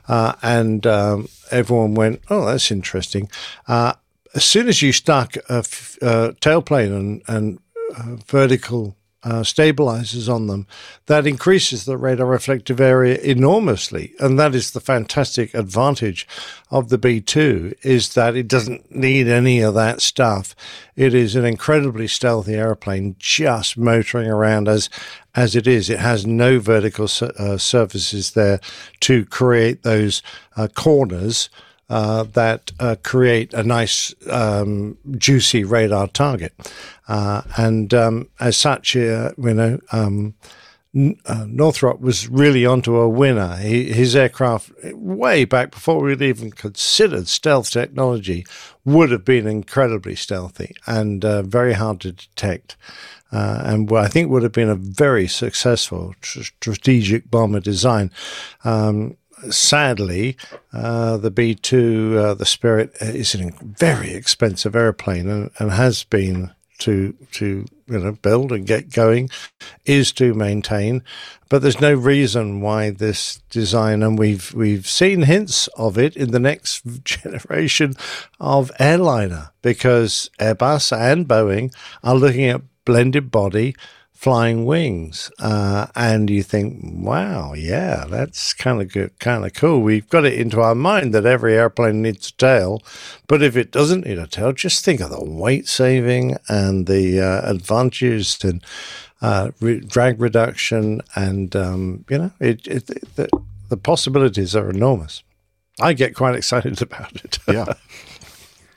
Uh, and um, everyone went, "Oh, that's interesting." Uh, as soon as you stuck a f- uh, tailplane and, and uh, vertical uh, stabilizers on them, that increases the radar reflective area enormously, and that is the fantastic advantage of the B2 is that it doesn't need any of that stuff. It is an incredibly stealthy airplane, just motoring around as as it is. It has no vertical uh, surfaces there to create those uh, corners uh, that uh, create a nice, um, juicy radar target. Uh, and um, as such, uh, you know, um, uh, Northrop was really onto a winner. He, his aircraft, way back before we'd even considered stealth technology, would have been incredibly stealthy and uh, very hard to detect. Uh, and I think would have been a very successful tr- strategic bomber design. Um, sadly, uh, the B 2, uh, the Spirit, is a very expensive airplane and, and has been to to you know build and get going is to maintain. But there's no reason why this design and we've we've seen hints of it in the next generation of airliner because Airbus and Boeing are looking at blended body flying wings uh, and you think wow yeah that's kind of good kind of cool. We've got it into our mind that every airplane needs a tail but if it doesn't need a tail just think of the weight saving and the uh, advantages and uh, re- drag reduction and um, you know it, it, it the, the possibilities are enormous. I get quite excited about it. Yeah.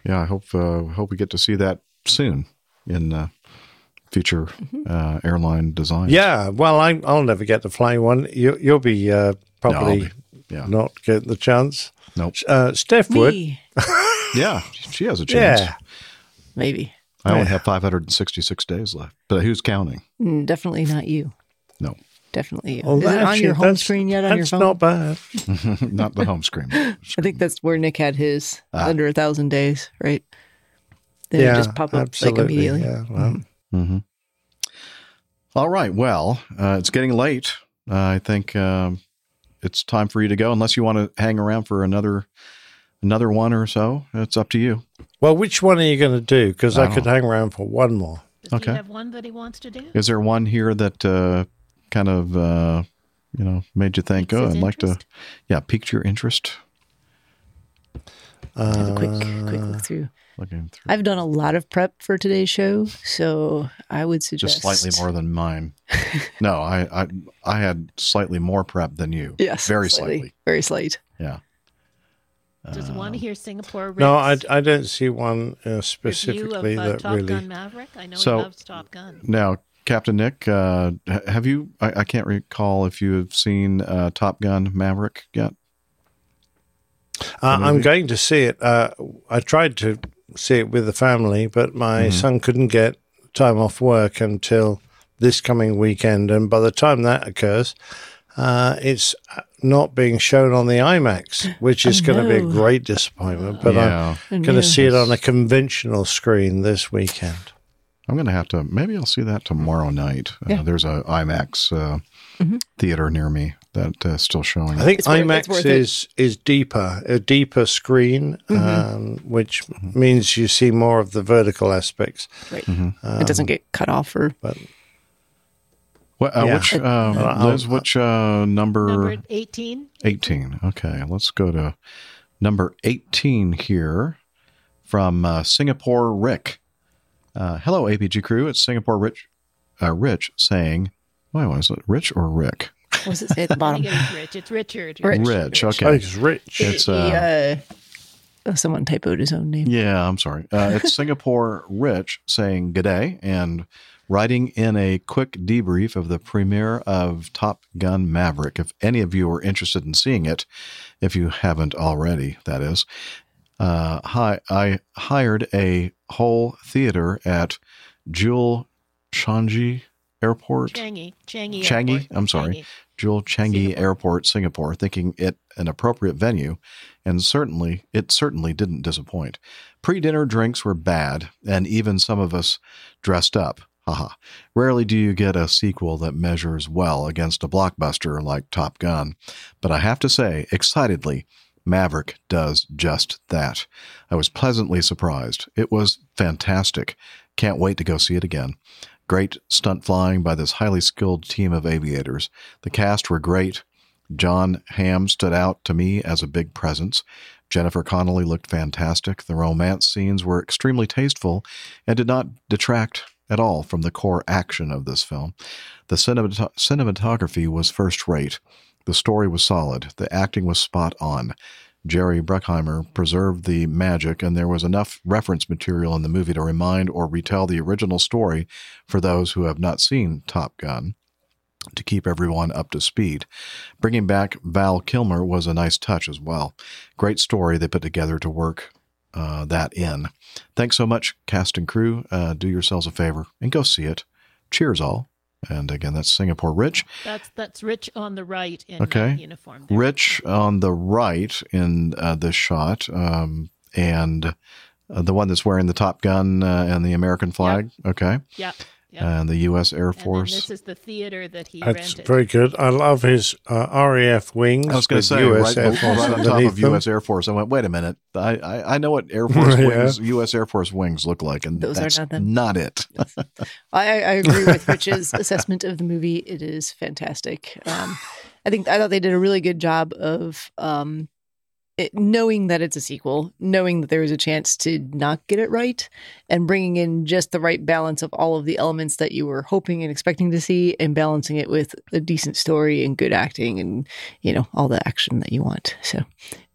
Yeah i hope uh, hope we get to see that soon in uh, future uh, airline design. Yeah, well, I, I'll never get to fly one. You, you'll be uh, probably No, I'll be- not getting the chance. Nope. Uh, Steph would. Yeah, she has a chance. Yeah. Maybe. I only have 566 days left, but who's counting? Mm, definitely not you. No. Definitely you. Oh, Is it on actually, your home screen yet on your that's phone? not bad. Not the home screen. I think that's where Nick had his Ah. under a thousand days, right? Then yeah, it just pop up absolutely. like immediately. Yeah, well, hmm All right. Well, uh, it's getting late. Uh, I think um, it's time for you to go. Unless you want to hang around for another another one or so, it's up to you. Well, which one are you going to do? Because I I, could know. hang around for one more. Does he Okay. have one that he wants to do? Is there one here that uh, kind of uh, you know made you think, Piques oh, I'd like to, yeah, piqued your interest? Have a quick, Uh, quick look through. Looking through I've done a lot of prep for today's show, so I would just suggest slightly more than mine. no, I, I I had slightly more prep than you. Yes, very slightly. very slight. Yeah. Does one hear Singapore Rips? No, I, I don't see one uh, review specifically of uh, that Top really. Gun Maverick? I know So- he loves Top Gun. Now, Captain Nick, uh, have you? I, I can't recall if you have seen uh, Top Gun Maverick yet. Uh, I'm going to see it. Uh, I tried to see it with the family, but my Mhm. son couldn't get time off work until this coming weekend. And by the time that occurs, uh, it's not being shown on the IMAX, which is going to be a great disappointment. But Yeah. I'm going to see it on a conventional screen this weekend. I'm going to have to. Maybe I'll see that tomorrow night. Yeah. Uh, there's a IMAX uh, Mhm. theater near me that uh, still showing. I think It's IMAX worth it. is is deeper, a deeper screen, um, which means you see more of the vertical aspects. Right. Mhm. it doesn't get cut off or But What, uh, Yeah. Which, um, I'll- Liz, which uh, number? Number 18? 18. Okay, let's go to number 18 here from uh, Singapore Rick. Uh, hello, APG crew. It's Singapore Rich, uh, Rich saying, why was it Rich or Rick? What does it say at the I bottom? think it's Rich. It's Richard. Rich. Rich, I okay. think it's rich. It's, He, uh, uh, oh, someone typoed his own name. Yeah, I'm sorry. Uh, it's Singapore Rich saying g'day and writing in a quick debrief of the premiere of Top Gun Maverick. If any of you are interested in seeing it, if you haven't already, that is. Uh, hi, I hired a whole theater at Jewel Changi Airport. Changi, Changi, Changi, Airport. I'm sorry, Jewel Changi Airport, Singapore, thinking it an appropriate venue, and certainly it certainly didn't disappoint. Pre-dinner drinks were bad, and even some of us dressed up. Haha. Rarely do you get a sequel that measures well against a blockbuster like Top Gun, but I have to say, excitedly, Maverick does just that. I was pleasantly surprised. It was fantastic. Can't wait to go see it again. Great stunt flying by this highly skilled team of aviators. The cast were great. Jon Hamm stood out to me as a big presence. Jennifer Connelly looked fantastic. The romance scenes were extremely tasteful and did not detract at all from the core action of this film. The cinemat- cinematography was first rate. The story was solid. The acting was spot on. Jerry Bruckheimer preserved the magic, and there was enough reference material in the movie to remind or retell the original story for those who have not seen Top Gun to keep everyone up to speed. Bringing back Val Kilmer was a nice touch as well. Great story they put together to work uh, that in. Thanks so much, cast and crew. Uh, do yourselves a favor and go see it. Cheers, all. And again, that's Singapore Rich. That's that's Rich on the right in Okay. uniform. there. Rich on the right in uh, this shot, um, and uh, the one that's wearing the Top Gun uh, and the American flag. Okay. Yep. Yep. And the U.S. Air And Force. this is the theater that he That's rented. very good. I love his uh, RAF wings. I was going to say US right, Air right Force on top of them. U.S. Air Force. I went, wait a minute. I, I, I know what Air Force Yeah. wings, U.S. Air Force wings look like, and Those are that's not them. not it. I, I agree with Rich's assessment of the movie. It is fantastic. Um, I think I thought they did a really good job of um, it, knowing that it's a sequel, knowing that there is a chance to not get it right, and bringing in just the right balance of all of the elements that you were hoping and expecting to see, and balancing it with a decent story and good acting, and you know all the action that you want. So,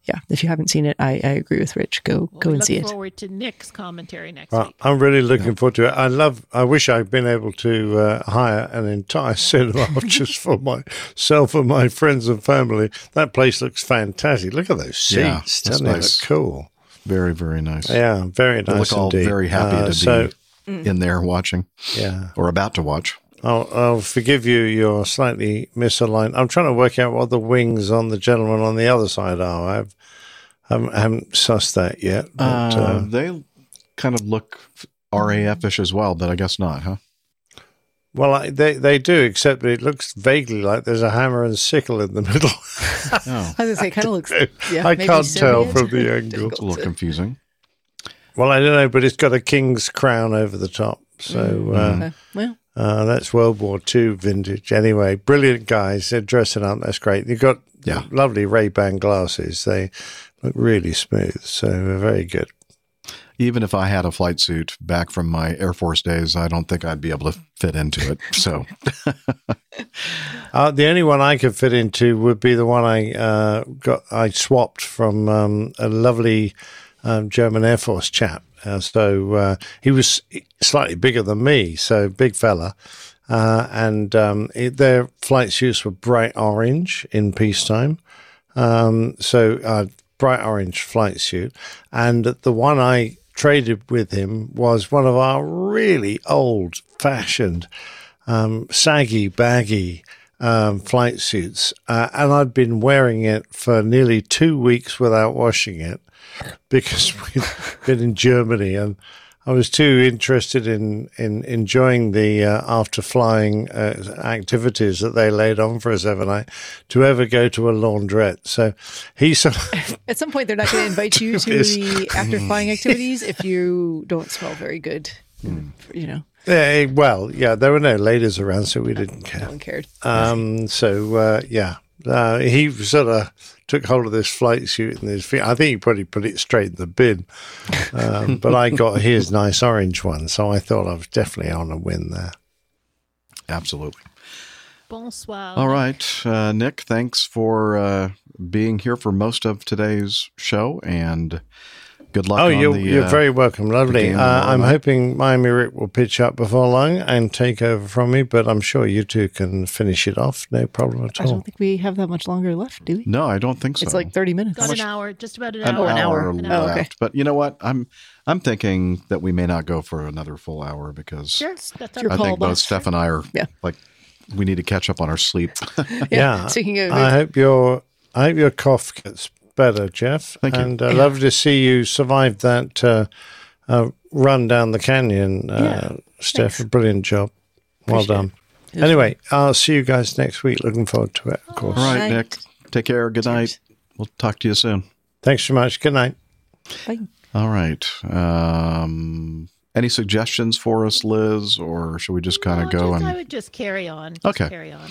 yeah, if you haven't seen it, I, I agree with Rich. Go go and see it. forward to Nick's commentary next Well, week. I'm really looking forward to it. I love. I wish I'd been able to uh, hire an entire cinema just for myself and my friends and family. That place looks fantastic. Look at those seats. Yeah, that's Doesn't it nice. look cool? Very, very nice. Yeah, very nice. They nice look all very happy Uh, to so- be in there watching. Yeah. Or about to watch. I'll, I'll forgive you. You're slightly misaligned. I'm trying to work out what the wings on the gentleman on the other side are. I've haven't, haven't sussed that yet. But, Uh, uh, they kind of look RAF-ish as well, but I guess not, huh? well, I, they they do, except it looks vaguely like there's a hammer and sickle in the middle. Oh, I was gonna say, kind of looks. Yeah, I can't tell from the angle. it's a little confusing. Well, I don't know, but it's got a king's crown over the top. So Mm, uh, okay. Well, uh, that's World War II vintage. Anyway, brilliant guys. They're dressing up. That's great. You've got Yeah. lovely Ray Ban glasses. They look really smooth. So they're very good. Even if I had a flight suit back from my Air Force days, I don't think I'd be able to fit into it. So, Uh, the only one I could fit into would be the one I uh, got. I swapped from um, a lovely um, German Air Force chap. Uh, so uh, he was slightly bigger than me, so big fella. Uh, and um, it, their flight suits were bright orange in peacetime. Um, so uh, bright orange flight suit, and the one I traded with him was one of our really old fashioned, um, saggy, baggy um, flight suits, uh, and I'd been wearing it for nearly two weeks without washing it because we'd been in Germany and. I was too interested in, in enjoying the uh, after flying uh, activities that they laid on for us overnight to ever go to a laundrette. So he sort of at some point, they're not going to invite you to This- the after flying activities if you don't smell very good. You know, Yeah, well, yeah, there were no ladies around, so we didn't care. no one cared. Um, so uh, yeah, uh, he sort of took hold of this flight suit and his feet. I think he probably put it straight in the bin. Um, but I got his nice orange one, so I thought I was definitely on a win there. absolutely. Bonsoir. All right, uh, Nick, thanks for uh, being here for most of today's show and Good luck. Oh, on you're, the, you're uh, very welcome. Lovely. Uh, I'm night. hoping Miami Rick will pitch up before long and take over from me, but I'm sure you two can finish it off. No problem at all. I don't think we have that much longer left, do we? No, I don't think so. It's like 30 minutes. Got an hour, just about an, an hour. hour, An left. okay. But you know what? I'm I'm thinking that we may not go for another full hour because Sure, that's your I call, think both boss. Steph and I are Yeah. like we need to catch up on our sleep. Yeah. Speaking of- I hope your I hope your cough gets better, Jeff. Thank you. And I love to see you survive that uh, uh, run down the canyon, uh, Yeah, Steph. thanks. Brilliant job. Well Appreciate done. it. was Anyway, I'll see you guys next week. Looking forward to it, of course. All right, Night. Nick. Take care. Good night. We'll talk to you soon. Thanks so much. Good night. Bye. All right. Um, any suggestions for us, Liz, or should we just kind of go Just- and I would just carry on. Just Okay. Carry on.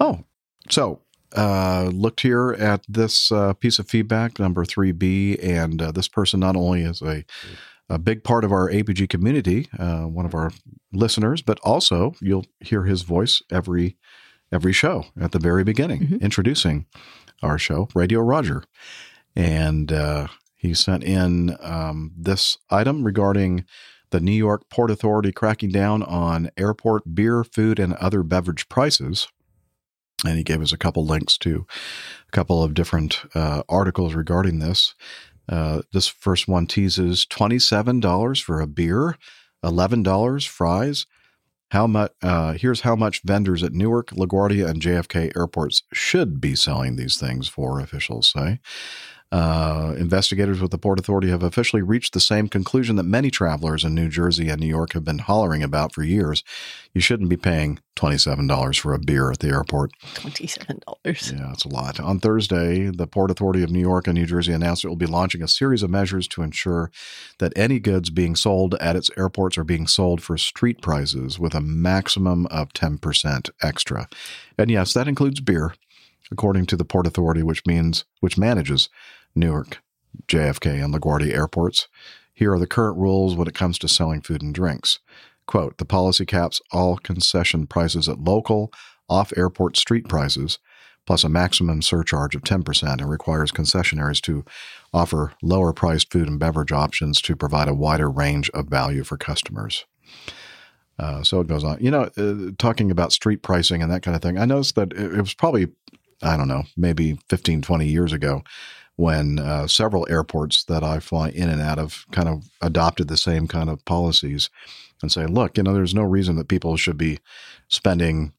Oh, so uh, looked here at this uh, piece of feedback, number 3B, and uh, this person not only is a, a big part of our APG community, uh, one of our listeners, but also you'll hear his voice every every show at the very beginning, introducing our show, Radio Roger. And uh, he sent in um, this item regarding the New York Port Authority cracking down on airport beer, food, and other beverage prices. And he gave us a couple links to a couple of different uh, articles regarding this. Uh, this first one teases $27 for a beer, $11 fries. How much? Uh, here's how much vendors at Newark, LaGuardia, and JFK airports should be selling these things for. Officials say. Uh, investigators with the Port Authority have officially reached the same conclusion that many travelers in New Jersey and New York have been hollering about for years. You shouldn't be paying $27 for a beer at the airport. $27. Yeah, that's a lot. On Thursday, the Port Authority of New York and New Jersey announced it will be launching a series of measures to ensure that any goods being sold at its airports are being sold for street prices with a maximum of 10% extra. And yes, that includes beer, according to the Port Authority, which means which manages Newark, JFK, and LaGuardia airports. Here are the current rules when it comes to selling food and drinks. Quote, the policy caps all concession prices at local, off airport street prices, plus a maximum surcharge of 10%, and requires concessionaires to offer lower priced food and beverage options to provide a wider range of value for customers. Uh, so it goes on. You know, uh, talking about street pricing and that kind of thing, I noticed that it, it was probably, I don't know, maybe 15, 20 years ago when uh, several airports that I fly in and out of kind of adopted the same kind of policies and say, look, you know, there's no reason that people should be spending,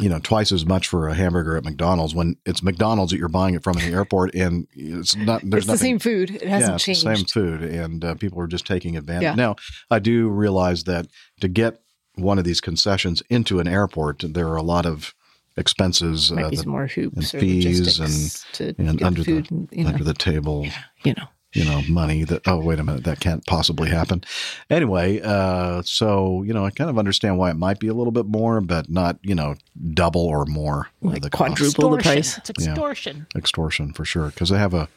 you know, twice as much for a hamburger at McDonald's when it's McDonald's that you're buying it from in the airport, and it's not. There's it's the nothing, same food. It hasn't yeah, it's changed. the same food, and uh, people are just taking advantage. Yeah. Now, I do realize that to get one of these concessions into an airport, there are a lot of expenses, Might be some more hoops and fees, logistics to and, and get under food the and, you know. under the table, you know, you know, money that. Oh, wait a minute, that can't possibly happen. Anyway, uh, so you know, I kind of understand why it might be a little bit more, but not you know double or more. of Like the cost. quadruple the Extortion. price. It's Yeah. extortion. extortion for sure because they have a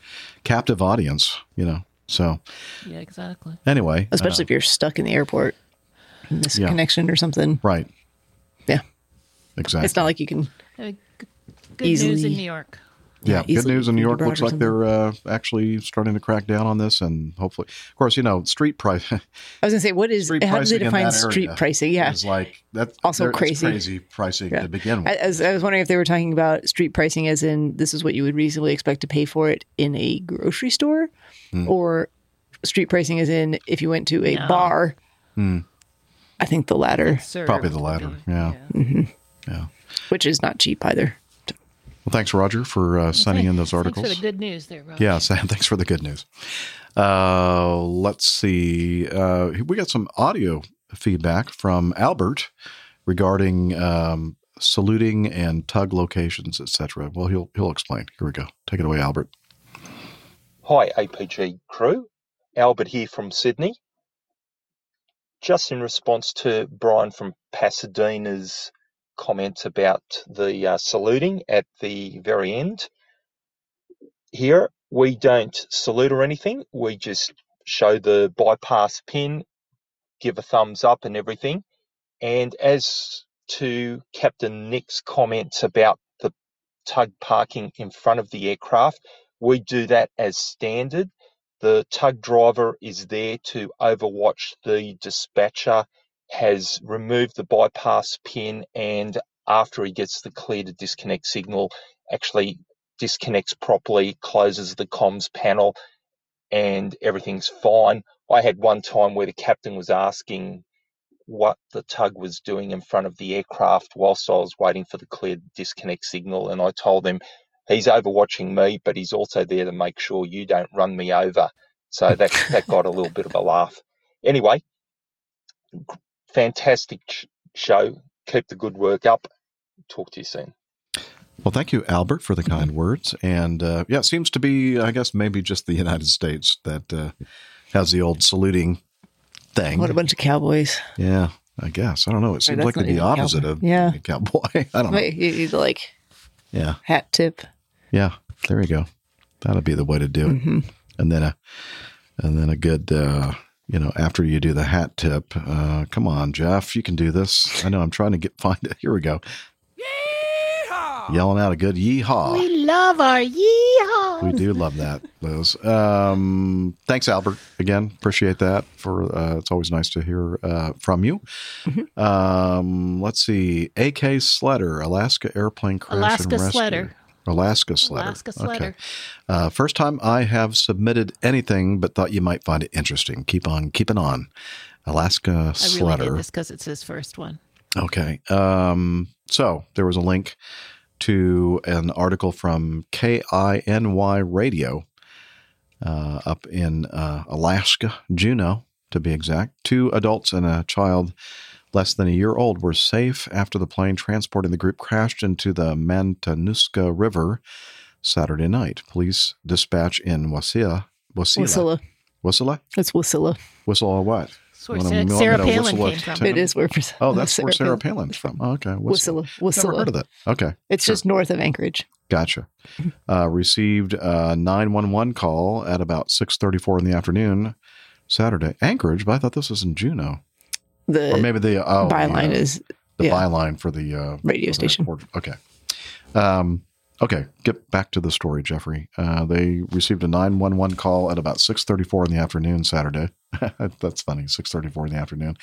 captive audience, you know. So Yeah, exactly. anyway, Especially uh, if you're stuck in the airport, miss a Yeah. connection or something. right, Yeah. Exactly. It's not like you can. Uh, g- Good news in Easily- New York. yeah, yeah, good news in New York. Looks like they're uh, actually starting to crack down on this, and hopefully, of course, you know, street price. I was gonna say, what is? street How do they define street pricing? Yeah, is like that's Also crazy. crazy pricing Yeah. to begin with. I, as, I was wondering if they were talking about street pricing, as in this is what you would reasonably expect to pay for it in a grocery store, Hmm. or street pricing, as in if you went to a No. bar. Hmm. I think the latter, Probably the latter. be- Yeah. hmm Yeah. which is not cheap either. Well, thanks, Roger, for uh, sending in those articles. Thanks for the good news there, Rob. Yeah, Sam, thanks for the good news. Uh, let's see. Uh, we got some audio feedback from Albert regarding um, saluting and tug locations, etc. Well, he'll he'll explain. Here we go. Take it away, Albert. Hi, APG crew. Albert here from Sydney. Just in response to Brian from Pasadena's comments about the uh, saluting at the very end, here we don't salute or anything. We just show the bypass pin, give a thumbs up and everything. And as to Captain Nick's comments about the tug parking in front of the aircraft, we do that as standard. The tug driver is there to overwatch the dispatcher, has removed the bypass pin, and after he gets the clear to disconnect signal, actually disconnects properly, closes the comms panel, and everything's fine. I had one time where the captain was asking what the tug was doing in front of the aircraft whilst I was waiting for the clear disconnect signal, and I told him he's overwatching me, but he's also there to make sure you don't run me over. So that that got a little bit of a laugh. Anyway, fantastic show. Keep the good work up. Talk to you soon. Well, thank you, Albert, for the kind words. And uh, yeah, it seems to be, I guess, maybe just the United States that uh, has the old saluting thing. What a bunch of cowboys. Yeah, I guess. I don't know. It seems that's like the opposite cowboy. of Yeah. a cowboy. I don't know. Wait, you, you like Yeah. hat tip. Yeah. There you go. That'll be the way to do it. Mhm. And then a, and then a good, uh, you know, after you do the hat tip, uh, come on, Jeff, you can do this. I know I'm trying to get find it. Here we go. Yeehaw! Yelling out a good yeehaw. We love our yeehaw. We do love that, Liz. Um, thanks, Albert. Again, appreciate that. For uh, it's always nice to hear uh, from you. Um, let's see. AK Sledder, Alaska airplane crash Alaska and Alaska Sledder. Alaska Sledder. Uh, first time I have submitted anything, but thought you might find it interesting. Keep on keeping on. Alaska I really did this because it's his first one. Okay. Um, so there was a link to an article from KINY Radio uh, up in uh, Alaska, Juneau to be exact. Two adults and a child less than a year old were safe after the plane transporting the group crashed into the Matanuska River Saturday night. Police dispatch in Wasilla. Wasilla. Wasilla. Wasilla? It's Wasilla. Wasilla what? That's where Wanna- Sa- you want Sarah Palin whistle came from. to It him? is where Oh, that's Sarah where Sarah Palin- Palin's from. Oh, okay. Wasilla. Wasilla. Never heard of that. Okay. It's just north of Anchorage. Gotcha. Uh, received a 911 call at about 6:34 in the afternoon Saturday. Anchorage, but I thought this was in Juneau. The or maybe the oh, byline yeah, is the yeah. byline for the uh, Radio for station. airport. Okay. Um, okay. Get back to the story, Jeffrey. Uh, they received a 911 call at about 6:34 in the afternoon Saturday. That's funny. 6:34 in the afternoon.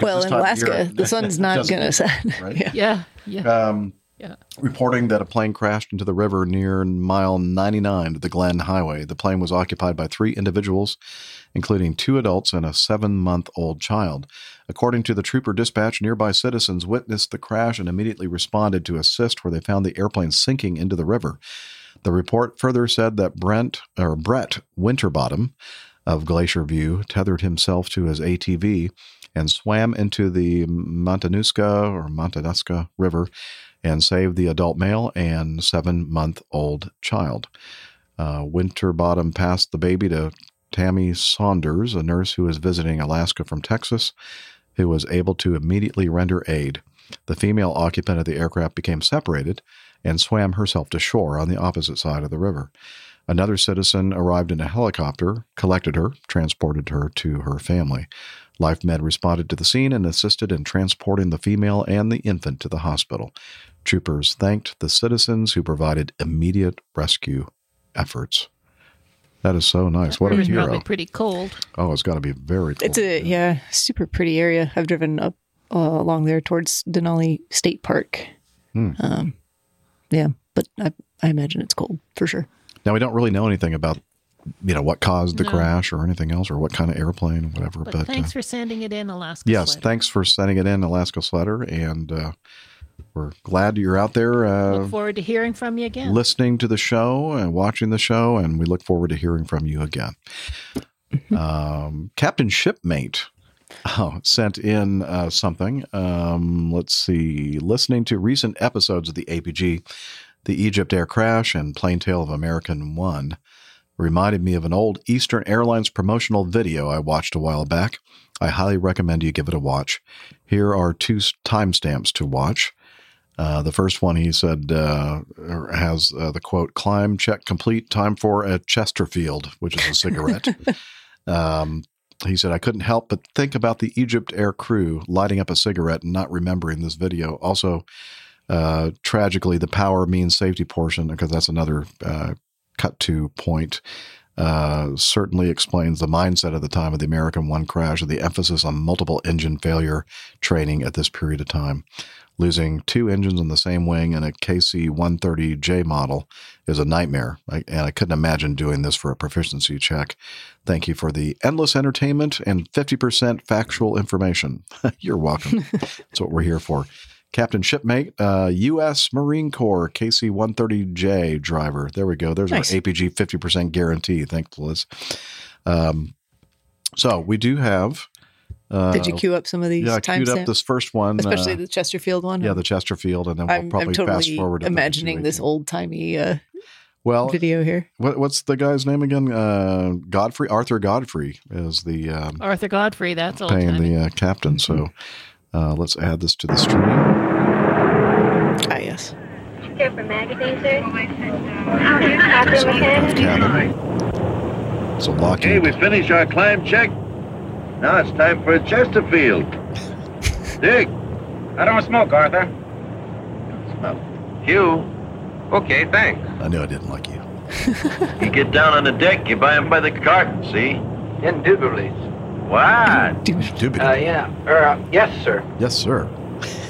well, in Alaska, year- the sun's not going to set. right? Yeah. Yeah. Yeah. Um, Yeah. reporting that a plane crashed into the river near mile 99 of the Glenn Highway. The plane was occupied by three individuals, including two adults and a seven month old child. According to the trooper dispatch, nearby citizens witnessed the crash and immediately responded to assist where they found the airplane sinking into the river. The report further said that Brent or Brett Winterbottom of Glacier View tethered himself to his ATV and swam into the Montanuska or Montanuska River and saved the adult male and seven month old child. Uh, Winterbottom passed the baby to Tammy Saunders, a nurse who was visiting Alaska from Texas, who was able to immediately render aid. The female occupant of the aircraft became separated and swam herself to shore on the opposite side of the river. Another citizen arrived in a helicopter, collected her, transported her to her family. Life Med responded to the scene and assisted in transporting the female and the infant to the hospital. Troopers thanked the citizens who provided immediate rescue efforts. That is so nice. What a hero. probably pretty cold. Oh, it's got to be very cool. It's a yeah, super pretty area. I've driven up uh, along there towards Denali State Park. Hmm. Um, yeah, but I, I imagine it's cold for sure. Now, we don't really know anything about, you know, what caused the No. crash or anything else or what kind of airplane or whatever. But, But, thanks uh, for sending it in, Alaska. yes, Sledder. thanks for sending it in, Alaska Sledder. And uh, we're glad you're out there uh, Look forward to hearing from you again. listening to the show and watching the show. And we look forward to hearing from you again. um, Captain Shipmate oh, sent in uh, something. Um, let's see. Listening to recent episodes of the APG, the Egypt Air crash and Plane Tale of American One reminded me of an old Eastern Airlines promotional video I watched a while back. I highly recommend you give it a watch. Here are two timestamps to watch. Uh, the first one, he said, uh, has uh, the quote, climb check complete, time for a Chesterfield, which is a cigarette. um, he said, I couldn't help but think about the Egypt Air crew lighting up a cigarette and not remembering this video. Also, uh, tragically, the power means safety portion, because that's another uh, cut to point. uh, certainly explains the mindset at the time of the American One crash and the emphasis on multiple engine failure training at this period of time. Losing two engines on the same wing in a KC 130J model is a nightmare, I, and I couldn't imagine doing this for a proficiency check. Thank you for the endless entertainment and 50% factual information. You're welcome. That's what we're here for. Captain Shipmate, uh, U.S. Marine Corps KC 130J driver. There we go. There's Nice. our APG 50% guarantee. Thanks, Liz. Um, so we do have. Uh, Did you queue up some of these Yeah, I queued up this first one. Especially uh, the Chesterfield one. yeah, the Chesterfield, and then we'll I'm, probably I'm fast totally forward. to the imagining this old timey uh, Well, video here. What, what's the guy's name again? Uh, Godfrey Arthur Godfrey is the um, Arthur Godfrey, that's old paying time. the uh, captain. So uh, let's add this to the stream. Ah, yes. Here for magazine, sir. Copy mechanic. Cabin. So locking. Okay, we finished our climb check. Now it's time for a Chesterfield. Dick. I don't smoke, Arthur. Smoke. Hugh. Okay, thanks. I knew I didn't like you. You get down on the deck, you buy 'em by the carton, see? Indubitably. What? Uh, yeah. Er, yes, sir. Yes, sir.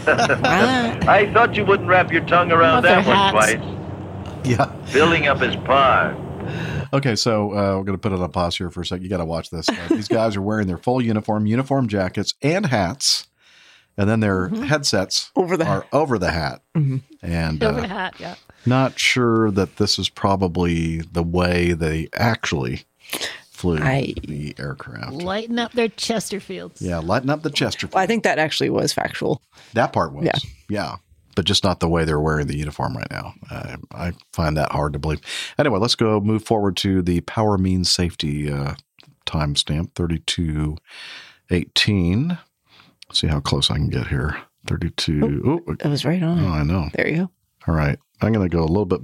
I thought you wouldn't wrap your tongue around Mother that one hats. twice. Yeah. Filling up his pond. Okay, so uh, we're going to put it on pause here for a second. You got to watch this. Uh, these guys are wearing their full uniform, uniform jackets, and hats, and then their headsets Mm-hmm. over the are over the hat. Mhm. And Over uh, the hat, yeah. not sure that this is probably the way they actually flew I- the aircraft. Lighten up their Chesterfields. Yeah, lighten up the Chesterfield. Well, I think that actually was factual. That part was. Yeah. Yeah. But just not the way they're wearing the uniform right now. I, I find that hard to believe. Anyway, let's go move forward to the power means safety uh, timestamp 3218. See how close I can get here. 32. Oh, That was right on. oh, I know. There you go. All right. I'm going to go a little bit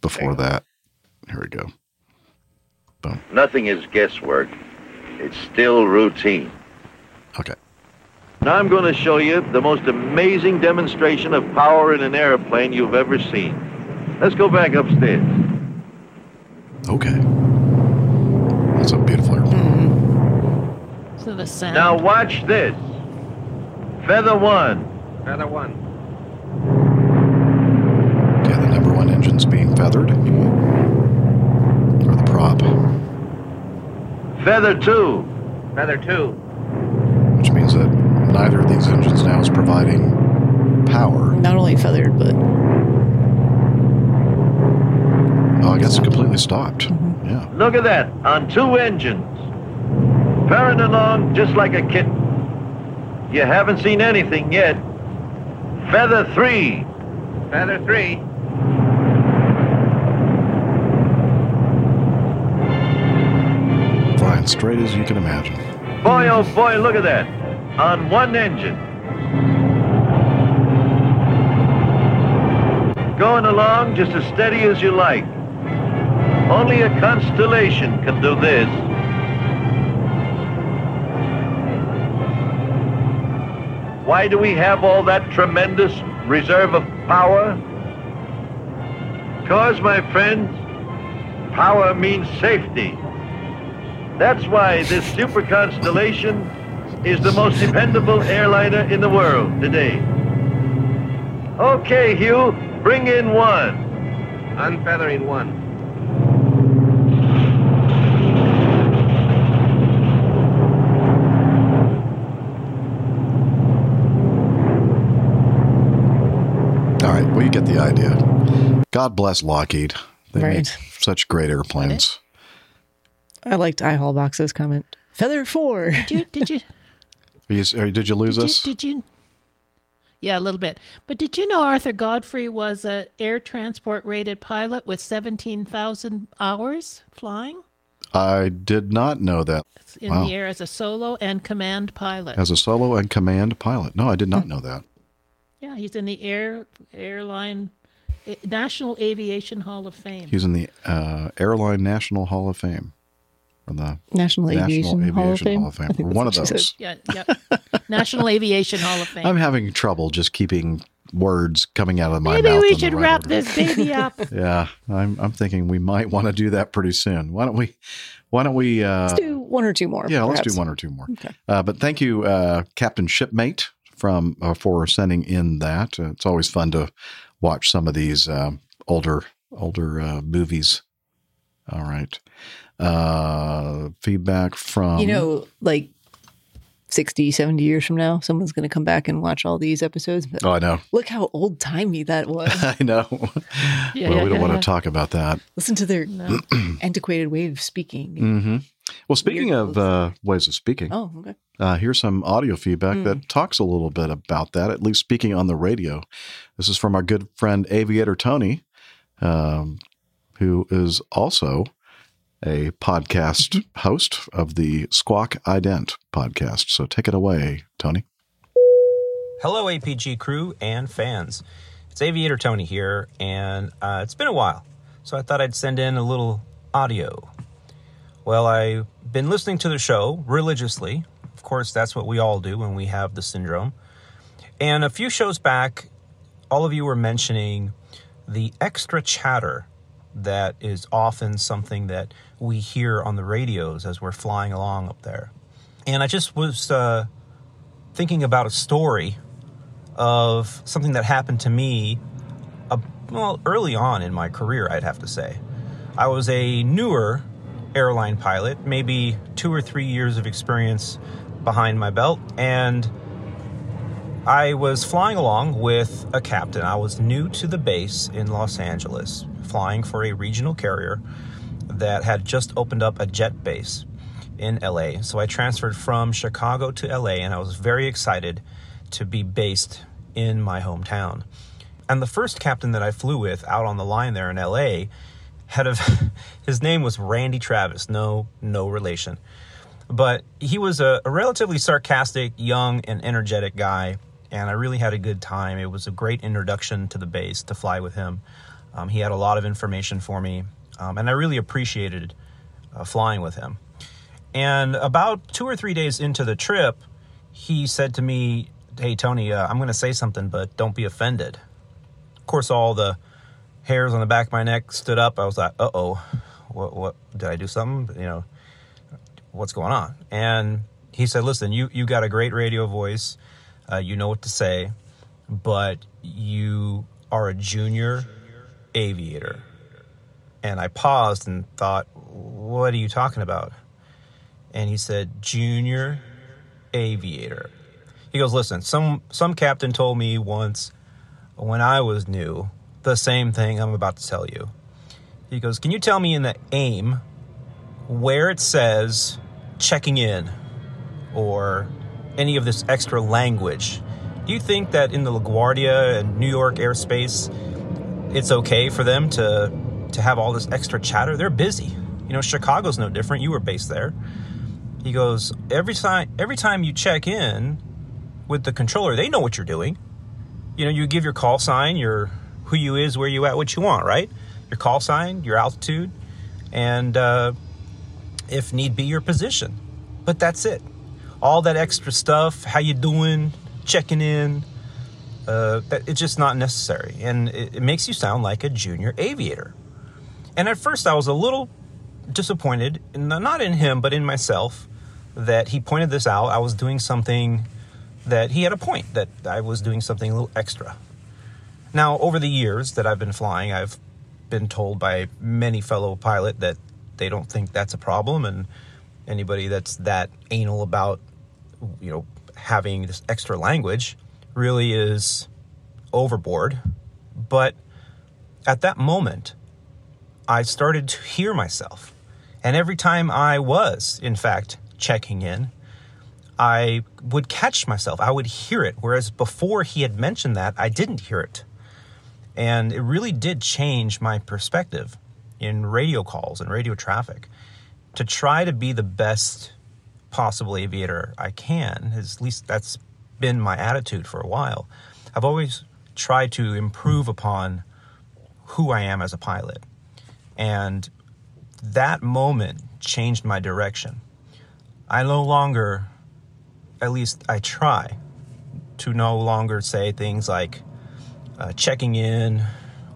before that. Here we go. Boom. Nothing is guesswork. It's still routine. Okay. Now I'm going to show you the most amazing demonstration of power in an airplane you've ever seen. Let's go back upstairs. Okay. That's a beautiful airplane. Mm-hmm. So the sound. Now watch this. Feather one. Feather one. Okay, the number one engine's being feathered. Or the prop, Feather two. Feather two. which means that neither of these engines now is providing power. Not only feathered, but Oh, I guess it completely stopped. Mm-hmm. Yeah. Look at that. On two engines. Purring along just like a kitten. You haven't seen anything yet. Feather three. Feather three. Flying straight as you can imagine. Boy, oh boy, look at that. On one engine. Going along just as steady as you like. Only a constellation can do this. Why do we have all that tremendous reserve of power? Because, my friends, power means safety. That's why this super constellation is the most dependable airliner in the world today. Okay, Hugh, bring in one. Unfeathering one. All right, well, you get the idea. God bless Lockheed. They make Right. such great airplanes. I liked iHaul Box's comment. Feather four. Did you? Did you? You- are- did you lose Did you, us? did you? Yeah, a little bit. But did you know Arthur Godfrey was a air transport rated pilot with 17,000 hours flying I did not know that. in Wow. the air as a solo and command pilot? As a solo and command pilot. No, I did not know that. yeah, he's in the air airline eh, National Aviation Hall of Fame. He's in the uh, Airline National Hall of Fame. Or the National Aviation Hall of Fame? Hall of Fame. I think Or that's One of those. yeah, yeah. National Aviation Hall of Fame. I'm having trouble just keeping words coming out of my Maybe mouth. Maybe we should right wrap order. this baby up. yeah, I'm I'm thinking we might want to do that pretty soon. Why don't we? Why don't we? Uh, Let's do one or two more. yeah, let's do one or two more. Uh, but thank you, uh, Captain Shipmate, from uh, for sending in that. Uh, it's always fun to watch some of these uh, older older uh, movies. All right. Uh, feedback from You know, like 60, 70 years from now, someone's going to come back and watch all these episodes. But Oh, I know. Look how old timey that was. I know. Yeah, well, yeah, we don't yeah, want to talk about that. Listen to their antiquated way of speaking. hmm Well, speaking of uh, ways of speaking, Oh, okay. uh, here's some audio feedback Mm. that talks a little bit about that, at least speaking on the radio. This is from our good friend Aviator Tony, um, who is also a podcast host of the Squawk Ident podcast. So take it away, Tony. Hello, APG crew and fans. It's Aviator Tony here, and uh, it's been a while, so I thought I'd send in a little audio. Well, I've been listening to the show religiously. Of course, that's what we all do when we have the syndrome. And a few shows back, all of you were mentioning the extra chatter that is often something that we hear on the radios as we're flying along up there. And I just was uh, thinking about a story of something that happened to me uh, well early on in my career i'd have to say. I was a newer airline pilot maybe two or three years of experience behind my belt and i was flying along with a captain. I was new to the base in los angeles flying for a regional carrier that had just opened up a jet base in LA. So I transferred from Chicago to LA and I was very excited to be based in my hometown. And the first captain that I flew with out on the line there in LA had a his name was Randy Travis, no no relation. But he was a, a relatively sarcastic, young and energetic guy and I really had a good time. It was a great introduction to the base to fly with him. Um, he had a lot of information for me, um, and I really appreciated uh, flying with him. And about two or three days into the trip, he said to me, Hey, Tony, uh, I'm going to say something, but don't be offended. Of course, all the hairs on the back of my neck stood up. I was like, uh oh, what, what, did I do something? You know, what's going on? And he said, Listen, you, you got a great radio voice. Uh, you know what to say, but you are a junior aviator. And I paused and thought, What are you talking about? And he said, Junior aviator. He goes, Listen, some, some captain told me once when I was new the same thing I'm about to tell you. He goes, Can you tell me in the AIM where it says checking in or any of this extra language? Do you think that in the LaGuardia and New York airspace, it's okay for them to to have all this extra chatter? They're busy. You know, Chicago's no different. You were based there. He goes, every time every time you check in with the controller, they know what you're doing. You know, you give your call sign, your who you is, where you at, what you want, right? Your call sign, your altitude, and uh, if need be, your position. But that's it. All that extra stuff, how you doing, checking in, uh, that it's just not necessary, and it, it makes you sound like a junior aviator. And at first, I was a little disappointed, in- not in him, but in myself, that he pointed this out. I was doing something that he had a point, that I was doing something a little extra. Now, over the years that I've been flying, I've been told by many fellow pilot that they don't think that's a problem, and anybody that's that anal about, you know, having this extra language really is overboard. But at that moment, I started to hear myself. And every time I was, in fact, checking in, I would catch myself. I would hear it. Whereas before he had mentioned that, I didn't hear it. And it really did change my perspective in radio calls and radio traffic to try to be the best possible aviator I can. At least that's been my attitude for a while. I've always tried to improve upon who I am as a pilot. And that moment changed my direction. I no longer, at least I try, to no longer say things like, uh, checking in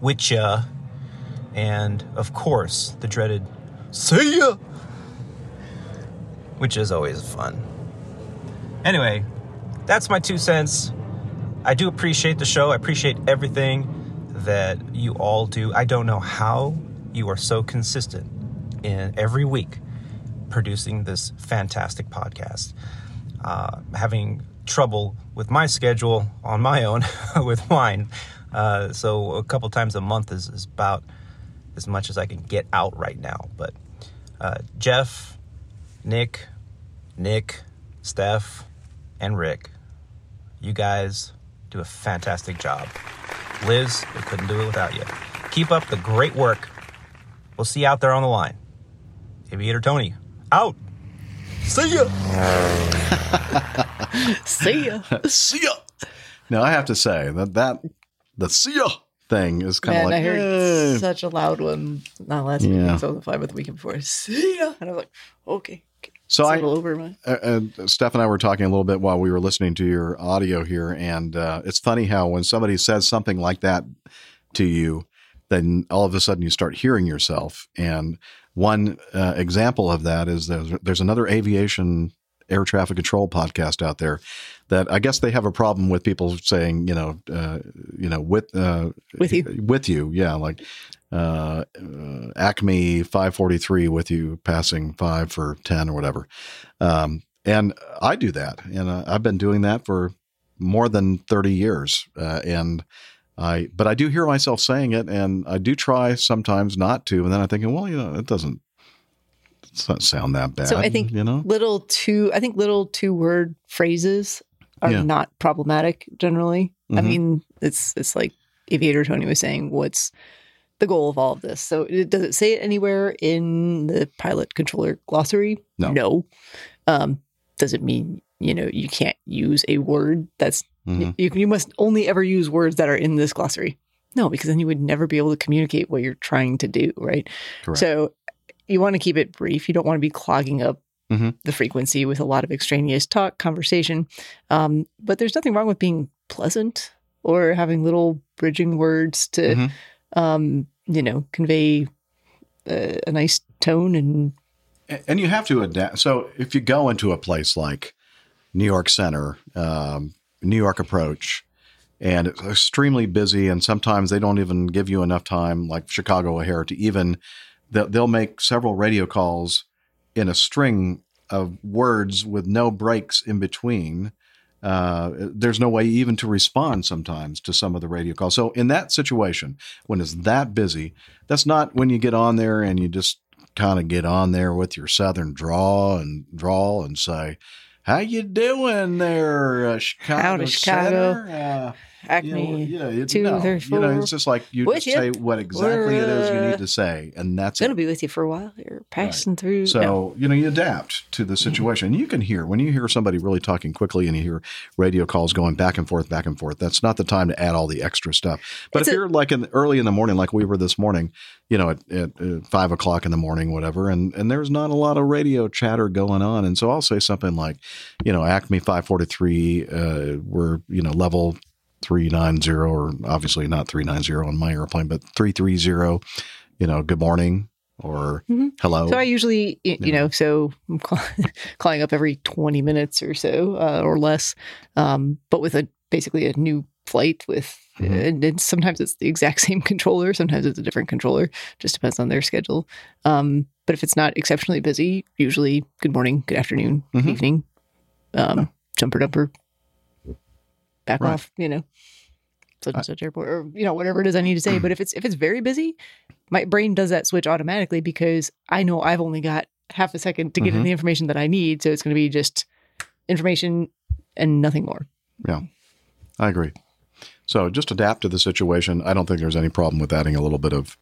with ya, and of course, the dreaded see ya, which is always fun. Anyway, that's my two cents. I do appreciate the show. I appreciate everything that you all do. I don't know how you are so consistent in every week producing this fantastic podcast. Uh, having trouble with my schedule on my own with mine. Uh, so a couple times a month is, is about as much as I can get out right now. But uh, Jeff, Nick, Nick, Steph, and Rick, you guys do a fantastic job. Liz, we couldn't do it without you. Keep up the great work. We'll see you out there on the line. Aviator Tony, out. See ya. See ya. see ya. Now I have to say that that the see ya thing is kind of like I heard eh. such a loud one not last Yeah. weekend, so I was fine with the weekend before. See ya. And I was like, okay. So I, over my. uh, uh, Steph and I were talking a little bit while we were listening to your audio here, and uh, it's funny how when somebody says something like that to you, then all of a sudden you start hearing yourself. And one uh, example of that is there's, there's another aviation air traffic control podcast out there that I guess they have a problem with people saying, you know, uh, you know, with uh, with you, with you, yeah, like uh, uh, Acme 543 with you passing five for 10 or whatever. Um, and I do that. And uh, I've been doing that for more than 30 years. Uh, and I, but I do hear myself saying it and I do try sometimes not to. And then I'm thinking, well, you know, it doesn't, doesn't sound that bad. So I think you know, little two. I think little two word phrases are Yeah. not problematic generally. I Mhm. mean, it's it's like Aviator Tony was saying. What's the goal of all of this? So it, does it say it anywhere in the pilot controller glossary? No. No. Um, does it mean you know you can't use a word that's Mhm. you, you must only ever use words that are in this glossary? No, because then you would never be able to communicate what you're trying to do, right? Correct. So you want to keep it brief. You don't want to be clogging up Mhm. the frequency with a lot of extraneous talk, conversation. Um, but there's nothing wrong with being pleasant or having little bridging words to, Mhm. Um, you know, convey a, a nice tone and and you have to adapt. So if you go into a place like New York Center, um, New York Approach, and it's extremely busy, and sometimes they don't even give you enough time, like Chicago O'Hare, to even they'll make several radio calls in a string of words with no breaks in between. Uh, there's no way even to respond sometimes to some of the radio calls. So in that situation, when it's that busy, that's not when you get on there and you just kind of get on there with your southern draw and drawl and say, "How you doing there, uh, Chicago?" Howdy, Chicago. Center?" Uh, Acme you know, yeah, it- two, no, three, you know, it's just like you just say what exactly it is you need to say, and that's gonna be with you for a while. You're passing through. So no. you know you adapt to the situation. You can hear when you hear somebody really talking quickly, and you hear radio calls going back and forth, back and forth. That's not the time to add all the extra stuff. But It's if a- you're like in early in the morning, like we were this morning, you know, at, at, uh five o'clock in the morning, whatever, and and there's not a lot of radio chatter going on, and so I'll say something like, you know, Acme five forty three, uh, we're you know level. 390 or obviously not 390 on my airplane but 330 you know good morning or Mhm. hello So I usually, you know, so I'm call- calling up every 20 minutes or so uh, or less, um, but with a basically a new flight with, and, and sometimes it's the exact same controller, sometimes it's a different controller, just depends on their schedule. Um, but if it's not exceptionally busy, usually good morning, good afternoon, Mhm. evening, um, jumper dumper, back Right. off, you know, such and such airport, or you know whatever it is I need to say. but if it's if it's very busy, my brain does that switch automatically because I know I've only got half a second to get in Mhm. the information that I need, so it's going to be just information and nothing more. Yeah, I agree. So just adapt to the situation. I don't think there's any problem with adding a little bit of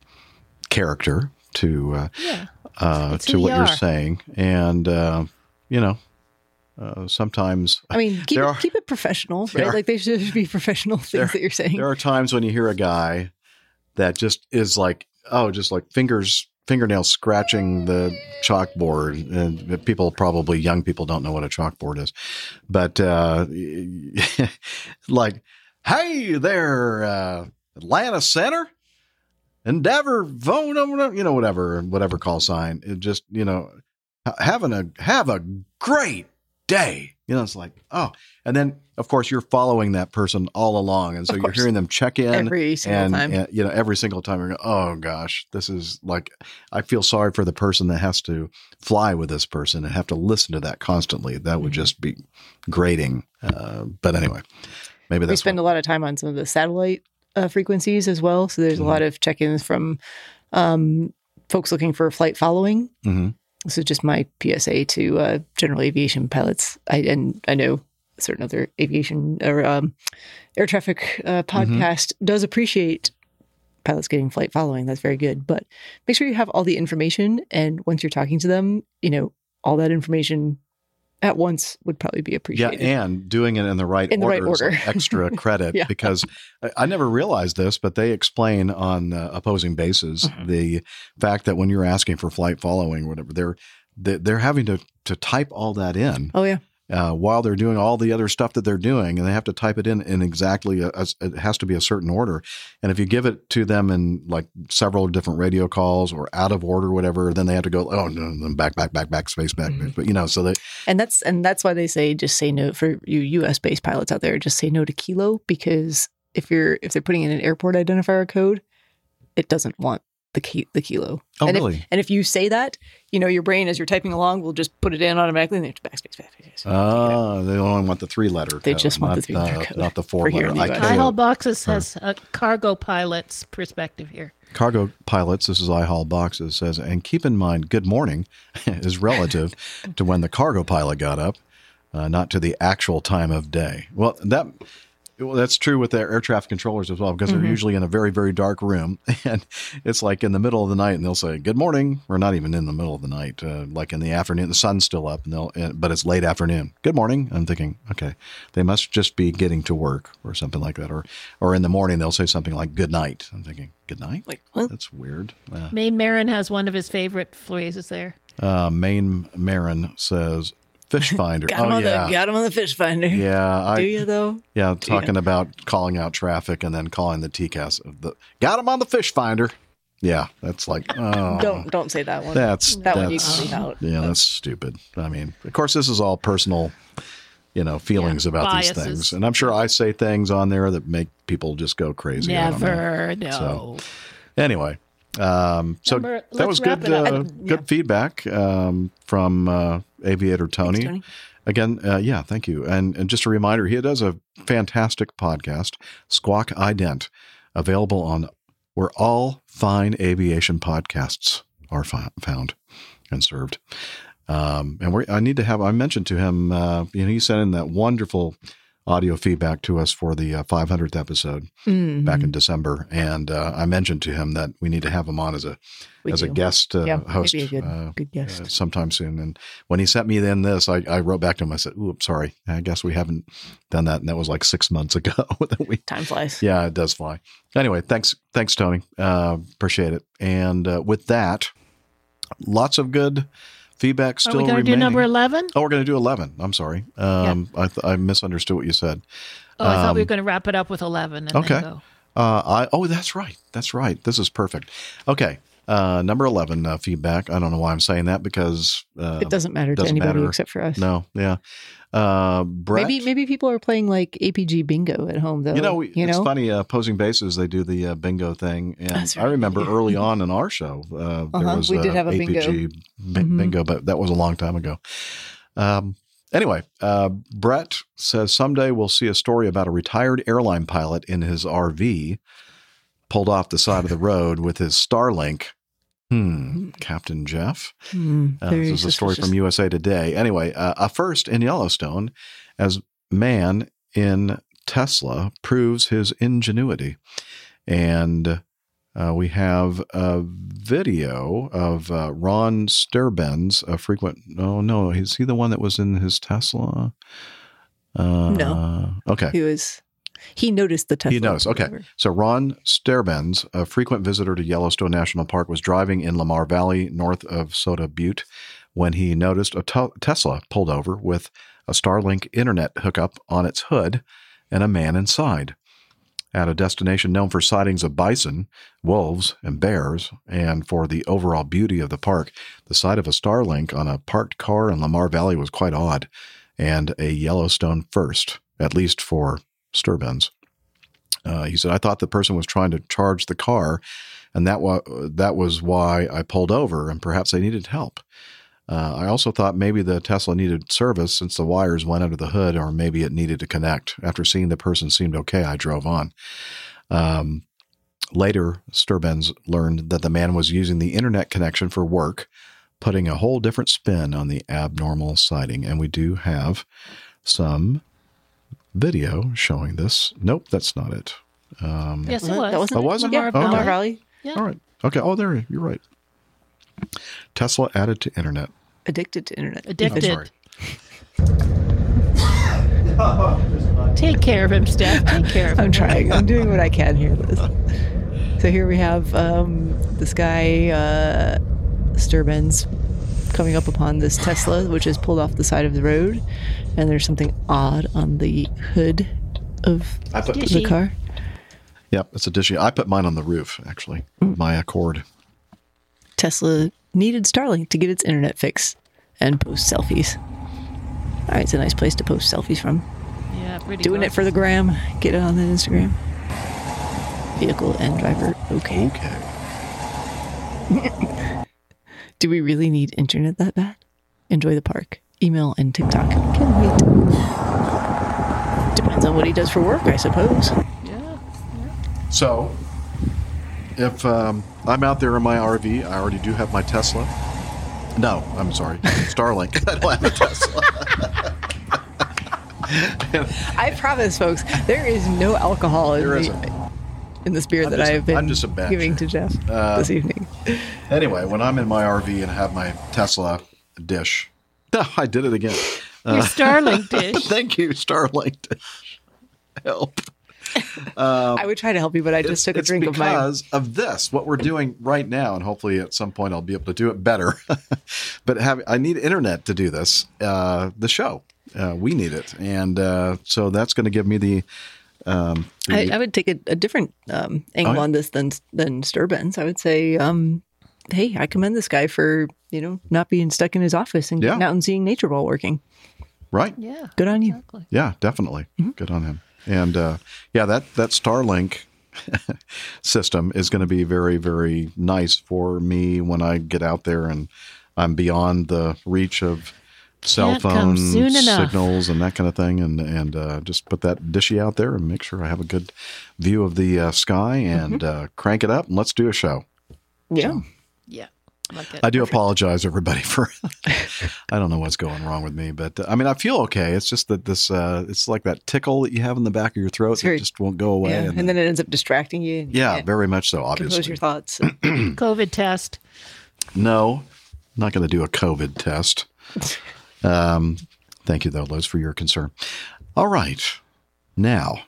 character to uh, Yeah. uh, to what you you're saying, and uh, you know, uh, sometimes I mean, keep it, are- keep it professional, right? are- like they should be professional things there- that you're saying. there are times when you hear a guy that just is like, oh, just like fingers fingernails scratching the chalkboard and people probably young people don't know what a chalkboard is but uh like Hey there, uh, Atlanta Center, Endeavor, phone, you know, whatever, whatever call sign. It just, you know, having a have a great day. You know, it's like, oh, and then of course you're following that person all along, and so you're hearing them check in Every single and, time. and, you know, every single time you're going, oh gosh, this is like, I feel sorry for the person that has to fly with this person and have to listen to that constantly. That Mm-hmm. would just be grating. Uh, but anyway, maybe we that's spend a lot of time on some of the satellite uh, frequencies as well. So there's a lot of check-ins from um, folks looking for flight following. Mhm. This is just my PSA to uh, general aviation pilots. I and I know certain other aviation or um, air traffic uh, podcast does appreciate pilots getting flight following. That's very good. But make sure you have all the information, and once you're talking to them, you know all that information at once would probably be appreciated. Yeah, and doing it in the right In the right order, is order. like extra credit Yeah. because I, I never realized this, but they explain on uh, opposing bases Mm-hmm. the fact that when you're asking for flight following or whatever, they're they- they're having to to type all that in. Oh yeah. Uh, while they're doing all the other stuff that they're doing, and they have to type it in in exactly a, a- it has to be a certain order. And if you give it to them in like several different radio calls or out of order, whatever, then they have to go oh no, no, back, back, back, back, space, back, Mm-hmm. back. But you know, so they And that's and that's why they say just say no for you U.S. based pilots out there. Just say no to kilo because if you're if they're putting in an airport identifier code, it doesn't want the ki- the kilo. Oh, and really? If, and if you say that, you know your brain as you're typing along will just put it in automatically and they have to backspace, backspace. Ah, they only want the three letter. They code, just want the not three-letter code not the four here letter. in the iHaul Boxes has a cargo pilot's perspective here. Cargo pilots, this is iHaul Boxes says, and keep in mind, good morning is relative to when the cargo pilot got up, uh, not to the actual time of day. Well, that well, that's true with their air traffic controllers as well, because Mm-hmm. they're usually in a very, very dark room, and it's like in the middle of the night, and they'll say good morning, or not even in the middle of the night, uh, like in the afternoon, the sun's still up, and they'll, uh, but it's late afternoon. Good morning. I'm thinking, okay, they must just be getting to work or something like that, or or in the morning they'll say something like good night. I'm thinking good night. Like that's weird. Uh, Maine Marin has one of his favorite phrases there. uh, Maine Marin says fish finder. Got oh, him oh on yeah. the got him on the fish finder. Yeah, I, Do you though? Yeah, Do ya? talking about calling out traffic and then calling the TCAS. of The, got him on the fish finder. Yeah, that's like oh, Don't don't say that one. That's that one you can leave out. Yeah, that's stupid. I mean, of course, this is all personal, you know, feelings about these things, and I'm sure I say things on there that make people just go crazy. I know. Never, no. So, anyway, um, so Number- that was good. it up. Uh, good feedback um, from uh, Aviator Tony. Tony. Again, uh, yeah, thank you. And, and just a reminder, he does a fantastic podcast, Squawk Ident, available on where all fine aviation podcasts are fi- found and served. Um, and we're, I need to have, I mentioned to him, uh, you know, he sent in that wonderful audio feedback to us for the uh, 500th episode Mhm. back in December. And uh, I mentioned to him that we need to have him on as a, We as a guest uh, Yeah, host a good- uh, good guest. uh, sometime soon. And when he sent me then this, I, I wrote back to him. I said, "Ooh, I'm sorry. I guess we haven't done that." And that was like six months ago. that we, Time flies. yeah, it does fly. Anyway, thanks, thanks, Tony. Uh, appreciate it. And uh, with that, lots of good feedback Are still we going to do remaining. number 11? Oh, we're going to do eleven. I'm sorry. Um, I, th- I misunderstood what you said. Oh, I thought we Um, were going to wrap it up with 11 and okay. then go. Uh, I oh, that's right. That's right. This is perfect. Okay. Uh, number eleven uh, feedback. I don't know why I'm saying that because uh, It doesn't matter to doesn't anybody matter. except for us. No. Yeah. Uh, Brett. Maybe maybe people are playing like APG bingo at home though. You know, you it's know? funny. Uh, opposing bases, they do the uh, bingo thing, and That's I remember early on in our show, uh, there Uh-huh, was we did uh, have a bingo. APG bi- Mhm. bingo, but that was a long time ago. Um, anyway, uh, Brett says someday we'll see a story about a retired airline pilot in his RV pulled off the side of the road with his Starlink. Hmm, Captain Jeff. Hmm, Uh, this is a story from USA Today. Anyway, uh, a first in Yellowstone as man in Tesla proves his ingenuity. And uh, we have a video of uh, Ron Sterbenz, a frequent. Oh, no, is he the one that was in his Tesla? Uh, No. Okay. He was he noticed the Tesla. He knows. Okay. So Ron Sterbenz, a frequent visitor to Yellowstone National Park, was driving in Lamar Valley north of Soda Butte when he noticed a Tesla pulled over with a Starlink internet hookup on its hood and a man inside. at a destination known for sightings of bison, wolves, and bears, and for the overall beauty of the park. The sight of a Starlink on a parked car in Lamar Valley was quite odd, and a Yellowstone first, at least for Sterbenz. Uh, he said, I thought the person was trying to charge the car, and that, wa- that was why I pulled over, and perhaps they needed help. Uh, I also thought maybe the Tesla needed service since the wires went under the hood, or maybe it needed to connect. After seeing the person seemed okay, I drove on. Um, later, Sterbenz learned that the man was using the internet connection for work, putting a whole different spin on the abnormal sighting. And we do have some video showing this. Nope, that's not it. Um, Yes, it That- was. that wasn't Oh, it? was it? Yeah, Okay. Lamar Valley. Yeah. All right. Okay. Oh, there you're right. Tesla added to internet. Addicted to internet. Addicted. Oh, sorry. Take care of him, Steph. Take care of him. I'm trying. I'm doing what I can here, Liz. So here we have um, this guy, uh, Sterbenz, coming up upon this Tesla, which is pulled off the side of the road, and there's something odd on the hood of I put- the Dishy. car. Yep, it's a dishy. I put mine on the roof actually. Mm. My Accord. Tesla needed Starlink to get its internet fix and post selfies. All right, it's a nice place to post selfies from. Yeah, pretty Doing it for the gram. Get it on the Instagram. Vehicle and driver. Okay. Okay. Do we really need internet that bad? Enjoy the park. Email and TikTok. Can wait. Depends on what he does for work, I suppose. Yeah. So, if um, I'm out there in my RV, I already do have my Tesla. No, I'm sorry, Starlink. I don't have a Tesla. I promise, folks, there is no alcohol in, There the, isn't. In the spirit I'm that just- I have been I'm just a bench. giving to Jeff Uh, this evening. Anyway, when I'm in my RV and have my Tesla dish, I did it again. Your Starlink dish. Thank you, Starlink dish. Help. Um, I would try to help you, but I just took a drink of mine. because of this, what we're doing right now, and hopefully at some point I'll be able to do it better. but have I need internet to do this? Uh, the show, uh, we need it, and uh, so that's going to give me the. Um, I, I would take a, a different um, angle Oh, on this than than Sterbenz. I would say, um, hey, I commend this guy for you know not being stuck in his office and getting out and seeing nature while working. right? Yeah. Good on you. Yeah, definitely. Good on him. And uh, yeah, that that Starlink system is going to be very very nice for me when I get out there and I'm beyond the reach of cell Can't phone signals and that kind of thing, and and uh, just put that dishy out there and make sure I have a good view of the uh, sky and uh, crank it up and let's do a show. Yeah. Yeah. Like it. I do apologize, everybody, for I don't know what's going wrong with me, but uh, I mean I feel okay. It's just that this uh, it's like that tickle that you have in the back of your throat very- that just won't go away. Yeah, and and then it ends up distracting you. you yeah, very much so. compose Obviously, your thoughts. COVID test. no, not going to do a COVID test. Um, thank you, though, Liz, for your concern. All right, now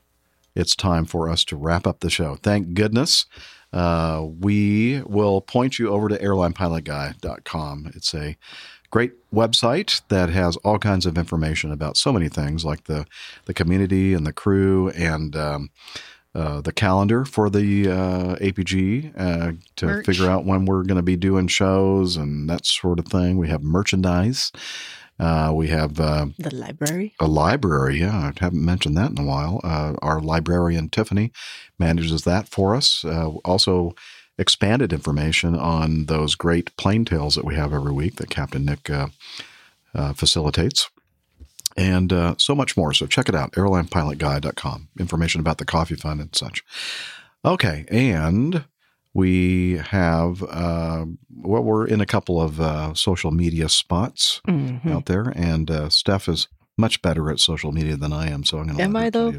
it's time for us to wrap up the show. Thank goodness. Uh, we will point you over to airlinepilotguy.com. It's a great website that has all kinds of information about so many things like the, the community and the crew and um, uh, the calendar for the uh, APG uh, to Merch. figure out when we're going to be doing shows and that sort of thing. We have merchandise. Uh, we have uh, the library. a library. Yeah, I haven't mentioned that in a while. Uh, our librarian Tiffany manages that for us. Uh, also, expanded information on those great plane tales that we have every week that Captain Nick uh, uh, facilitates. And uh, so much more. So check it out, airlinepilotguy.com. Information about the coffee fund and such. Okay, and we have, uh, well, we're in a couple of uh, social media spots Mhm. out there, and uh, Steph is much better at social media than I am. So I'm going to. Am I though?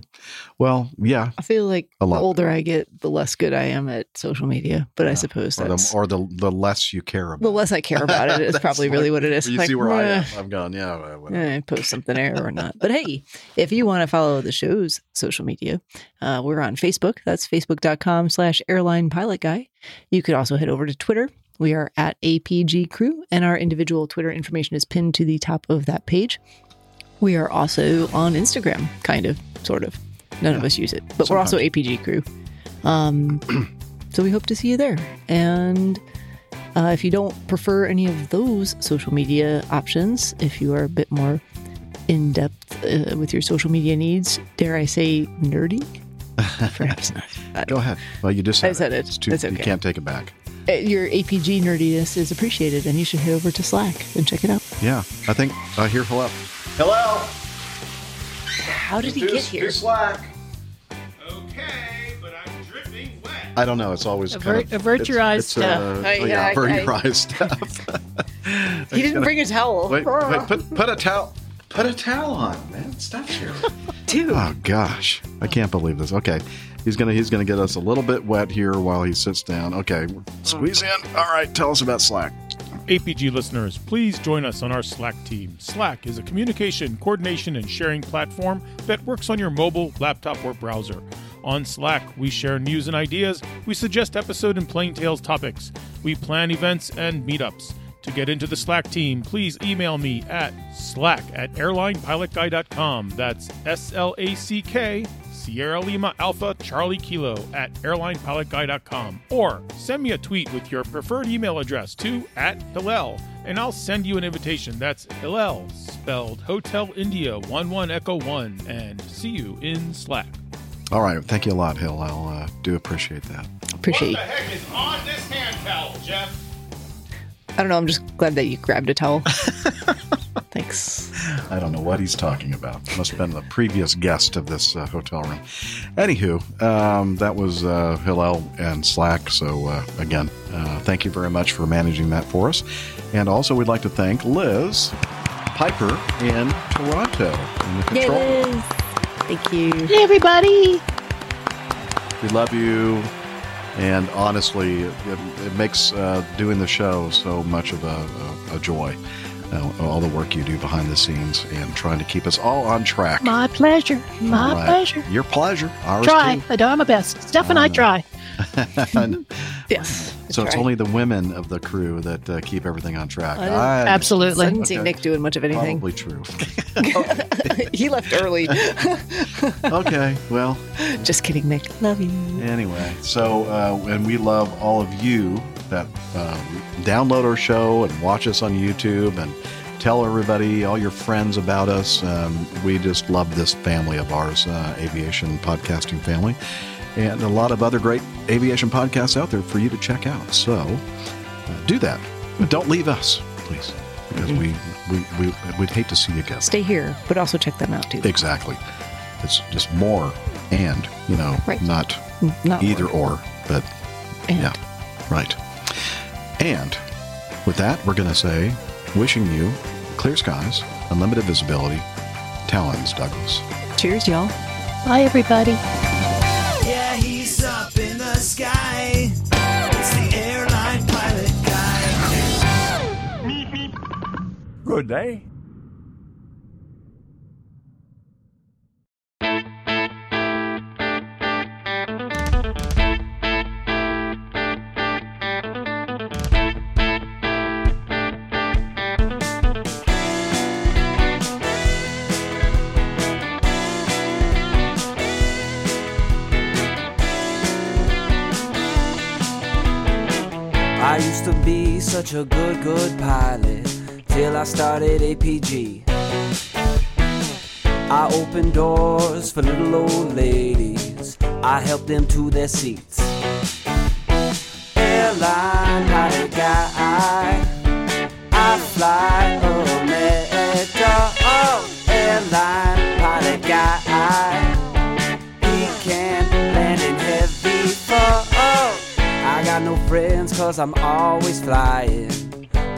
Well, yeah. I feel like A the older I get, the less good I am at social media. But I suppose Or that's the, or the the less you care about. the less I care about it is probably really what it is. You Like, see where I am? I'm gone. Yeah. uh, whatever. Eh, post something there or not. But hey, if you want to follow the show's social media, uh, we're on Facebook. That's facebook.com slash airline pilot guy. You could also head over to Twitter. We are at APG Crew, and our individual Twitter information is pinned to the top of that page. We are also on Instagram, kind of, sort of. None of us use it, but we're also APG crew. Um, so we hope to see you there. And uh, if you don't prefer any of those social media options, if you are a bit more in depth uh, with your social media needs, dare I say nerdy? Perhaps not. Go ahead. Well, you just said, I said it. It's too, It's You can't take it back. Uh, Your APG nerdiness is appreciated, and you should head over to Slack and check it out. Yeah, I think I hear hello. Hello. How did he get here? Slack. Okay, but I'm dripping wet. I don't know. It's always Avert- kind of, avert your eyes it's, uh, stuff. oh, I- yeah, avert I- your eyes stuff. He didn't bring a towel. Wait, wait, put put a towel. Put a towel on, man. Stop here. Dude. Oh gosh, I can't believe this. Okay, he's gonna he's gonna get us a little bit wet here while he sits down. Okay, squeeze in. All right, tell us about Slack. APG listeners, please join us on our Slack team. Slack is a communication, coordination, and sharing platform that works on your mobile, laptop, or browser. On Slack, we share news and ideas, we suggest episode and plane tales topics, we plan events and meetups. To get into the Slack team, please email me at slack at airlinepilotguy.com. That's S L A C K Sierra Lima Alpha Charlie Kilo at airlinepilotguy.com or send me a tweet with your preferred email address to at Hillel and I'll send you an invitation. That's Hillel, spelled Hotel India 11 Echo 1, and see you in Slack. All right, thank you a lot, Hill. I'll uh, do appreciate that. Appreciate you. heck is on this hand towel, Jeff? I don't know. I'm just glad that you grabbed a towel. Thanks. I don't know what he's talking about. Must have been the previous guest of this uh, hotel room. Anywho, um, that was uh, Hillel and Slack. So, uh, again, uh, thank you very much for managing that for us. And also, we'd like to thank Liz Piper in Toronto in the control. Yes. Thank you. Hey, everybody. We love you. And honestly, it, it makes uh, doing the show so much of a, a, a joy. Uh, all the work you do behind the scenes and trying to keep us all on track. My pleasure. My right. pleasure. Your pleasure. Ours Try. too. I do my best. Steph and I try. Yes. so it's try. only the women of the crew that uh, keep everything on track. I I Absolutely. I didn't see Nick doing much of anything. Probably true. he left early. okay, well, Just kidding, Nick. Love you. anyway, so uh, and we love all of you that um, download our show and watch us on YouTube and tell everybody, all your friends about us. Um, we just love this family of ours, uh, aviation podcasting family, and a lot of other great aviation podcasts out there for you to check out. So uh, do that, but don't leave us, please, because we, we, we, we'd hate to see you go. Stay here, but also check them out too. Exactly. It's just more and, you know, Right. not, Not either or, but And. yeah, right. And with that, we're going to say, wishing you clear skies, unlimited visibility, talons, Douglas. Cheers, y'all. Bye, everybody. Good day. I used to be such a good, good pilot till I started APG. I opened doors for little old ladies, I helped them to their seats. Airline pilot guy, I fly America. Oh, airline pilot guy, he can land in heavy fall. I got no friends cause I'm always flying.